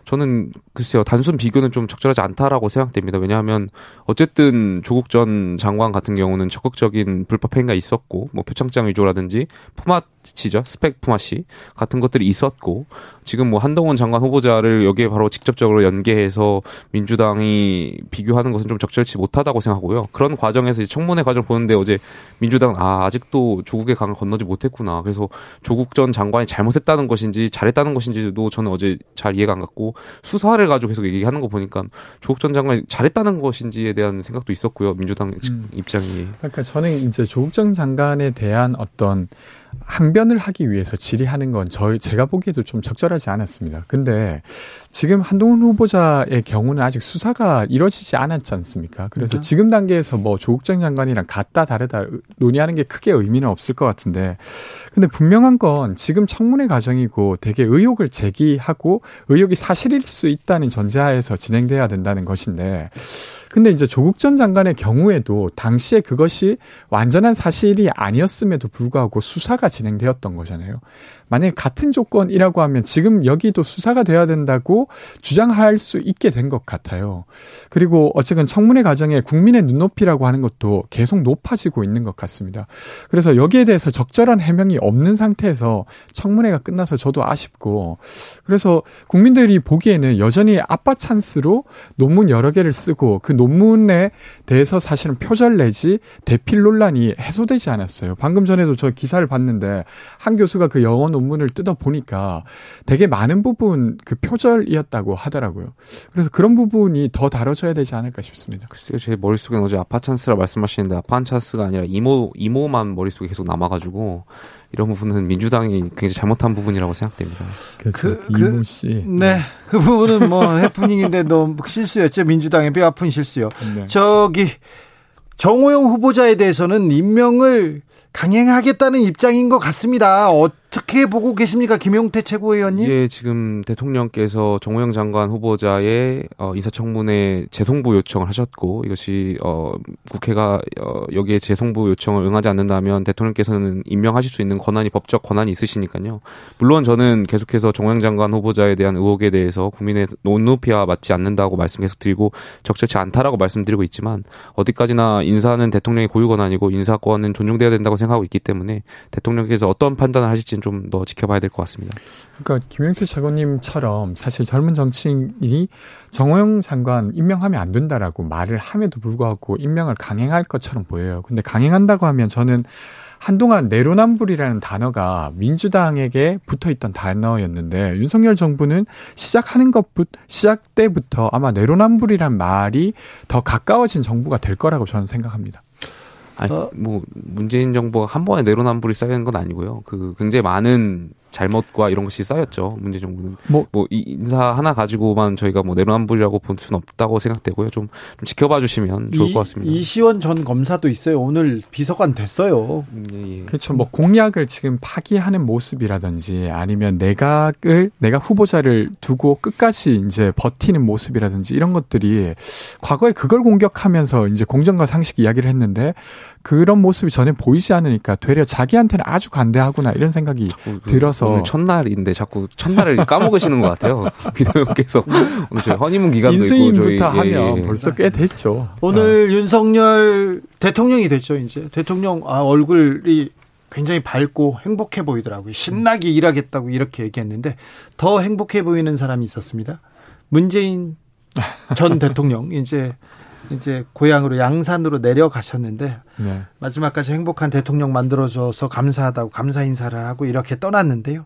저는 글쎄요 단순 비교는 좀 적절하지 않다라고 생각됩니다. 왜냐하면 어쨌든 조국 전 장관 같은 경우는 적극적인 불법 행위가 있었고 뭐 표창장 위조라든지 포마치죠 스펙 포마시 같은 것들이 있었고 지금 뭐 한동훈 장관 후보자를 여기에 바로 직접적으로 연계해서 민주당이 비교하는 것은 좀 적절치 못하다고 생각하고요. 그런 과정에서 청문회 과정 보는데 어제 민주당 아 아직도 조국의 강을 건너지 못했구나. 그래서 조국 전 장관이 잘못했다는 것인지 잘했다는 것인지도 저는 어제 잘 이해가 안 갔고 수사를 가지고 계속 얘기하는 거 보니까 조국 전 장관이 잘했다는 것인지에 대한 생각도 있었고요. 민주당 음. 입장이. 그러니까 저는 이제 조국 전 장관에 대한 어떤 항변을 하기 위해서 질의하는 건 저희 제가 보기에도 좀 적절하지 않았습니다. 근데 지금 한동훈 후보자의 경우는 아직 수사가 이루어지지 않았지 않습니까? 그래서 음. 지금 단계에서 뭐 조국 전 장관이랑 같다 다르다 논의하는 게 크게 의미는 없을 것 같은데 근데 분명한 건 지금 청문회 과정이고 되게 의혹을 제기하고 의혹이 사실일 수 있다는 전제하에서 진행돼야 된다는 것인데 근데 이제 조국 전 장관의 경우에도 당시에 그것이 완전한 사실이 아니었음에도 불구하고 수사가 진행되었던 거잖아요. 만약에 같은 조건이라고 하면 지금 여기도 수사가 돼야 된다고 주장할 수 있게 된 것 같아요. 그리고 어쨌든 청문회 과정에 국민의 눈높이라고 하는 것도 계속 높아지고 있는 것 같습니다. 그래서 여기에 대해서 적절한 해명이 없는 상태에서 청문회가 끝나서 저도 아쉽고 그래서 국민들이 보기에는 여전히 아빠 찬스로 논문 여러 개를 쓰고 그 논문에 대해서 사실은 표절 내지 대필 논란이 해소되지 않았어요. 방금 전에도 저 기사를 봤는데 한 교수가 그 영어 논문 을 뜯어 보니까 되게 많은 부분 그 표절이었다고 하더라고요. 그래서 그런 부분이 더 다뤄져야 되지 않을까 싶습니다. 글쎄요, 제 머릿속에는 어제 아파 찬스라 말씀하시는데 아파 찬스가 아니라 이모 이모만 머릿속에 계속 남아가지고 이런 부분은 민주당이 굉장히 잘못한 부분이라고 생각됩니다. 그렇죠. 그, 그, 이모 씨. 네. 그 부분은 뭐 해프닝인데 너무 실수였죠. 민주당의 뼈 아픈 실수요. 네. 저기 정호영 후보자에 대해서는 임명을 강행하겠다는 입장인 것 같습니다. 어 떻게 보고 계십니까, 김용태 최고위원님? 예, 지금 대통령께서 정호영 장관 후보자의 어, 인사청문회 재송부 요청을 하셨고 이것이 어, 국회가 어, 여기에 재송부 요청을 응하지 않는다면 대통령께서는 임명하실 수 있는 권한이 법적 권한이 있으시니까요. 물론 저는 계속해서 정호영 장관 후보자에 대한 의혹에 대해서 국민의 논높이와 맞지 않는다고 말씀 계속 드리고 적절치 않다라고 말씀드리고 있지만 어디까지나 인사는 대통령의 고유 권한이고 인사권은 존중돼야 된다고 생각하고 있기 때문에 대통령께서 어떤 판단을 하실지 는좀더 지켜봐야 될 것 같습니다. 그러니까 김영태 차관님처럼 사실 젊은 정치인이 정호영 장관 임명하면 안 된다라고 말을 함에도 불구하고 임명을 강행할 것처럼 보여요. 근데 강행한다고 하면 저는 한동안 내로남불이라는 단어가 민주당에게 붙어 있던 단어였는데 윤석열 정부는 시작하는 것부터 시작 때부터 아마 내로남불이란 말이 더 가까워진 정부가 될 거라고 저는 생각합니다. 아니, 어? 뭐 문재인 정부가 한 번에 내로남불이 쌓이는 건 아니고요. 그 굉장히 많은 잘못과 이런 것이 쌓였죠. 문재 정부는 뭐, 뭐 인사 하나 가지고만 저희가 뭐 내로남불이라고 볼 수는 없다고 생각되고요. 좀, 좀 지켜봐 주시면 좋을 이, 것 같습니다. 이시원 전 검사도 있어요. 오늘 비서관 됐어요. 예, 예. 그렇죠. 뭐 공약을 지금 파기하는 모습이라든지 아니면 내각을 내가 후보자를 두고 끝까지 이제 버티는 모습이라든지 이런 것들이 과거에 그걸 공격하면서 이제 공정과 상식 이야기를 했는데 그런 모습이 전혀 보이지 않으니까 되려 자기한테는 아주 관대하구나 이런 생각이 그 들어서 오늘 첫날인데 자꾸 첫날을 까먹으시는 것 같아요. 비대위원께서 오늘 저희 허니문 기간도 있고 저희 하면 예, 예. 벌써 꽤 됐죠. 오늘 어. 윤석열 대통령이 됐죠 이제 대통령 아 얼굴이 굉장히 밝고 행복해 보이더라고요. 신나게 일하겠다고 이렇게 얘기했는데 더 행복해 보이는 사람이 있었습니다. 문재인 전 대통령 이제 이제 고향으로 양산으로 내려가셨는데 네. 마지막까지 행복한 대통령 만들어줘서 감사하다고 감사 인사를 하고 이렇게 떠났는데요.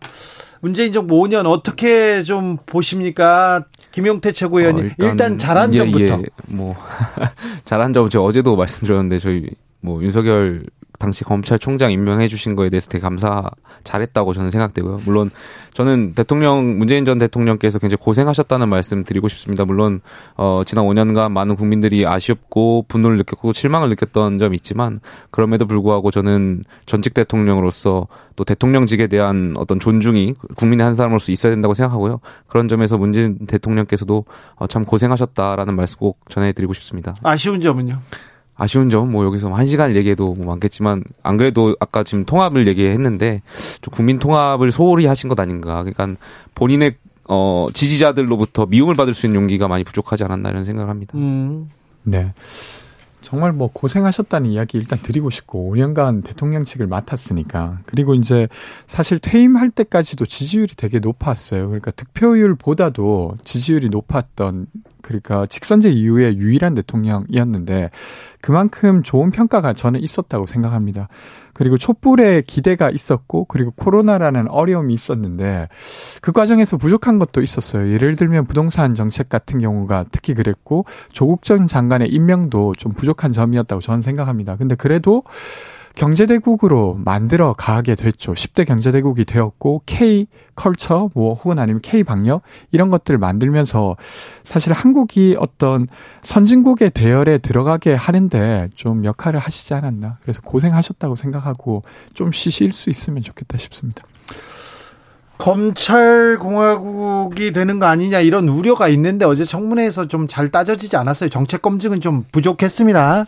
문재인 정부 5년 어떻게 좀 보십니까? 김용태 최고위원님 어, 일단, 일단, 잘한 예, 점부터. 예, 뭐 잘한 점 제가 어제도 말씀드렸는데 저희 뭐 윤석열 당시 검찰총장 임명해 주신 거에 대해서 되게 감사 잘했다고 저는 생각되고요. 물론 저는 대통령 문재인 전 대통령께서 굉장히 고생하셨다는 말씀 드리고 싶습니다. 물론 어 지난 5년간 많은 국민들이 아쉽고 분노를 느꼈고 실망을 느꼈던 점이 있지만 그럼에도 불구하고 저는 전직 대통령으로서 또 대통령직에 대한 어떤 존중이 국민의 한 사람으로서 있어야 된다고 생각하고요. 그런 점에서 문재인 대통령께서도 어, 참 고생하셨다라는 말씀 꼭 전해드리고 싶습니다. 아쉬운 점은요? 아쉬운 점, 뭐 여기서 한 시간 얘기해도 뭐 많겠지만, 안 그래도 아까 지금 통합을 얘기했는데, 좀 국민 통합을 소홀히 하신 것 아닌가. 그러니까 본인의, 어, 지지자들로부터 미움을 받을 수 있는 용기가 많이 부족하지 않았나 이런 생각을 합니다. 음. 네. 정말 뭐 고생하셨다는 이야기 일단 드리고 싶고 5년간 대통령직을 맡았으니까 그리고 이제 사실 퇴임할 때까지도 지지율이 되게 높았어요. 그러니까 득표율보다도 지지율이 높았던 그러니까 직선제 이후에 유일한 대통령이었는데 그만큼 좋은 평가가 저는 있었다고 생각합니다. 그리고 촛불에 기대가 있었고 그리고 코로나라는 어려움이 있었는데 그 과정에서 부족한 것도 있었어요. 예를 들면 부동산 정책 같은 경우가 특히 그랬고 조국 전 장관의 임명도 좀 부족한 점이었다고 저는 생각합니다. 근데 그래도 경제대국으로 만들어 가게 됐죠. 10대 경제대국이 되었고 K 컬처 뭐 혹은 아니면 K 방역 이런 것들을 만들면서 사실 한국이 어떤 선진국의 대열에 들어가게 하는데 좀 역할을 하시지 않았나. 그래서 고생하셨다고 생각하고 좀 쉬실 수 있으면 좋겠다 싶습니다. 검찰 공화국이 되는 거 아니냐 이런 우려가 있는데 어제 청문회에서 좀 잘 따져지지 않았어요. 정책 검증은 좀 부족했습니다.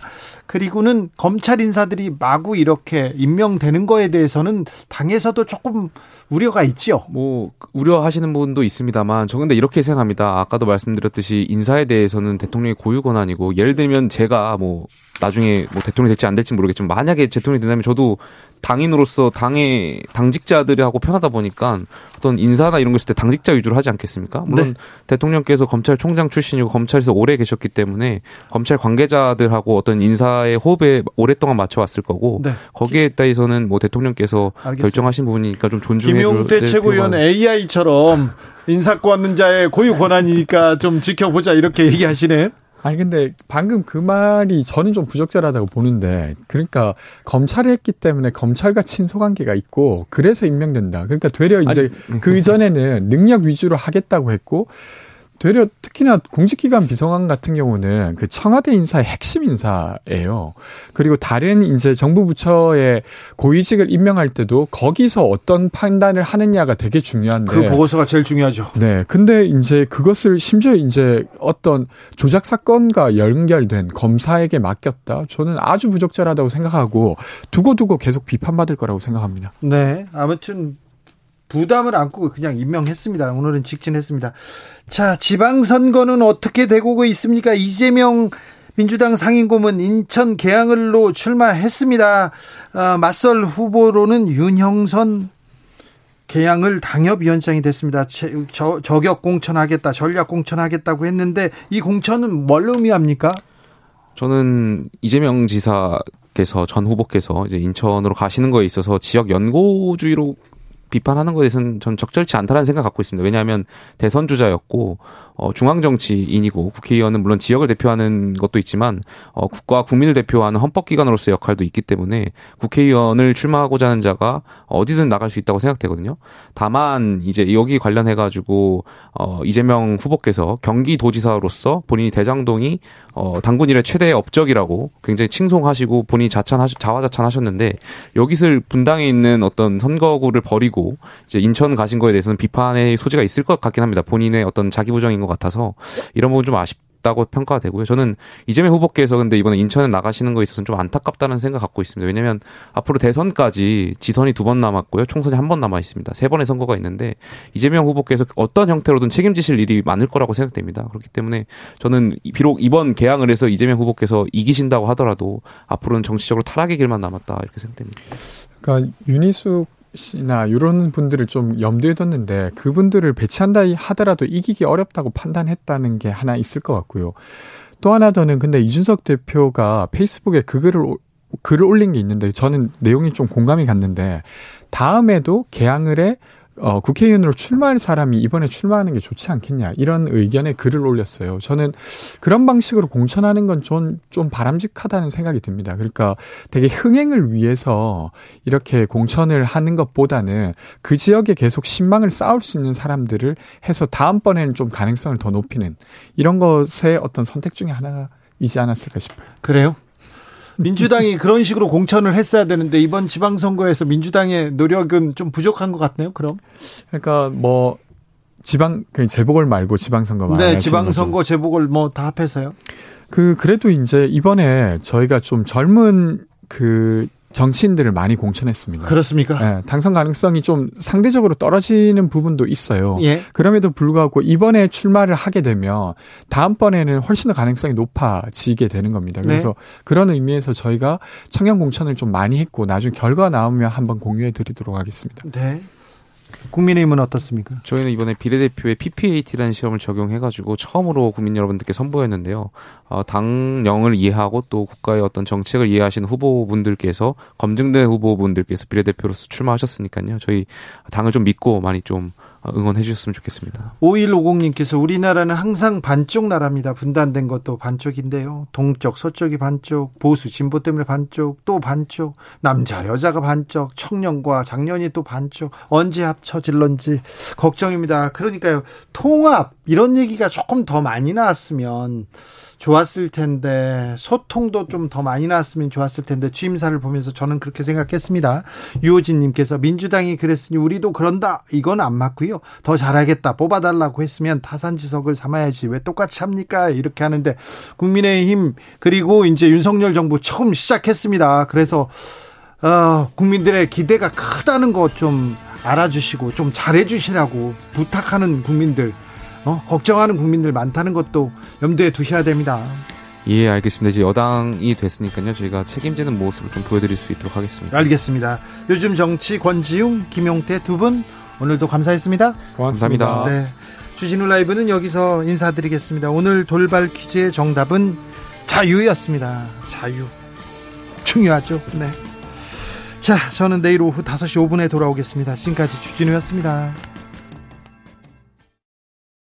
그리고는 검찰 인사들이 마구 이렇게 임명되는 거에 대해서는 당에서도 조금 우려가 있죠. 뭐 우려하시는 분도 있습니다만 저 근데 이렇게 생각합니다. 아까도 말씀드렸듯이 인사에 대해서는 대통령의 고유 권한이고 예를 들면 제가 뭐 나중에 뭐 대통령이 될지 안 될지 모르겠지만 만약에 대통령이 된다면 저도 당인으로서 당의 당직자들하고 편하다 보니까 어떤 인사나 이런 거 있을 때 당직자 위주로 하지 않겠습니까? 물론 네. 대통령께서 검찰총장 출신이고 검찰에서 오래 계셨기 때문에 검찰 관계자들하고 어떤 인사 의 호흡에 오랫동안 맞춰왔을 거고 네. 거기에 따라서는 뭐 대통령께서 알겠습니다. 결정하신 부분이니까 좀 존중해 김용태 최고위원 AI처럼 인사권 자의 고유 권한이니까 좀 지켜보자 이렇게 얘기하시네. 아니 근데 방금 그 말이 저는 좀 부적절하다고 보는데 그러니까 검찰을 했기 때문에 검찰과 친소관계가 있고 그래서 임명된다. 그러니까 되려 이제 아니, 그 전에는 능력 위주로 하겠다고 했고 되려 특히나 공직기관 비서관 같은 경우는 그 청와대 인사의 핵심 인사예요. 그리고 다른 이제 정부 부처의 고위직을 임명할 때도 거기서 어떤 판단을 하느냐가 되게 중요한데 그 보고서가 제일 중요하죠. 네. 근데 이제 그것을 심지어 이제 어떤 조작 사건과 연결된 검사에게 맡겼다. 저는 아주 부적절하다고 생각하고 두고두고 계속 비판받을 거라고 생각합니다. 네. 아무튼 부담을 안고 그냥 임명했습니다. 오늘은 직진했습니다. 자, 지방선거는 어떻게 되고 있습니까? 이재명 민주당 상임고문 인천 계양을로 출마했습니다. 어, 맞설 후보로는 윤형선 계양을 당협위원장이 됐습니다. 저, 저격 공천하겠다, 전략 공천하겠다고 했는데 이 공천은 뭘 의미합니까? 저는 이재명 지사께서 전 후보께서 이제 인천으로 가시는 거에 있어서 지역 연고주의로 비판하는 것에 대해서는 전 적절치 않다라는 생각 갖고 있습니다. 왜냐하면 대선 주자였고 어, 중앙 정치인이고 국회의원은 물론 지역을 대표하는 것도 있지만 어, 국가 국민을 대표하는 헌법기관으로서의 역할도 있기 때문에 국회의원을 출마하고자 하는 자가 어디든 나갈 수 있다고 생각되거든요. 다만 이제 여기 관련해 가지고 어, 이재명 후보께서 경기도지사로서 본인이 대장동이 어, 당군 일의 최대 업적이라고 굉장히 칭송하시고 본인이 자찬 자화자찬하셨는데 여기서 분당에 있는 어떤 선거구를 버리고 이제 인천 가신 거에 대해서는 비판의 소지가 있을 것 같긴 합니다. 본인의 어떤 자기 부정인 것 같아서 이런 부분 좀 아쉽. 다고 평가가 되고요. 저는 이재명 후보께서 근데 이번에 인천에 나가시는 거에 있어서는 좀 안타깝다는 생각 갖고 있습니다. 왜냐하면 앞으로 대선까지 지선이 두 번 남았고요. 총선이 한 번 남아 있습니다. 세 번의 선거가 있는데 이재명 후보께서 어떤 형태로든 책임지실 일이 많을 거라고 생각됩니다. 그렇기 때문에 저는 비록 이번 개항을 해서 이재명 후보께서 이기신다고 하더라도 앞으로는 정치적으로 타락의 길만 남았다 이렇게 생각됩니다. 그러니까 윤희숙 씨나 이런 분들을 좀 염두에 뒀는데 그분들을 배치한다 하더라도 이기기 어렵다고 판단했다는 게 하나 있을 것 같고요. 또 하나 더는 근데 이준석 대표가 페이스북에 그 글을 글을 올린 게 있는데 저는 내용이 좀 공감이 갔는데 다음에도 개항을 해 어, 국회의원으로 출마할 사람이 이번에 출마하는 게 좋지 않겠냐 이런 의견에 글을 올렸어요. 저는 그런 방식으로 공천하는 건좀 좀 바람직하다는 생각이 듭니다. 그러니까 되게 흥행을 위해서 이렇게 공천을 하는 것보다는 그 지역에 계속 신망을 쌓을 수 있는 사람들을 해서 다음번에는 좀 가능성을 더 높이는 이런 것의 어떤 선택 중에 하나이지 않았을까 싶어요. 그래요? 민주당이 그런 식으로 공천을 했어야 되는데 이번 지방선거에서 민주당의 노력은 좀 부족한 것 같네요. 그럼 그러니까 뭐 지방 그 재보궐 말고 지방선거 네, 지방선거 재보궐 뭐 다 합해서요. 그 그래도 이제 이번에 저희가 좀 젊은 그 정치인들을 많이 공천했습니다. 그렇습니까? 네, 당선 가능성이 좀 상대적으로 떨어지는 부분도 있어요. 예. 그럼에도 불구하고 이번에 출마를 하게 되면 다음번에는 훨씬 더 가능성이 높아지게 되는 겁니다. 그래서 네. 그런 의미에서 저희가 청년 공천을 좀 많이 했고 나중 결과 나오면 한번 공유해 드리도록 하겠습니다. 네. 국민의힘은 어떻습니까? 저희는 이번에 비례대표의 PPAT라는 시험을 적용해가지고 처음으로 국민 여러분들께 선보였는데요. 어, 당령을 이해하고 또 국가의 어떤 정책을 이해하시는 후보분들께서 검증된 후보분들께서 비례대표로서 출마하셨으니까요. 저희 당을 좀 믿고 많이 좀 응원해 주셨으면 좋겠습니다. 5150님께서 우리나라는 항상 반쪽 나라입니다. 분단된 것도 반쪽인데요. 동쪽, 서쪽이 반쪽, 보수, 진보 때문에 반쪽, 또 반쪽, 남자, 여자가 반쪽, 청년과 장년이 또 반쪽, 언제 합쳐질런지 걱정입니다. 그러니까요. 통합, 이런 얘기가 조금 더 많이 나왔으면 좋았을 텐데 소통도 좀 더 많이 나왔으면 좋았을 텐데 취임사를 보면서 저는 그렇게 생각했습니다. 유호진님께서 민주당이 그랬으니 우리도 그런다 이건 안 맞고요. 더 잘하겠다 뽑아달라고 했으면 타산지석을 삼아야지 왜 똑같이 합니까 이렇게 하는데 국민의힘 그리고 이제 윤석열 정부 처음 시작했습니다. 그래서 어, 국민들의 기대가 크다는 거좀 알아주시고 좀 잘해주시라고 부탁하는 국민들 어, 걱정하는 국민들 많다는 것도 염두에 두셔야 됩니다. 예, 알겠습니다. 이제 여당이 됐으니까요. 저희가 책임지는 모습을 좀 보여드릴 수 있도록 하겠습니다. 알겠습니다. 요즘 정치 권지웅, 김용태 두 분 오늘도 감사했습니다. 고맙습니다. 감사합니다. 네. 주진우 라이브는 여기서 인사드리겠습니다. 오늘 돌발 퀴즈의 정답은 자유였습니다. 자유. 중요하죠. 네. 자, 저는 내일 오후 5시 5분에 돌아오겠습니다. 지금까지 주진우였습니다.